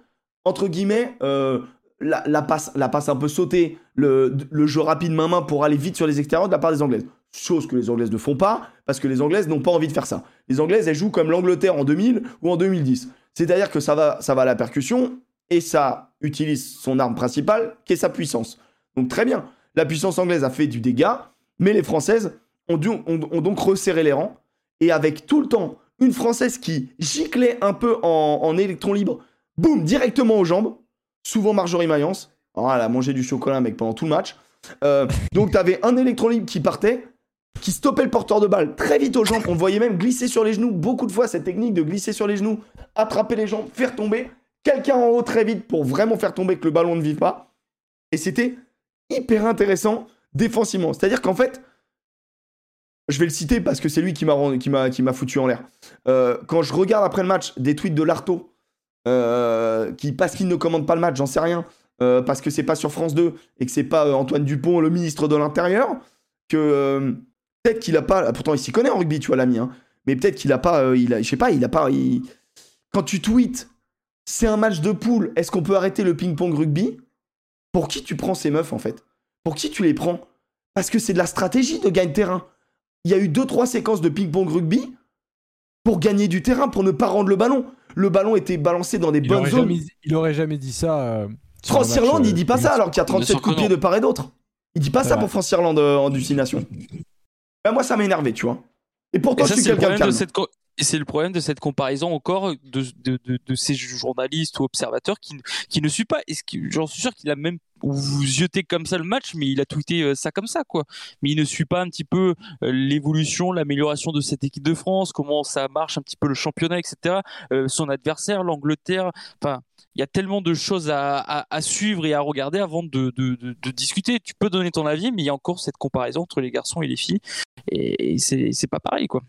entre guillemets, passe, la passe un peu sautée, le, jeu rapide main-main pour aller vite sur les extérieurs de la part des Anglaises. Chose que les Anglaises ne font pas, parce que les Anglaises n'ont pas envie de faire ça. Les Anglaises, elles jouent comme l'Angleterre en 2000 ou en 2010. C'est-à-dire que ça va, ça va à la percussion, et ça utilise son arme principale, qui est sa puissance. Donc très bien, la puissance anglaise a fait du dégât, mais les Françaises ont donc resserré les rangs, et avec tout le temps une Française qui giclait un peu en, en électron libre, boum, directement aux jambes, souvent Marjorie Mayence. Oh, elle a mangé du chocolat, mec, pendant tout le match. Euh, donc, t'avais un électron libre qui partait, qui stoppait le porteur de balle très vite aux jambes. On voyait même glisser sur les genoux. Beaucoup de fois, cette technique de glisser sur les genoux, attraper les jambes, faire tomber quelqu'un en haut très vite pour vraiment faire tomber que le ballon ne vive pas. Et c'était hyper intéressant défensivement. C'est-à-dire qu'en fait, je vais le citer parce que c'est lui qui m'a foutu en l'air. Euh, quand je regarde après le match des tweets de Lartaud, euh, qui parce qu'il ne commande pas le match, j'en sais rien, euh, parce que c'est pas sur France 2 et que c'est pas euh, Antoine Dupont, le ministre de l'Intérieur, que euh, peut-être qu'il a pas, pourtant il s'y connaît en rugby, tu vois l'ami, hein, mais peut-être qu'il a pas, il a, je sais pas, il a pas, il- quand tu tweets, c'est un match de poule, est-ce qu'on peut arrêter le ping-pong rugby? Pour qui tu prends ces meufs en fait? Pour qui tu les prends? Parce que c'est de la stratégie de gagne terrain. Il y a eu deux trois séquences de ping-pong rugby pour gagner du terrain, pour ne pas rendre le ballon. Le ballon était balancé dans des Il bonnes zones. jamais, il aurait jamais dit ça. Euh, France-Irlande, euh, il dit pas ça alors qu'il y a Bien 37 sûr que coups de pied de part et d'autre. Il dit pas ça pour France-Irlande euh, en destination. Ben, moi, ça m'a énervé, tu vois. Et pourtant, Et je ça, suis c'est le quelqu'un de problème de calme. cette co- et c'est le problème de cette comparaison encore de, de, de, de ces journalistes ou observateurs qui, qui ne suivent pas. Et ce qui- j'en suis sûr qu'il a même vous jetez comme ça le match, mais il a tweeté euh, ça comme ça, quoi. Mais il ne suit pas un petit peu euh, l'évolution, l'amélioration de cette équipe de France, comment ça marche un petit peu le championnat, etc. Euh, son adversaire, l'Angleterre. Enfin, il y a tellement de choses à, à, à suivre et à regarder avant de, de, de, de discuter. Tu peux donner ton avis, mais il y a encore cette comparaison entre les garçons et les filles, et, et c'est pas pareil, quoi.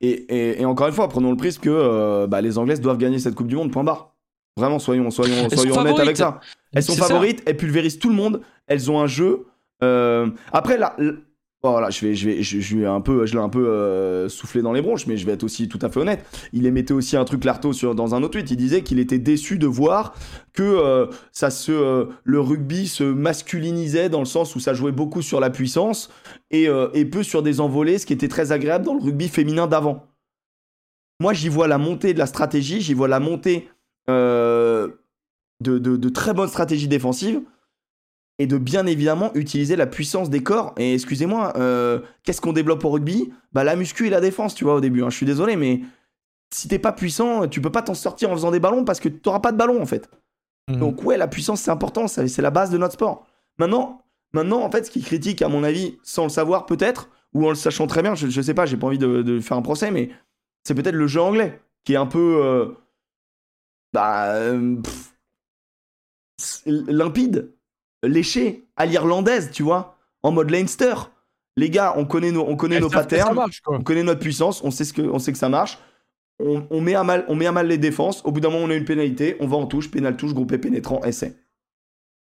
Et, et- et encore une fois, prenons le prisme que euh, bah, les Anglaises doivent gagner cette Coupe du Monde, point barre. Vraiment, soyons, soyons, soyons honnêtes avec ça. Elles sont ça. favorites, elles pulvérisent tout le monde, elles ont un jeu. euh, Après, la, Voilà, je vais, je vais, je, je ai un peu, je l'ai un peu euh, soufflé dans les bronches, mais je vais être aussi tout à fait honnête. Il émettait aussi un truc Larto sur dans un autre tweet. Il disait qu'il était déçu de voir que euh, ça se, euh, le rugby se masculinisait dans le sens où ça jouait beaucoup sur la puissance et, et peu sur des envolées, ce qui était très agréable dans le rugby féminin d'avant. Moi, j'y vois la montée de la stratégie, j'y vois la montée de, de, de très bonnes stratégies défensives et de bien évidemment utiliser la puissance des corps. Et excusez-moi, euh, qu'est-ce qu'on développe au rugby? Bah la muscu et la défense, tu vois, au début. hein. Je suis désolé, mais si t'es pas puissant, tu peux pas t'en sortir en faisant des ballons parce que t'auras pas de ballon en fait. Mhm. Donc ouais, la puissance c'est important, c'est la base de notre sport. Maintenant, maintenant en fait, ce qui critique à mon avis, sans le savoir peut-être, ou en le sachant très bien, je, je sais pas, j'ai pas envie de, de faire un procès, mais c'est peut-être le jeu anglais qui est un peu, euh, bah, euh, pff, limpide, léché, à l'irlandaise, tu vois, en mode Leinster. Les gars, on connaît nos, on connaît nos patterns. marche. On connaît notre puissance, on sait, ce que, on sait que ça marche. On, on met à mal, on met à mal les défenses. Au bout d'un moment, on a une pénalité. On va en touche, pénal touche, groupé pénétrant, essai.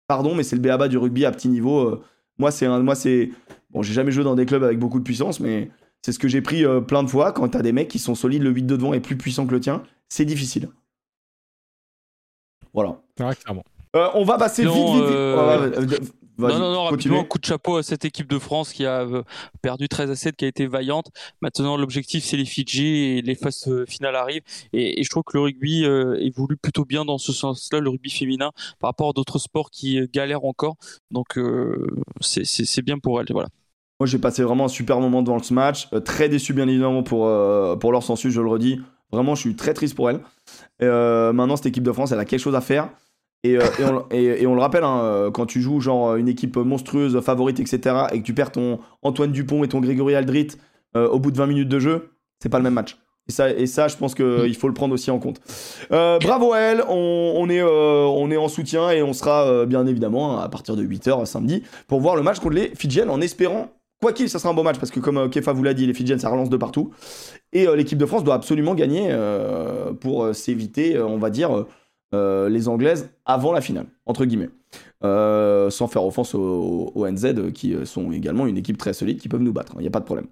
Pardon, mais c'est le béaba du rugby à petit niveau. euh, moi, c'est un, moi, c'est bon. J'ai jamais joué dans des clubs avec beaucoup de puissance, mais c'est ce que j'ai pris euh, plein de fois quand t'as des mecs qui sont solides. Le 8 de devant est plus puissant que le tien. C'est difficile. Voilà. Ouais, clairement. Euh, on va passer Non, vite, vite, vite. euh, Ouais, non, non, non, rapidement, coup de chapeau à cette équipe de France qui a euh, perdu 13 à 7, qui a été vaillante. Maintenant, l'objectif, c'est les Fidji et les phases finales arrivent. Et, et je trouve que le rugby euh, évolue plutôt bien dans ce sens-là, le rugby féminin, par rapport à d'autres sports qui galèrent encore. Donc, c'est- bien pour elle. Voilà. Moi, j'ai passé vraiment un super moment devant ce match. Très déçu, bien évidemment, pour, pour leur sensu, je le redis. Vraiment, je suis très triste pour elle. Euh, maintenant, cette équipe de France, elle a quelque chose à faire. Et, euh, et, on, le rappelle, hein, euh, quand tu joues genre une équipe monstrueuse, favorite, etc., et que tu perds ton Antoine Dupont et ton Grégory Aldrit euh, au bout de 20 minutes de jeu, c'est pas le même match. Et ça, et ça je pense qu'il faut le prendre aussi en compte. Bravo à elle, on, est, on est en soutien et on sera bien évidemment à partir de 8h samedi pour voir le match contre les Fidjiennes en espérant Quoi qu'il, ça sera un beau match parce que, comme Kefa vous l'a dit, les Fidjiennes, ça relance de partout. Et l'équipe de France doit absolument gagner pour s'éviter, on va dire, euh, les Anglaises avant la finale, entre guillemets. Euh, sans faire offense aux, NZ qui euh, sont également une équipe très solide qui peuvent nous battre, il n'y a pas de problème.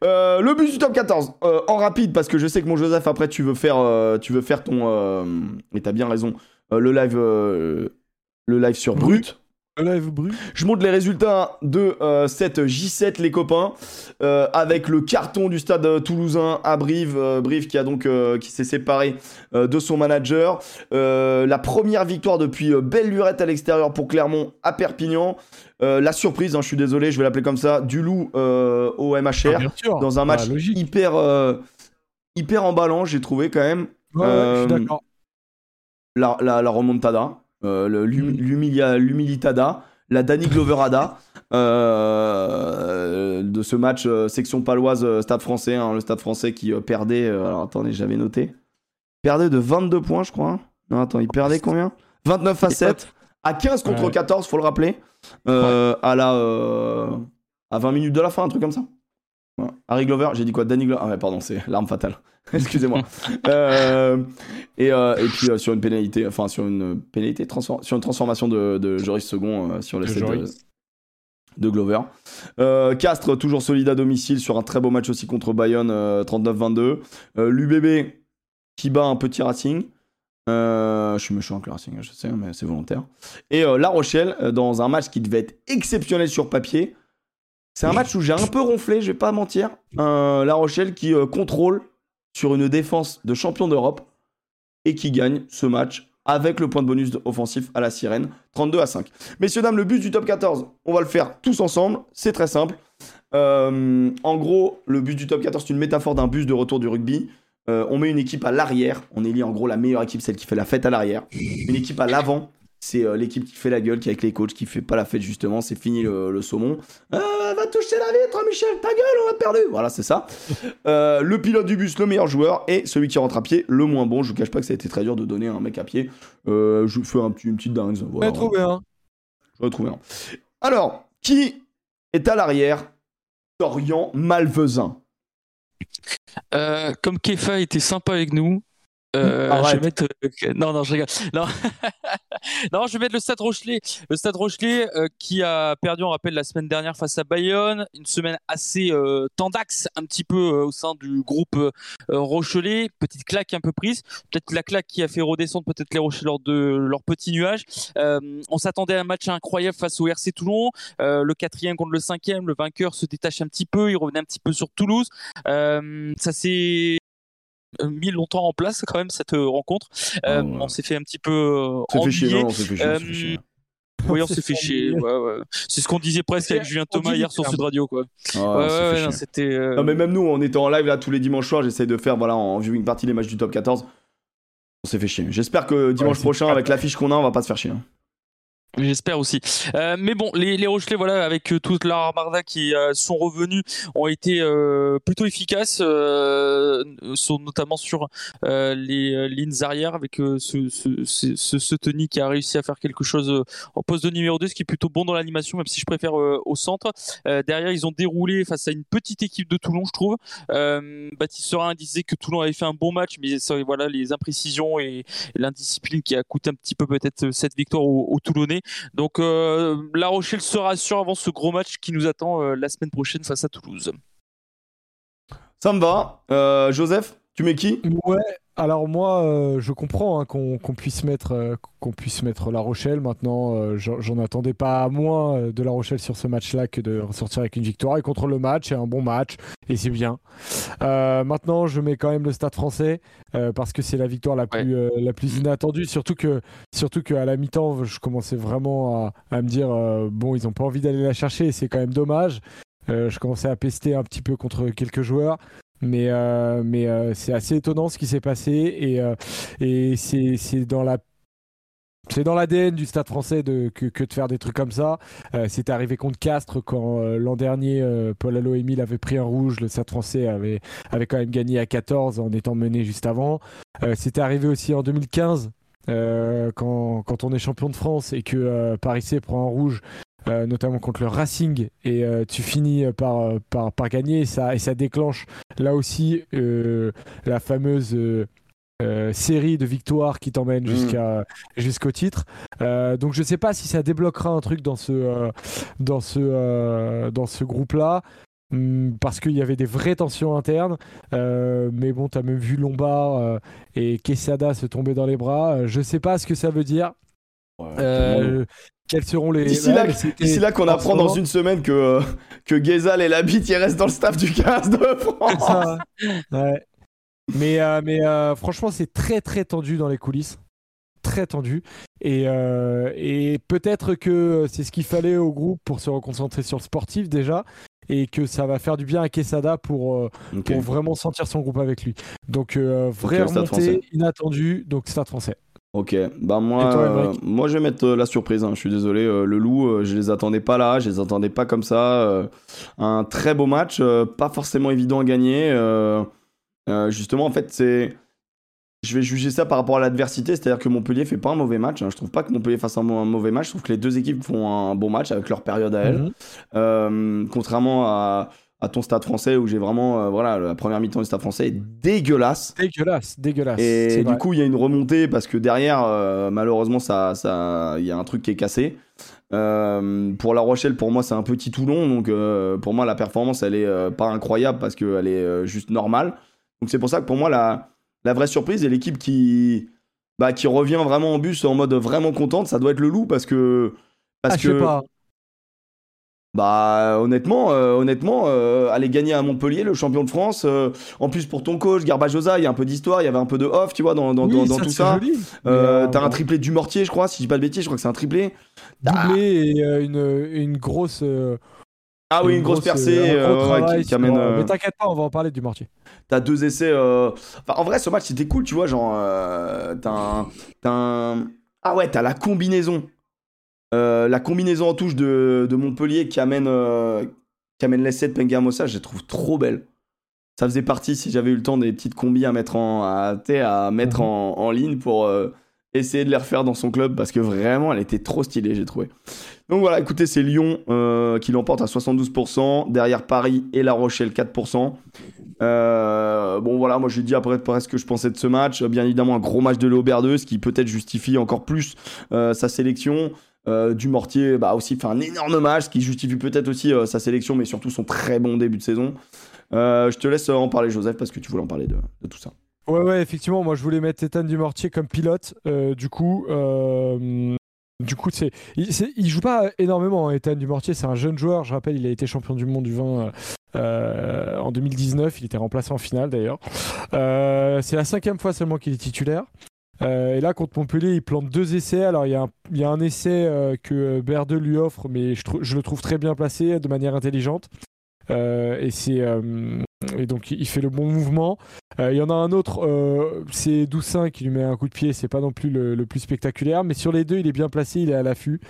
Le but du top 14, euh, en rapide parce que je sais que mon Joseph, après tu veux faire, tu veux faire ton. et t'as bien raison, le live. le live sur Brut. Live. Je montre les résultats de euh, cette J7, les copains, euh, avec le carton du stade euh, toulousain à Brive, Brive qui a donc qui s'est séparé de son manager. La première victoire depuis belle lurette à l'extérieur pour Clermont à Perpignan. La surprise, hein, je suis désolé, je vais l'appeler comme ça, du loup au MHR Ah, dans un Bah, match logique. hyper hyper emballant, j'ai trouvé quand même Ouais, ouais, je suis d'accord. la, la, la remontada, euh, Mm. l'humilitada, la Danny Gloverada euh, de ce match euh, section paloise Stade français, hein, le Stade français qui perdait, alors attendez, j'avais noté, perdait de 22 points je crois. hein. Non attends, il perdait combien? 29 à 7, à 15 contre Ouais. 14, faut le rappeler, euh, à la à 20 minutes de la fin, un truc comme ça. Harry Glover, j'ai dit quoi Danny Glover? Ah ouais, pardon, c'est l'arme fatale. (laughs) Excusez-moi. Euh, et, euh, et puis euh, sur une pénalité, enfin sur une pénalité, sur une transformation de, de Joris Second sur l'essai de, de Glover. Castres, toujours solide à domicile sur un très beau match aussi contre Bayonne, euh, 39-22. Euh, L'UBB qui bat un petit Racing. Je suis méchant avec le Racing, je sais, mais c'est volontaire. Et La Rochelle, dans un match qui devait être exceptionnel sur papier. C'est un match où j'ai un peu ronflé, je vais pas mentir. La Rochelle qui euh, contrôle sur une défense de champion d'Europe et qui gagne ce match avec le point de bonus offensif à la sirène, 32 à 5. Messieurs, dames, le but du top 14, on va le faire tous ensemble, c'est très simple. Euh, en gros, le but du top 14, c'est une métaphore d'un bus de retour du rugby. Euh, on met une équipe à l'arrière, on élit en gros la meilleure équipe, celle qui fait la fête à l'arrière. Une équipe à l'avant, c'est euh, l'équipe qui fait la gueule, qui est avec les coachs, qui fait pas la fête justement, c'est fini le, le saumon. Ah, va toucher la vitre, Michel, ta gueule, on a perdu. Voilà, c'est ça. (laughs) Euh, le pilote du bus, le meilleur joueur, et celui qui rentre à pied, le moins bon. Je vous cache pas que ça a été très dur de donner un mec à pied. Euh, je fais un petit, une petite dingue. Voilà. J'ai trouvé un. Je vais trouver un. Alors, qui est à l'arrière Dorian Malvezin. Euh, comme Kefa était sympa avec nous, euh, je vais mettre. euh, non, non, je rigole. Non. (laughs) (laughs) non, je vais mettre le Stade Rochelet. Le Stade Rochelet euh, qui a perdu, on rappelle, la semaine dernière face à Bayonne. Une semaine assez euh, tendax, un petit peu euh, au sein du groupe euh, Rochelet. Petite claque un peu prise. Peut-être la claque qui a fait redescendre peut-être les Rochers lors de leur petit nuage. Euh, on s'attendait à un match incroyable face au RC Toulon. Euh, le quatrième contre le cinquième. Le vainqueur se détache un petit peu. Il revenait un petit peu sur Toulouse. Ça s'est mis longtemps en place quand même cette euh, rencontre. Euh, Ah ouais. On s'est fait un petit peu euh, On s'est fait chier, ennuyer. Euh. Oui, on s'est fait chier. ouais, ouais. C'est ce qu'on disait presque avec Julien Thomas hier sur. Sud Radio. Quoi. Ah, ouais, non, c'était. euh, Non, mais même nous, on était en live là tous les dimanches soirs, j'essaye de faire voilà en viewing party les matchs du top 14. On s'est fait chier. J'espère que dimanche prochain, avec l'affiche qu'on a, on va pas se faire chier. hein. J'espère aussi. Euh, mais bon, les, les Rochelais, voilà, avec euh, toute la Armada qui euh, sont revenus, ont été euh, plutôt efficaces, euh, sont notamment sur les lignes arrière, avec ce, ce, ce, ce, Tony qui a réussi à faire quelque chose en poste de numéro 2, ce qui est plutôt bon dans l'animation, même si je préfère au centre. Derrière, ils ont déroulé face à une petite équipe de Toulon, je trouve. Baptiste Serin disait que Toulon avait fait un bon match, mais ça, voilà, les imprécisions et, l'indiscipline qui a coûté un petit peu peut-être cette victoire aux, aux Toulonnais. Donc euh, La Rochelle se rassure avant ce gros match qui nous attend euh, la semaine prochaine face à Toulouse. Ça me va. Euh, Joseph, tu mets qui? Ouais, alors moi, euh, je comprends hein, qu'on puisse mettre euh, qu'on puisse mettre La Rochelle. Maintenant, euh, j'en attendais pas moins de La Rochelle sur ce match-là que de ressortir avec une victoire. Et contre le match, c'est un bon match et c'est bien. Maintenant, je mets quand même le Stade Français parce que c'est la victoire la plus la plus inattendue. Surtout que surtout qu'à la mi-temps, je commençais vraiment à, à me dire bon, ils ont pas envie d'aller la chercher. et C'est quand même dommage. Je commençais à pester un petit peu contre quelques joueurs. Mais, euh, euh, c'est assez étonnant ce qui s'est passé et, euh, c'est c'est dans la c'est l'ADN du Stade français de, que, de faire des trucs comme ça. C'était arrivé contre Castres quand l'an dernier Paul Allo Emile avait pris un rouge. Le Stade français avait, quand même gagné à 14 en étant mené juste avant. C'était arrivé aussi en 2015 euh, quand, on est champion de France et que Paris C prend un rouge. Euh, notamment contre le Racing et euh, tu finis par, par, par gagner et ça, et ça déclenche là aussi euh, la fameuse euh, euh, série de victoires qui t'emmène Mm. jusqu'à jusqu'au titre. Euh, donc je sais pas si ça débloquera un truc dans ce euh, dans ce euh, dans ce groupe là. Parce qu'il y avait des vraies tensions internes, Euh, mais bon, tu as même vu Lombard euh, et Quesada se tomber dans les bras. Euh, je sais pas ce que ça veut dire. Euh, quels seront les. D'ici là, là qu'on apprend dans une semaine que, euh, que Gezal et Labitte ils restent dans le staff du 15 de France. ouais. Mais, euh, mais euh, franchement, c'est très très tendu dans les coulisses. Très tendu. Et, euh, et peut-être que c'est ce qu'il fallait au groupe pour se reconcentrer sur le sportif déjà. Et que ça va faire du bien à Quesada pour, pour vraiment sentir son groupe avec lui. Donc, vraie Ok, Stade français. remontée, inattendue. Donc, Stade français. Ok, bah moi, toi, euh, moi je vais mettre euh, la surprise. hein. Je suis désolé, euh, le loup, je les attendais pas là, je les attendais pas comme ça. un très beau match, pas forcément évident à gagner. justement, en fait, c'est, je vais juger ça par rapport à l'adversité, c'est-à-dire que Montpellier fait pas un mauvais match. hein. Je trouve pas que Montpellier fasse un, un mauvais match. Je trouve que les deux équipes font un bon match avec leur période à elles. Mhm. Contrairement à, à ton Stade Français où j'ai vraiment, euh, voilà, la première mi-temps du Stade Français est dégueulasse. Dégueulasse, dégueulasse. Et du vrai. coup, il y a une remontée parce que derrière, euh, malheureusement, ça, ça, il y a un truc qui est cassé. Euh, pour La Rochelle, pour moi, c'est un petit Toulon, donc pour moi, la performance, elle est pas incroyable parce qu'elle est juste normale. Donc c'est pour ça que pour moi, la, la vraie surprise et l'équipe qui, bah, qui revient vraiment en bus en mode vraiment contente, ça doit être le Loup parce que parce Ah, je sais que pas. Bah honnêtement, euh, honnêtement, euh, aller gagner à Montpellier, le champion de France. euh, en plus pour ton coach, Garbajosa, il y a un peu d'histoire, il y avait un peu de off, tu vois, dans, dans, Oui, dans, dans ça, tout c'est ça. Euh, euh, T'as un triplé du Mortier, je crois, si je dis pas de bêtises, je crois que c'est un triplé. doublé et euh, une, une grosse. euh, Ah oui, une grosse, percée euh, euh, ouais, qui, qui sur- amène. euh, Mais t'inquiète pas, on va en parler du Mortier. T'as deux essais. euh, Enfin, en vrai, ce match c'était cool, tu vois. Genre, euh, t'as un, t'as un- Ah ouais, t'as la combinaison. Euh, la combinaison en touche de, de Montpellier qui amène, euh, qui amène l'essai de Pengamosa, je la trouve trop belle. Ça faisait partie, si j'avais eu le temps, des petites combis à mettre en, à, à mettre Mhm. en, en ligne pour euh, essayer de les refaire dans son club parce que vraiment, elle était trop stylée, j'ai trouvé. Donc voilà, écoutez, c'est Lyon euh, qui l'emporte à 72%, derrière Paris et La Rochelle 4%. Euh, bon voilà, moi j'ai dit après ce que je pensais de ce match. Bien évidemment, un gros match de Léo ce qui peut-être justifie encore plus sa sélection. Du Mortier, bah aussi fait un énorme match, ce qui justifie peut-être aussi sa sélection, mais surtout son très bon début de saison. je te laisse en parler, Joseph, parce que tu voulais en parler de, tout ça. Ouais, ouais, effectivement, moi je voulais mettre Ethan Dumortier comme pilote. du coup, du coup, c'est, il, joue pas énormément. Hein, Ethan Dumortier, c'est un jeune joueur. Je rappelle, il a été champion du monde du vin euh, en 2019. Il était remplacé en finale d'ailleurs. Euh, c'est la cinquième fois seulement qu'il est titulaire. Euh, et là, contre Montpellier, il plante deux essais. Alors, il y a un, il y a un essai que Berdeux lui offre, mais je, je, le trouve très bien placé de manière intelligente. et c'est et donc il fait le bon mouvement. Euh, il y en a un autre, euh, c'est Doussin qui lui met un coup de pied, c'est pas non plus le, plus spectaculaire, mais sur les deux, il est bien placé, il est à l'affût.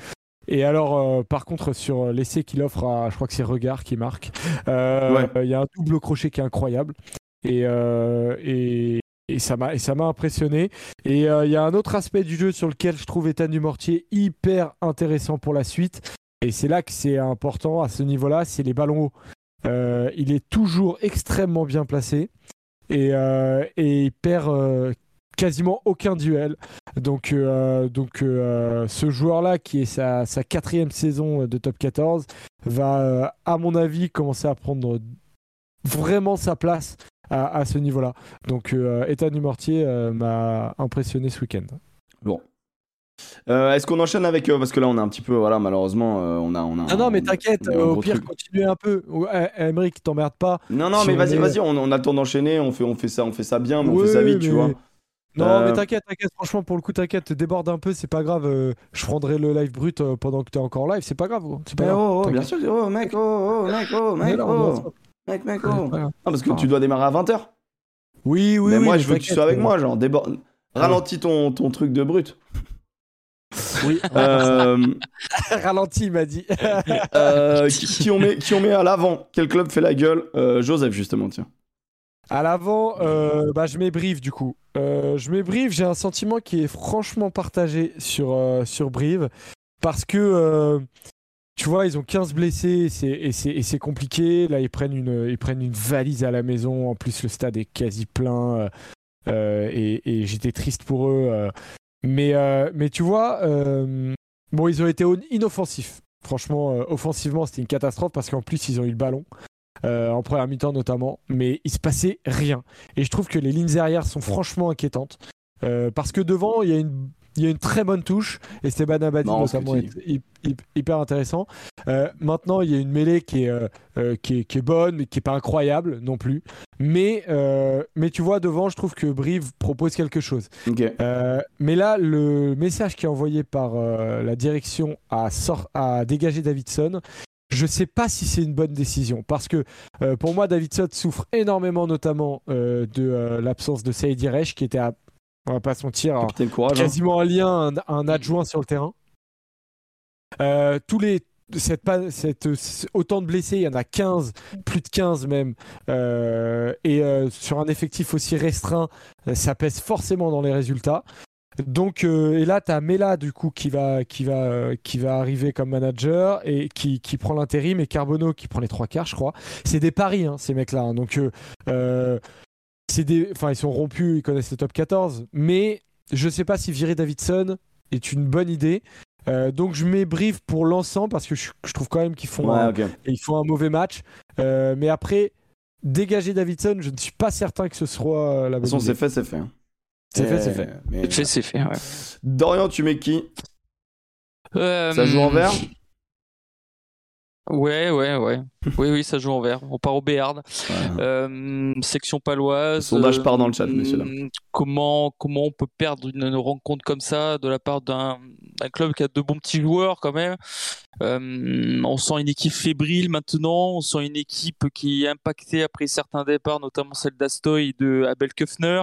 Et alors, euh, par contre, sur l'essai qu'il offre à, je crois que c'est Regard qui marque, il y a un double crochet qui est incroyable. Et, et, et ça m'a ça m'a impressionné. Et il y a un autre aspect du jeu sur lequel je trouve Ethan Dumortier hyper intéressant pour la suite. Et c'est là que c'est important à ce niveau-là c'est les ballons hauts. Euh, il est toujours extrêmement bien placé. Et, euh, et il perd euh, quasiment aucun duel. Donc, donc ce joueur-là, qui est sa, sa, quatrième saison de top 14, va, à mon avis, commencer à prendre vraiment sa place à, à ce niveau-là. Donc, Ethan Dumortier m'a impressionné ce week-end. Bon, euh, est-ce qu'on enchaîne avec parce que là on a un petit peu voilà malheureusement euh, on a on a non non mais t'inquiète au pire continue un peu. Emeric t'emmerde pas. Non non mais vas-y vas-y on, a le temps d'enchaîner on fait on fait ça on fait ça bien mais on fait ça vite tu vois. Non mais euh, t'inquiète t'inquiète franchement pour le coup t'inquiète déborde un peu c'est pas grave je prendrai le live brut pendant que t'es encore live c'est pas grave c'est pas grave oh, oh bien sûr oh mec oh, oh mec oh mec oh mec mec oh non parce que tu dois démarrer à 20h oui oui mais moi je veux que tu sois avec moi genre déborde ralentis ton ton truc de brut oui. (laughs) Euh... (laughs) Ralenti, il m'a dit. (laughs) Euh, qui, on met, qui on met à l'avant? Quel club fait la gueule? Euh, Joseph, justement, tiens. À l'avant, euh, bah, je mets Brive, du coup. je mets Brive, j'ai un sentiment qui est franchement partagé sur, sur Brive. Parce que, tu vois, ils ont 15 blessés et c'est compliqué. Là, ils prennent, une, ils prennent une valise à la maison. En plus, le stade est quasi plein. et, et j'étais triste pour eux. Mais, euh, mais tu vois, euh, bon, ils ont été inoffensifs. Franchement, euh, offensivement, c'était une catastrophe parce qu'en plus, ils ont eu le ballon. en première mi-temps notamment, mais il se passait rien. Et je trouve que les lignes arrière sont franchement inquiétantes. parce que devant, il y a une il y a une très bonne touche. et Esteban Abadi, notamment, est hyper intéressant. Euh, maintenant, il y a une mêlée qui est, euh, euh, qui est, qui est, bonne, mais qui n'est pas incroyable non plus. Mais, mais tu vois, devant, je trouve que Brive propose quelque chose. mais là, le message qui est envoyé par la direction à, à dégager Davidson, je ne sais pas si c'est une bonne décision parce que pour moi, Davidson souffre énormément, notamment de l'absence de Saïd Iresh qui était à on va pas se mentir, hein. quasiment un lien, un, adjoint sur le terrain. Euh, tous les cette, cette, autant de blessés, il y en a 15, plus de 15 même, euh, et euh, sur un effectif aussi restreint, ça pèse forcément dans les résultats. Donc, et là, tu as Mela du coup qui va, qui, va, qui va arriver comme manager et qui, qui prend l'intérim, et Carbono qui prend les trois quarts, je crois. C'est des paris, hein, ces mecs-là. Hein. Donc, des... enfin, ils sont rompus, ils connaissent le top 14, mais je sais pas si virer Davidson est une bonne idée. Euh, donc je mets Brive pour l'ensemble parce que je, trouve quand même qu'ils font, un, ils font un mauvais match. Euh, mais après, dégager Davidson, je ne suis pas certain que ce soit la bonne De toute façon, c'est fait, c'est fait. Hein. C'est fait, c'est fait. C'est fait, c'est fait, ouais. Dorian, tu mets qui? Euh, Ça joue en vert Ouais, ouais, ouais. (laughs) oui, oui, ça joue en vert. On part au Béarn. Euh, section paloise. Le sondage part dans le chat, messieurs. Euh, comment, comment on peut perdre une, rencontre comme ça de la part d'un club qui a de bons petits joueurs quand même? Euh, On sent une équipe fébrile maintenant. On sent une équipe qui est impactée après certains départs, notamment celle d'Astoy et de Abel Köfner.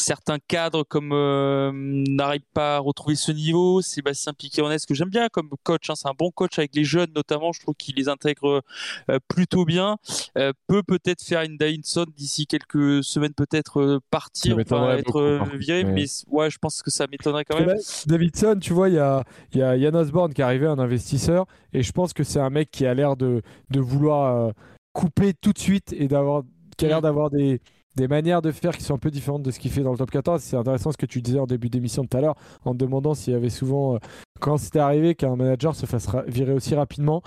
certains cadres comme euh, n'arrivent pas à retrouver ce niveau. Sébastien Piquet-Honnête, que j'aime bien comme coach, hein, c'est un bon coach avec les jeunes notamment. Je trouve qu'il les intègre euh, plutôt bien. Euh, peut peut-être faire une Davinson d'ici quelques semaines, peut-être partir, pas être viré, mais... ouais, je pense que ça m'étonnerait quand même. Davidson, tu vois, il y a, y a Yann Osborne qui est arrivé, un investisseur, et je pense que c'est un mec qui a l'air de, de vouloir couper tout de suite et d'avoir qui a l'air mm. d'avoir des des manières de faire qui sont un peu différentes de ce qu'il fait dans le top 14. C'est intéressant ce que tu disais en début d'émission tout à l'heure, en te demandant s'il y avait souvent, euh, quand c'était arrivé, qu'un manager se fasse virer aussi rapidement.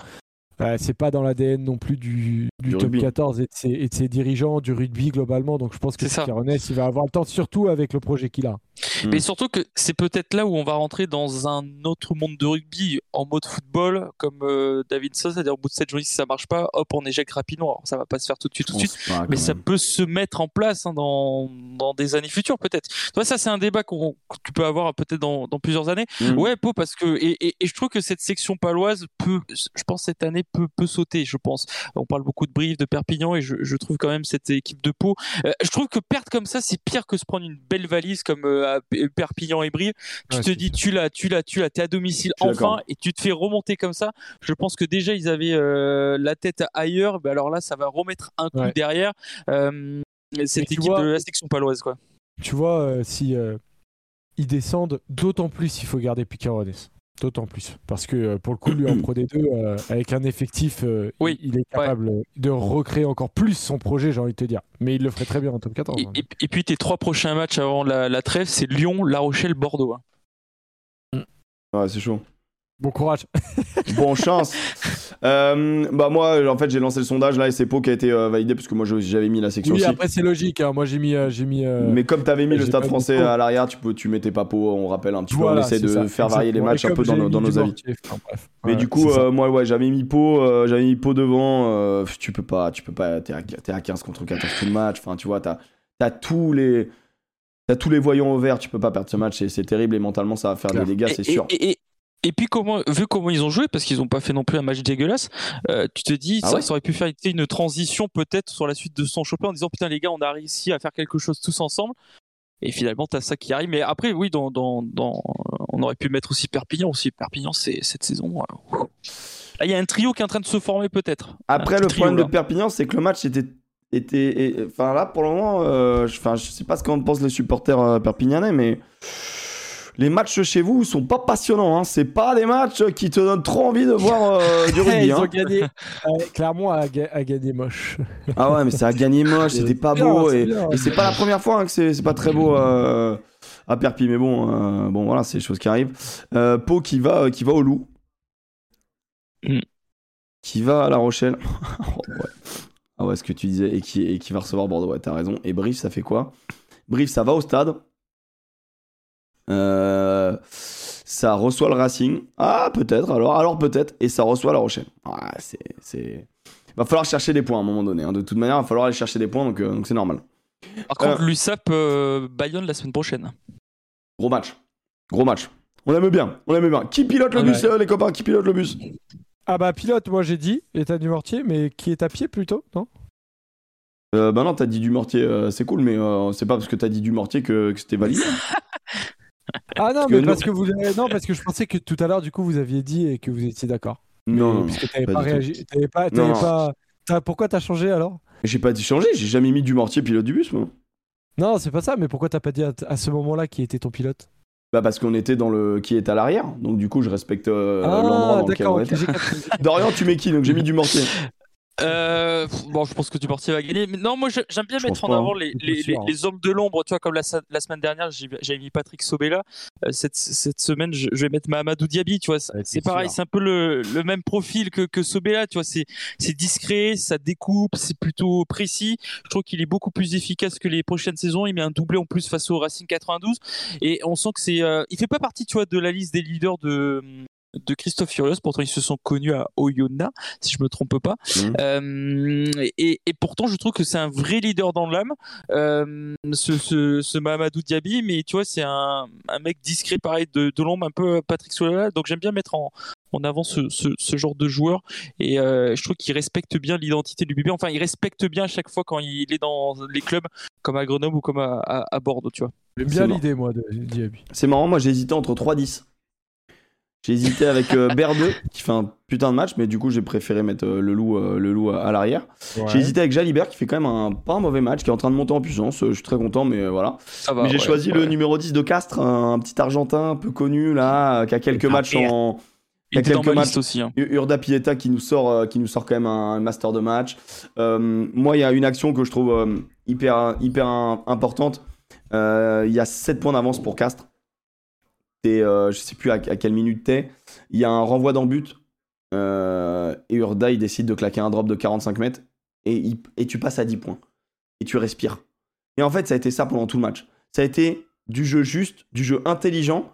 Euh, c'est pas dans l'ADN non plus du, top 14 et de, ses, dirigeants, du rugby globalement. Donc je pense que Caronès, il va avoir le temps, surtout avec le projet qu'il a. Mais hmm. surtout que c'est peut-être là où on va rentrer dans un autre monde de rugby en mode football, comme euh, David Davidson, c'est-à-dire au bout de 7 journées, si ça marche pas, hop, on éjecte rapidement. Alors, ça va pas se faire tout de suite, tout de suite, mais ça peut se mettre en place hein, dans, dans, des années futures peut-être. Ça, c'est un débat qu'on, que tu peux avoir peut-être dans, dans, plusieurs années. Hmm. Ouais, Pau, parce que et, et, et, je trouve que cette section paloise peut, je pense cette année peut, peut sauter. Je pense. On parle beaucoup de Brive, de Perpignan, et je, je trouve quand même cette équipe de Pau. Euh, je trouve que perdre comme ça, c'est pire que se prendre une belle valise comme euh, Perpignan et Brive. Tu te dis, tu l'as, tu l'as, tu l'as, t'es à domicile enfin, et tu te fais remonter comme ça. Je pense que déjà ils avaient euh, la tête ailleurs. Ben alors là, ça va remettre un coup derrière cette équipe de la section paloise, quoi. Tu vois, si ils descendent, d'autant plus il faut garder Picarones. D'autant plus. Parce que pour le coup, lui en (clears throat) Pro D2, avec un effectif, oui, il est capable de recréer encore plus son projet, j'ai envie de te dire. Mais il le ferait très bien en top 14. Hein. Et, puis tes trois prochains matchs avant la, trêve, c'est Lyon, La Rochelle, Bordeaux. Hein. Ouais, c'est chaud. Bon courage. (laughs) bon chance. Euh, bah moi, en fait, j'ai lancé le sondage là et c'est Pau qui a été euh, validé parce que moi j'avais mis la section. Oui, aussi. après c'est logique. Hein. Moi j'ai mis, euh, j'ai mis. Mais comme t'avais mis le Stade Français à l'arrière, tu peux, tu mettais pas Pau. On rappelle un petit peu. On essaie de faire varier les matchs un peu dans, nos, dans nos avis. Mais du coup, moi ouais, j'avais mis Pau, j'avais mis Pau devant. tu peux pas, tu peux pas. T'es à, à, 15 contre 14 tout le match. Enfin, tu vois, t'as as tous les. T'as tous les voyants au vert, tu peux pas perdre ce match, c'est terrible et mentalement ça va faire des dégâts, c'est sûr. Et puis comment, vu comment ils ont joué, parce qu'ils n'ont pas fait non plus un match dégueulasse, euh, tu te dis ah ça, aurait pu faire une transition peut-être sur la suite de son chopin en disant putain les gars on a réussi à faire quelque chose tous ensemble. Et finalement t'as ça qui arrive. Mais après oui, dans, dans, dans, on aurait pu mettre aussi Perpignan aussi. Perpignan c'est cette saison. Euh, il y a un trio qui est en train de se former peut-être. Après le problème de Perpignan c'est que le match était était, enfin là pour le moment, euh, enfin je sais pas ce qu'en pensent les supporters perpignanais, mais les matchs chez vous sont pas passionnants. Hein. C'est pas des matchs qui te donnent trop envie de voir euh, (laughs) du rugby. Ils ont hein. gagné. (laughs) clairement, à, gagner moche. ah ouais, mais c'est à gagner moche. C'était pas beau. et, c'est pas la première fois hein, que c'est pas très beau euh, à Perpi. Mais bon, euh, bon voilà, c'est des choses qui arrivent. Pau qui va, qui va au loup. Mm. Qui va à La Rochelle. (laughs) Ah ouais, ce que tu disais. Et qui, et qui va recevoir Bordeaux. Ouais, t'as raison. Et Brief, ça fait quoi? Brief, ça va au stade. Euh, ça reçoit le Racing. Ah, peut-être, alors, alors peut-être. Et ça reçoit la Rochelle. Ah, c'est, c'est... Va falloir chercher des points à un moment donné. Hein. De toute manière, il va falloir aller chercher des points, donc, euh, donc c'est normal. Par contre, euh, l'USAP Bayonne la semaine prochaine. Gros match. Gros match. On aime bien. On aime bien. Qui pilote le bus, les copains? Qui pilote le bus? Ah bah pilote, moi j'ai dit, état du mortier, mais qui est à pied plutôt, non? Euh, bah non, t'as dit du mortier, c'est cool, mais c'est pas parce que t'as dit du mortier que, que c'était validé. (laughs) Ah non, mais parce que vous non, parce que je pensais que tout à l'heure, du coup, vous aviez dit et que vous étiez d'accord. Non, parce que t'avais pas, réagi. T'avais pas. pas... Pourquoi t'as changé alors? J'ai pas dit changer, j'ai jamais mis du mortier pilote du bus, moi. Non, c'est pas ça, mais pourquoi t'as pas dit à, ce moment-là qui était ton pilote? Bah parce qu'on était dans le qui est à l'arrière, donc du coup je respecte euh, ah, l'endroit dans lequel on était. (laughs) Dorian, tu mets qui? Donc j'ai mis du mortier. (laughs) Euh, bon, je pense que du portier va gagner. Mais non, moi j'aime bien mettre en avant hein. les, les, les, hommes de l'ombre. Tu vois, comme la, la semaine dernière, j'ai mis Patrick Sobella. Euh, cette, cette, semaine, je, vais mettre Mahamadou Diaby. Tu vois, c'est pareil, c'est un peu le, le, même profil que, que Sobella. Tu vois, c'est discret, ça découpe, c'est plutôt précis. Je trouve qu'il est beaucoup plus efficace que les prochaines saisons. Il met un doublé en plus face au Racing 92 et on sent que c'est. Euh, il fait pas partie, tu vois, de la liste des leaders de de Christophe Furios. Pourtant, ils se sont connus à Oyonnax, si je me trompe pas. Mhm. Euh, et, et pourtant, je trouve que c'est un vrai leader dans l'âme, euh, ce, ce, ce Mahamadou Diaby. Mais tu vois, c'est un, un mec discret, pareil, de, de l'ombre, un peu Patrick Solala. Donc, j'aime bien mettre en, en avant ce, ce, ce genre de joueur. Et euh, je trouve qu'il respecte bien l'identité du BB. Enfin, il respecte bien à chaque fois quand il est dans les clubs, comme à Grenoble ou comme à, à, à Bordeaux, tu vois. J'aime C'est bien l'idée, moi, de Diaby. C'est marrant, moi j'ai hésité entre 3-10. J'ai hésité avec euh, Berdeux, qui fait un putain de match, mais du coup j'ai préféré mettre euh, le loup, euh, le loup à, à l'arrière. J'ai hésité avec Jalibert, qui fait quand même un pas un mauvais match, qui est en train de monter en puissance. Euh, je suis très content, mais euh, voilà. Ça va. mais j'ai ouais, choisi ouais. le numéro 10 de Castres, un, un petit Argentin un peu connu là, euh, qui a quelques Ah, matchs en. Il dans quelques ma matchs. aussi. hein. Urda Pieta qui nous sort, qui nous sort quand même un, un master de match. Euh, moi, il y a une action que je trouve hyper, hyper im- importante. Euh, Il y a 7 points d'avance pour Castres. Et euh, je sais plus à, quelle minute t'es. Il y a un renvoi dans but. Euh, et Urda, il décide de claquer un drop de 45 mètres. Et, tu passes à 10 points. Et tu respires. Et en fait, ça a été ça pendant tout le match. Ça a été du jeu juste, du jeu intelligent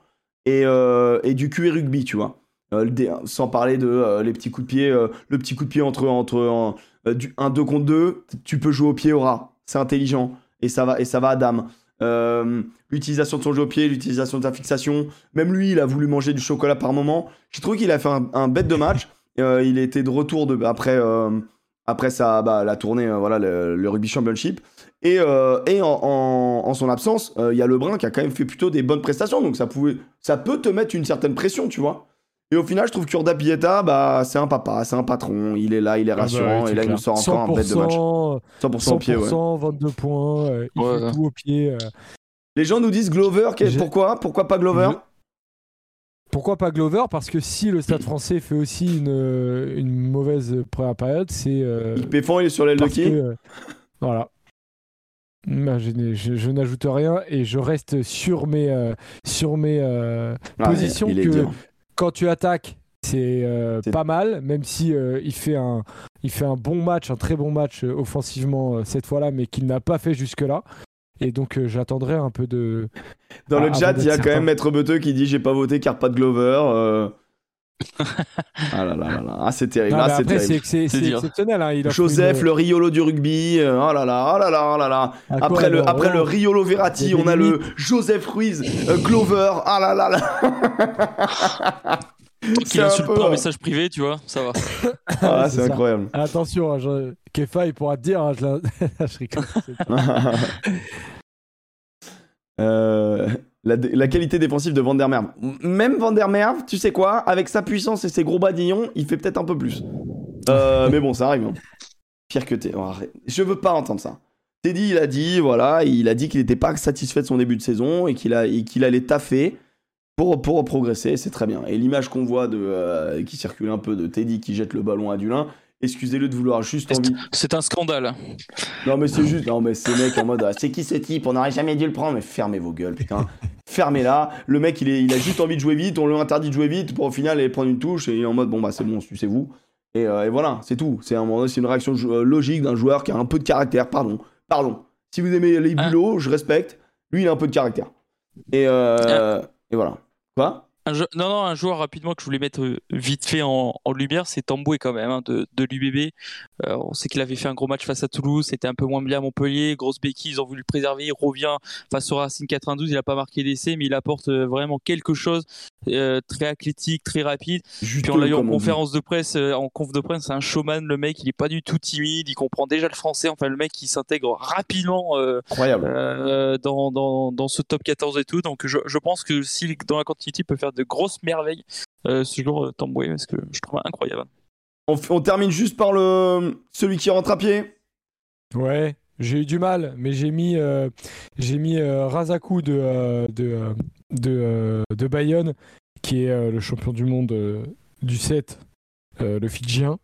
et, euh, et du rugby, tu vois. Euh, sans parler de les petits coups de pied, le petit coup de pied entre, entre 1 2 contre 2, tu peux jouer au pied au rat. C'est intelligent et ça va et ça va à dame. Euh, l'utilisation de son jeu au pied, l'utilisation de sa fixation. Même lui, il a voulu manger du chocolat par moment. J'ai trouvé qu'il a fait un, bête de match. Euh, il était de retour de, après, euh, après sa, bah, la tournée, voilà, le, Rugby Championship. Et, et en, en- son absence, il y a Lebrun qui a quand même fait plutôt des bonnes prestations. Donc ça, pouvait, ça peut te mettre une certaine pression, tu vois. Et au final, je trouve qu'Urda Pieta, bah, c'est un papa, c'est un patron. Il est là, il est Ah bah rassurant. et là, il nous sort encore un bête de match. 100%, 100% au pied, ouais. 100%, 22 points, euh, il Ouais. fait tout au pied. euh. Les gens nous disent Glover, pourquoi? Pourquoi pas Glover? Je- Pourquoi pas Glover? Parce que si le Stade français fait aussi une, une mauvaise première période, c'est. euh, Il est sur l'aile de qui? que, euh, Voilà. Bah, je n'ai- je- je n'ajoute rien et je reste sur mes, euh, sur mes euh, Ah, positions il est que dur. Quand tu attaques, c'est euh, C'est- pas mal, même si euh, il, fait un, il fait un bon match, un très bon match euh, offensivement cette fois-là, mais qu'il n'a pas fait jusque-là. Et donc j'attendrai un peu de. Dans Ah, le chat, avant il y a quand même. Maître Beteux qui dit J'ai pas voté car pas de Glover. Ah là là là là. Ah, c'est terrible. Ah, c'est exceptionnel. hein, il Joseph, une- le Riolo du rugby. euh, Oh là là, oh là là, oh là là. à quoi, Après, le, après le Riolo Verratti, on a le Joseph Ruiz, euh, Glover. Ah là là là. (laughs) Qu'il insulte peu, pas en message privé, tu vois, ça va. Ah, c'est ça. incroyable. Attention, hein, je... Kefa, il pourra te dire. hein, je, la- (laughs) je rigole. (laughs) Euh, la, qualité défensive de Van der Merwe. Même Van der Merwe, tu sais quoi, avec sa puissance et ses gros badillons, il fait peut-être un peu plus. Euh, (laughs) mais bon, ça arrive. hein. Pire que t'es. Oh. Je veux pas entendre ça. Teddy, il a dit, voilà, il a dit qu'il n'était pas satisfait de son début de saison et qu'il allait taffer pour, pour progresser, c'est très bien. Et l'image qu'on voit de, euh, qui circule un peu de Teddy qui jette le ballon à Dulin, excusez-le de vouloir juste envie. C'est un scandale. Non mais c'est juste, non mais ces mecs en mode ah, c'est qui ce type? On n'aurait jamais dû le prendre, mais fermez vos gueules, putain. (laughs) Fermez-la. Le mec il, est, il a juste envie de jouer vite, on lui interdit de jouer vite pour au final aller prendre une touche et il est en mode bon bah c'est bon, c'est vous. Et, euh, et voilà, c'est tout. C'est un une réaction euh, logique d'un joueur qui a un peu de caractère. Pardon, pardon. Si vous aimez les Ah. bulots, je respecte. Lui il a un peu de caractère. Et, euh, et voilà. Quoi? Un jeu- Non, non, un joueur rapidement que je voulais mettre euh, vite fait en, en lumière, c'est Tamboué quand même, hein, de, de l'UBB. Euh, on sait qu'il avait fait un gros match face à Toulouse, c'était un peu moins bien à Montpellier, grosse béquille, ils ont voulu le préserver, il revient face au Racing 92, il n'a pas marqué d'essai, mais il apporte euh, vraiment quelque chose, euh, très athlétique, très rapide. Puis on l'a eu en dit. conférence de presse, euh, en conf de presse, c'est un showman, le mec, il est pas du tout timide, il comprend déjà le français, enfin le mec, il s'intègre rapidement euh, Incroyable. euh, dans, dans, dans ce top 14 et tout. Donc je, je pense que si dans la continuité il peut faire de grosses merveilles, euh, ce jour euh, Tamboué, parce que je trouve incroyable. On, termine juste par le celui qui rentre à pied. Ouais, j'ai eu du mal, mais j'ai mis, euh, j'ai mis euh, Razaku de, de, de, de Bayonne, qui est euh, le champion du monde euh, du 7, euh, le Fidjien.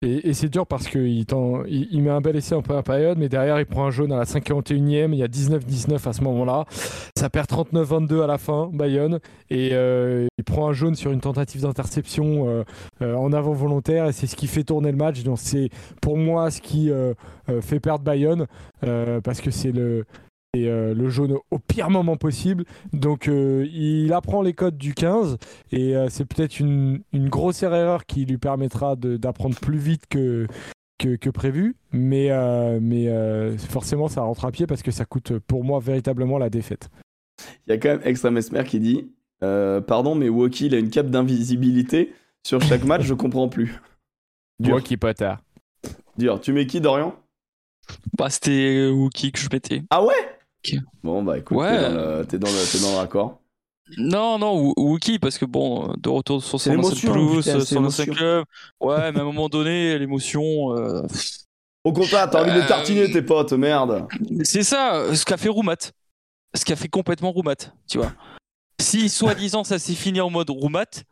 Et, c'est dur parce qu'il il, met un bel essai en première période, mais derrière il prend un jaune à la 51e, il y a 19-19 à ce moment-là. Ça perd 39-22 à la fin, Bayonne, et euh, il prend un jaune sur une tentative d'interception euh, euh, en avant volontaire, et c'est ce qui fait tourner le match. Donc c'est pour moi ce qui fait perdre Bayonne, parce que c'est le, et euh, le jaune au pire moment possible. Donc euh, il apprend les codes du 15 et euh, c'est peut-être une, une grosse erreur qui lui permettra d'apprendre plus vite que, que, que prévu. Mais, euh, mais euh, forcément, ça rentre à pied parce que ça coûte pour moi véritablement la défaite. Il y a quand même Extra Mesmer qui dit euh, Pardon, mais Woki, il a une cape d'invisibilité sur chaque match, je comprends plus. (laughs) Qui potard. Dur. Tu mets qui, Dorian? Bah, c'était Wookie que je mettais. Ah ouais? Bon, bah écoute, Ouais. t'es dans le- t'es dans, le- t'es dans le raccord. Non, non, Wo- Wookie, parce que bon, de retour sur C'est son putain, c'est son ancien club. Ouais, mais à un moment donné, l'émotion. euh, Au contraire, t'as envie de Euh, tartiner, tes potes, merde. C'est ça, ce qu'a fait Roumat. Ce qu'a fait complètement Roumat, tu vois. Si, soi-disant, ça s'est fini en mode Roumat,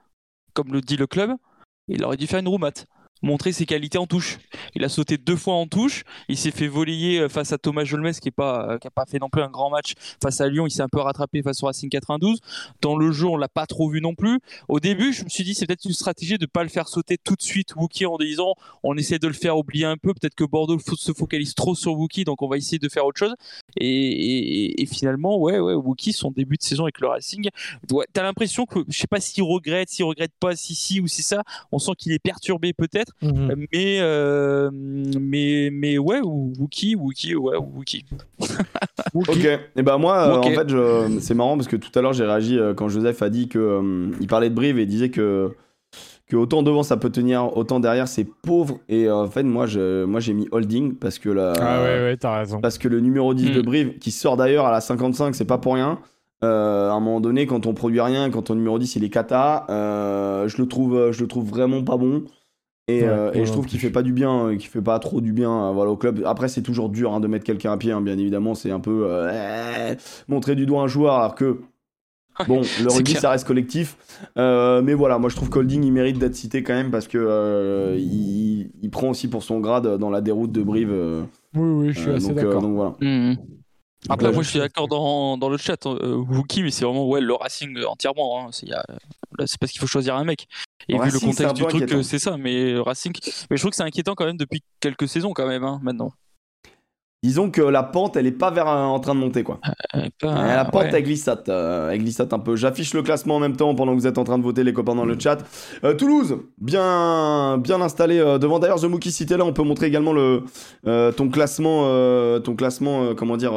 comme le dit le club, il aurait dû faire une Roumat. Montrer ses qualités en touche. Il a sauté deux fois en touche. Il s'est fait voler euh, face à Thomas Jolmes, qui n'a pas, euh, pas fait non plus un grand match face à Lyon. Il s'est un peu rattrapé face au Racing 92. Dans le jeu, on l'a pas trop vu non plus. Au début, je me suis dit, c'est peut-être une stratégie de ne pas le faire sauter tout de suite, Wookie, en disant, on essaie de le faire oublier un peu. Peut-être que Bordeaux se focalise trop sur Wookie, donc on va essayer de faire autre chose. Et, finalement, ouais, ouais, Wookie, son début de saison avec le Racing, ouais, t'as l'impression que, je sais pas s'il regrette, s'il regrette pas, si si ou si ça, on sent qu'il est perturbé peut-être, mais, euh, mais, mais ouais, Wookie, Wookie, ouais, Wookie. (laughs) Ok. Et bah moi, euh, en fait, je... c'est marrant parce que tout à l'heure j'ai réagi euh, quand Joseph a dit que euh, il parlait de Brive et disait que que autant devant ça peut tenir, autant derrière c'est pauvre. Et euh, en fait, moi, je, moi j'ai mis holding parce que la, Ah ouais, ouais, t'as raison. parce que le numéro 10 de Mm. Brive, qui sort d'ailleurs à la 55, c'est pas pour rien. Euh, à un moment donné, quand on produit rien, quand ton numéro 10 il est cata, euh, je le trouve, je le trouve vraiment pas bon. Et, Ouais, euh, et ouais, je trouve qu'il fait pas du bien, euh, qu'il fait pas trop du bien, euh, voilà, au club. Après, c'est toujours dur hein, de mettre quelqu'un à pied, hein, bien évidemment, c'est un peu euh, montrer du doigt un joueur, alors que bon, (laughs) le rugby clair. ça reste collectif. Euh, mais voilà, moi je trouve qu'Holding il mérite d'être cité quand même parce que euh, il, il prend aussi pour son grade dans la déroute de Brive. euh, Oui, oui, je suis euh, assez euh, d'accord. donc voilà. Hmm. Après, Ouais, moi, je suis d'accord dans, dans le chat, euh, Wookie, mais c'est vraiment ouais, le Racing entièrement. Hein. C'est, parce qu'il faut choisir un mec. Et vu le un contexte du truc, c'est ça. Mais euh, Racing, mais je trouve que c'est inquiétant quand même depuis quelques saisons quand même, hein, maintenant. Disons que la pente, elle est pas vers, en train de monter quoi. Euh, pas- Euh, la pente, ouais. elle glissate, euh, elle glissate un peu. J'affiche le classement en même temps pendant que vous êtes en train de voter les copains dans le chat. Euh, Toulouse, bien, bien installé devant. D'ailleurs, The Mookie, si là, on peut montrer également le, ton classement, ton classement, comment dire,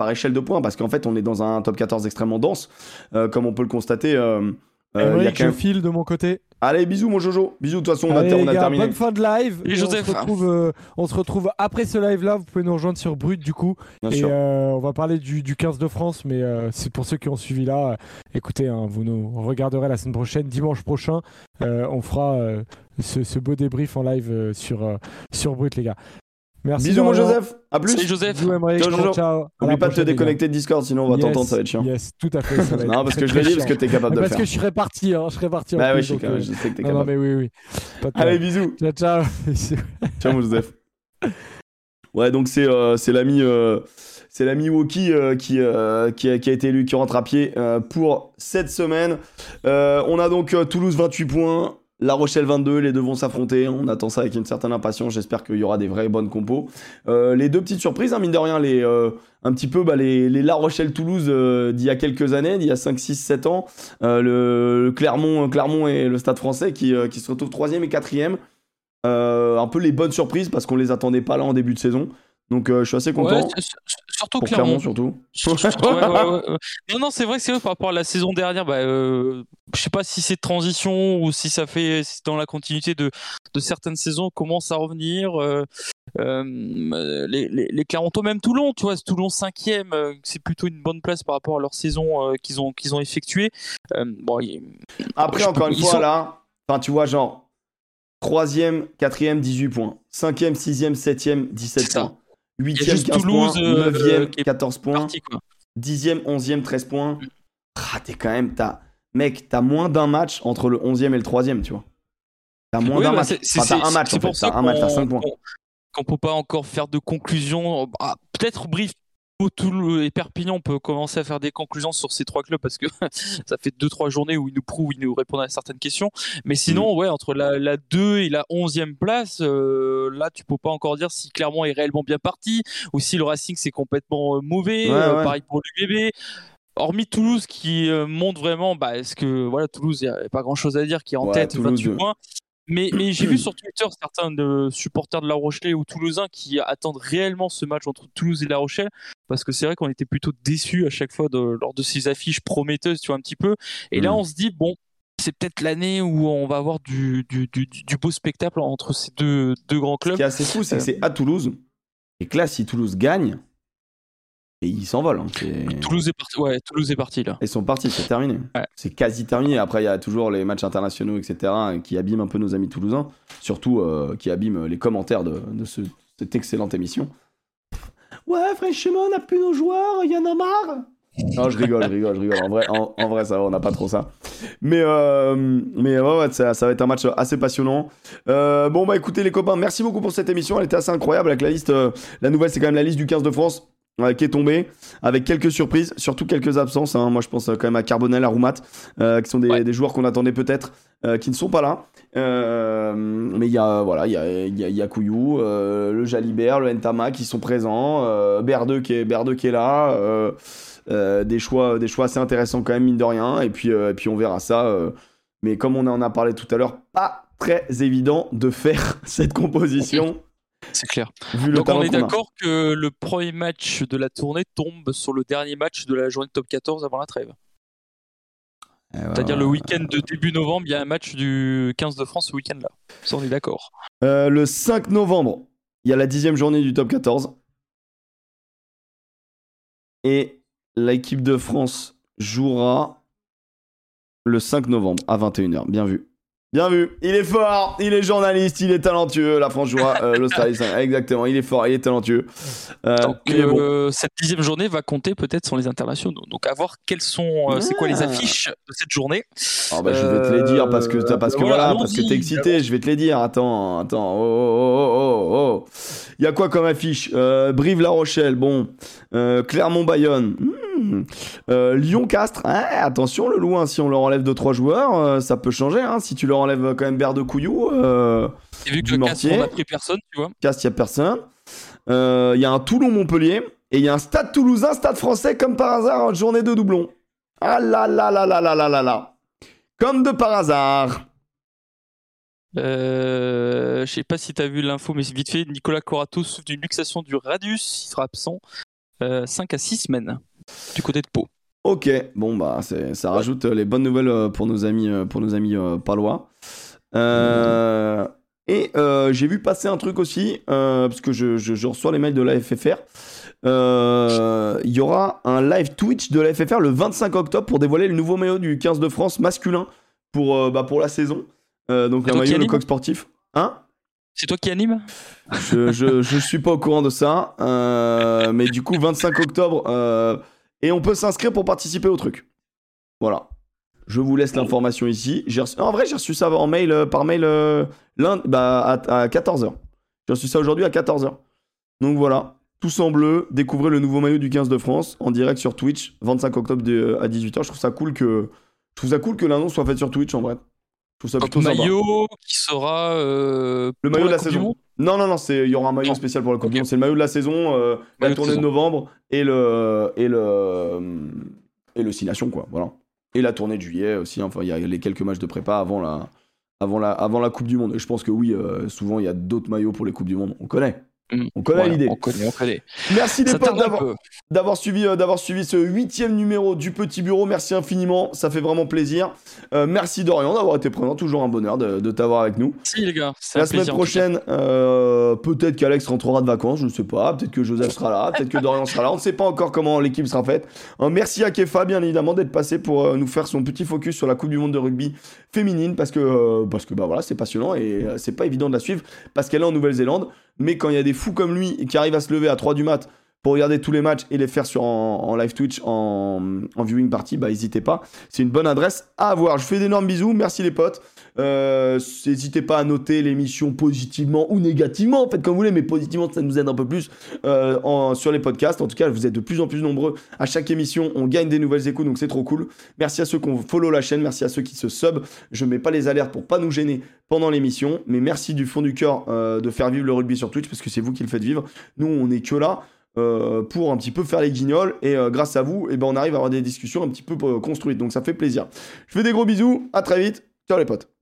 par échelle de points, parce qu'en fait, on est dans un top 14 extrêmement dense, euh, comme on peut le constater. euh, euh, il y a je file de mon côté. Allez, bisous mon Jojo. Bisous, de toute façon, on a, Allez, on les a gars, terminé. bonne fin de live. Et Et Joseph. On se, retrouve, euh, on se retrouve après ce live-là. Vous pouvez nous rejoindre sur Brut du coup. Bien et sûr. euh, on va parler du, du 15 de France, mais euh, c'est pour ceux qui ont suivi là. euh, écoutez, hein, vous nous regarderez la semaine prochaine, dimanche prochain. euh, on fera euh, ce, ce beau débrief en live euh, sur, euh, sur Brut, les gars. Merci. Bisous mon. Joseph. À plus. Salut Joseph. Bisous, Emmerich. Ciao, Ciao, ciao. N'oublie pas de te déconnecter de Discord, sinon on va Yes, t'entendre, ça va être chiant. Yes, tout à fait. ça va (laughs) être Non, parce que je l'ai dit, parce que t'es capable de le Parce faire. que je serais parti, hein, je serais parti. en Bah plus, oui, je sais donc, que- euh, je sais que t'es Non, non, capable. mais oui, oui. Pas Allez, bisous. Ciao, ciao. (laughs) Tiens, mon Joseph. (laughs) Ouais, donc c'est euh, c'est l'ami euh, c'est l'ami Woki euh, qui, euh, qui, a, qui a été élu, qui rentre à pied euh, pour cette semaine. Euh, on a donc euh, Toulouse 28 points, La Rochelle 22, les deux vont s'affronter. On attend ça avec une certaine impatience. J'espère qu'il y aura des vraies bonnes compos. Euh, les deux petites surprises, hein, mine de rien, euh, un petit peu bah, les, La Rochelle-Toulouse euh, d'il y a quelques années, d'il y a 5, 6, 7 ans. Le, le Clermont, et le Stade français qui, se retrouvent 3 et 4 euh, un peu les bonnes surprises parce qu'on les attendait pas là en début de saison. Donc euh, je suis assez content. Ouais, surtout pour Clermont. Clermont surtout. (laughs) Ouais, ouais. Non, non, c'est vrai que c'est vrai par rapport à la saison dernière. Bah, euh, je sais pas si c'est de transition ou si ça fait si dans la continuité de, de certaines saisons commence à revenir. Euh, les, les, les Clermontois, même Toulon, tu vois, Toulon cinquième, euh, c'est plutôt une bonne place par rapport à leur saison qu'ils ont qu'ils ont effectuée. Bon, Après, encore une fois, sont- là, enfin, tu vois, genre, 3ème, 4ème, 18 points. 5ème, 6ème, 7ème, 17 C'est ça. points. Y a 8ème, juste 15 Toulouse, points. euh, 9ème, qui est 14 points. parti, quoi. 10ème, 11ème, 13 points. Ah, t'es quand même, t'as, mec, t'as moins d'un match entre le 11ème et le 3ème, tu vois. T'as moins Oui, d'un bah, match. Enfin, t'as un match, en fait. pour ça T'as un match, t'as qu'on- 5 points. qu'on- peut pas encore faire de conclusion. Ah, Peut-être Brive Toulouse et Perpignan, on peut commencer à faire des conclusions sur ces trois clubs parce que (laughs) ça fait deux trois journées où ils nous prouvent, ils nous répondent à certaines questions. Mais sinon, ouais, entre la, la 2 et la 11e place, euh, là, tu peux pas encore dire si Clermont est réellement bien parti ou si le Racing c'est complètement euh, mauvais. Ouais, Euh, ouais. pareil pour l'UBB. Hormis Toulouse qui montre vraiment, bah, est-ce que voilà, Toulouse, il n'y a pas grand chose à dire, qui est en Ouais, tête, Toulouse, 28 points. Mais, mais j'ai vu sur Twitter certains de supporters de La Rochelle ou Toulousains qui attendent réellement ce match entre Toulouse et La Rochelle parce que c'est vrai qu'on était plutôt déçus à chaque fois de- lors de ces affiches prometteuses, tu vois, un petit peu. Et là, Mm. on se dit, bon, c'est peut-être l'année où on va avoir du, du, du, du beau spectacle entre ces deux, deux grands Ce clubs. qui est assez fou, c'est que c'est à Toulouse. Et que là, si Toulouse gagne, et ils s'envolent. hein, Toulouse est parti, ouais, Toulouse est parti là. Ils sont partis, c'est terminé. Ouais. C'est quasi terminé. Après, il y a toujours les matchs internationaux, etc., qui abîment un peu nos amis toulousains. Surtout euh, qui abîment les commentaires de, de ce- cette excellente émission. Ouais, franchement, on n'a plus nos joueurs, il y en a marre. Non, je rigole, je rigole, je rigole. En vrai, en, en vrai ça va, on n'a pas trop ça. Mais, euh, mais ouais, ouais, ça, ça va être un match assez passionnant. Euh, bon, bah écoutez, les copains, merci beaucoup pour cette émission. Elle était assez incroyable avec la liste. euh, la nouvelle, c'est quand même la liste du 15 de France euh, qui est tombée avec quelques surprises, surtout quelques absences. hein. Moi, je pense euh, quand même à Carbonel, à Roumat, euh, qui sont des, Ouais. des joueurs qu'on attendait peut-être, euh, qui ne sont pas là. Mais il y a, voilà, il y a, y a, y a euh, le Jalibert, le Ntama qui sont présents, euh, Berdeux qui est, Berdeux qui est là. des choix, des choix assez intéressants quand même mine de rien. Et puis, et puis on verra ça. mais comme on en a parlé tout à l'heure, pas très évident de faire (laughs) cette composition C'est clair. vu Donc on est d'accord que le premier match de la tournée tombe sur le dernier match de la journée de top 14 avant la trêve. Eh C'est-à-dire le week-end de début novembre, il y a un match du 15 de France ce week-end-là. Ça, on est d'accord. Euh, le 5 novembre, il y a la dixième journée du top 14. Et l'équipe de France jouera le 5 novembre à 21h. Bien vu. Bien vu. Il est fort, il est journaliste, il est talentueux. La France jouera euh, l'Australie. Exactement, il est fort, il est talentueux. Euh, Donc il est bon. euh, cette dixième journée va compter peut-être sur les internationaux. Donc à voir quelles sont, euh, c'est quoi les Ah. affiches de cette journée. Ah bah, je vais te les dire parce que, Euh, parce que voilà, voilà, parce que t'es excité, je vais te les dire. Attends, attends. Oh, oh, oh, oh, oh. Il y a quoi comme affiche? Euh, Brive-La Rochelle, bon. Euh, Clermont-Bayonne. Hmm. Euh, Lyon-Castres. Ah, attention, le loup, hein, si on leur enlève 2-3 joueurs, euh, ça peut changer. Hein, si tu leur enlèves quand même Berde Couillou, euh, Et vu que Du le Mortier. 4 on a pris personne, tu vois. Castres, il n'y a personne. Euh, Il y a un Toulon-Montpellier. Et il y a un stade toulousain, stade français, comme par hasard, en journée de doublon. Ah là là là là là là là là. Comme de par hasard. Euh, je sais pas si tu as vu l'info, mais c'est vite fait. Nicolas Corato souffre d'une luxation du radius. Il sera absent 5 à 6 semaines du côté de Pau. Ok, bon bah ça rajoute euh, les bonnes nouvelles euh, pour nos amis, euh, pour nos amis palois. Euh, et euh, j'ai vu passer un truc aussi, euh, parce que je, je- je reçois les mails de la FFR. Il y aura un live Twitch de la FFR le 25 octobre pour dévoiler le nouveau maillot du 15 de France masculin pour, bah, pour la saison. Donc un maillot le anime coq sportif. Hein? C'est toi qui anime? Je, je, je suis pas au courant de ça. mais du coup, 25 octobre. Euh, et on peut s'inscrire pour participer au truc. Voilà. Je vous laisse l'information ici. En vrai, j'ai reçu ça en mail, euh, par mail euh, lundi, bah, à, 14h. J'ai reçu ça aujourd'hui à 14h. Donc voilà. Tous en bleu, découvrez le nouveau maillot du 15 de France en direct sur Twitch, 25 octobre de- à 18h. Je trouve ça cool que, je trouve ça cool que l'annonce soit faite sur Twitch en vrai. Je trouve ça Donc plutôt sympa. maillot qui sera euh, Le maillot de la saison. Non, non, non, c'est- il y aura un maillot Non. spécial pour la Coupe Ok. du Monde. C'est le maillot de la saison, euh, la de tournée de novembre et le et le et le Six Nations, quoi. Voilà. Et la tournée de juillet aussi. Enfin, il y a les quelques matchs de prépa avant la avant la avant la Coupe du Monde. Et je pense que oui, euh, souvent il y a d'autres maillots pour les Coupes du Monde. On connaît. Mm. On connaît Voilà, l'idée. On connaît, on connaît. Merci les Ça potes tarde un d'avoir suivi, euh, d'avoir suivi ce huitième numéro du Petit Bureau. Merci infiniment, ça fait vraiment plaisir. Euh, merci Dorian d'avoir été présent, toujours un bonheur de, de t'avoir avec nous. Si les gars, c'est La un semaine plaisir, prochaine, euh, peut-être qu'Alex rentrera de vacances, je ne sais pas. Peut-être que Joseph sera là, peut-être que Dorian sera là. On ne sait pas encore comment l'équipe sera faite. Merci à Kefa, bien évidemment, d'être passé pour nous faire son petit focus sur la Coupe du Monde de rugby féminine parce que, parce que bah, voilà, c'est passionnant et c'est pas évident de la suivre parce qu'elle est en Nouvelle-Zélande. Mais quand il y a des fous comme lui qui arrivent à se lever à 3 du mat pour regarder tous les matchs et les faire sur en, live Twitch, en, viewing party, bah n'hésitez pas. C'est une bonne adresse à avoir. Je fais d'énormes bisous. Merci les potes. Euh, n'hésitez pas à noter l'émission positivement ou négativement, faites comme vous voulez, mais positivement ça nous aide un peu plus euh, sur les podcasts. En tout cas, vous êtes de plus en plus nombreux à chaque émission, on gagne des nouvelles écoutes, donc c'est trop cool. Merci à ceux qui ont follow la chaîne, merci à ceux qui se sub. Je mets pas les alertes pour pas nous gêner pendant l'émission, mais merci du fond du cœur euh, de faire vivre le rugby sur Twitch parce que c'est vous qui le faites vivre. Nous, on est que là. pour un petit peu faire les guignols et grâce à vous eh ben on arrive à avoir des discussions un petit peu construites donc ça fait plaisir je fais des gros bisous à très vite ciao les potes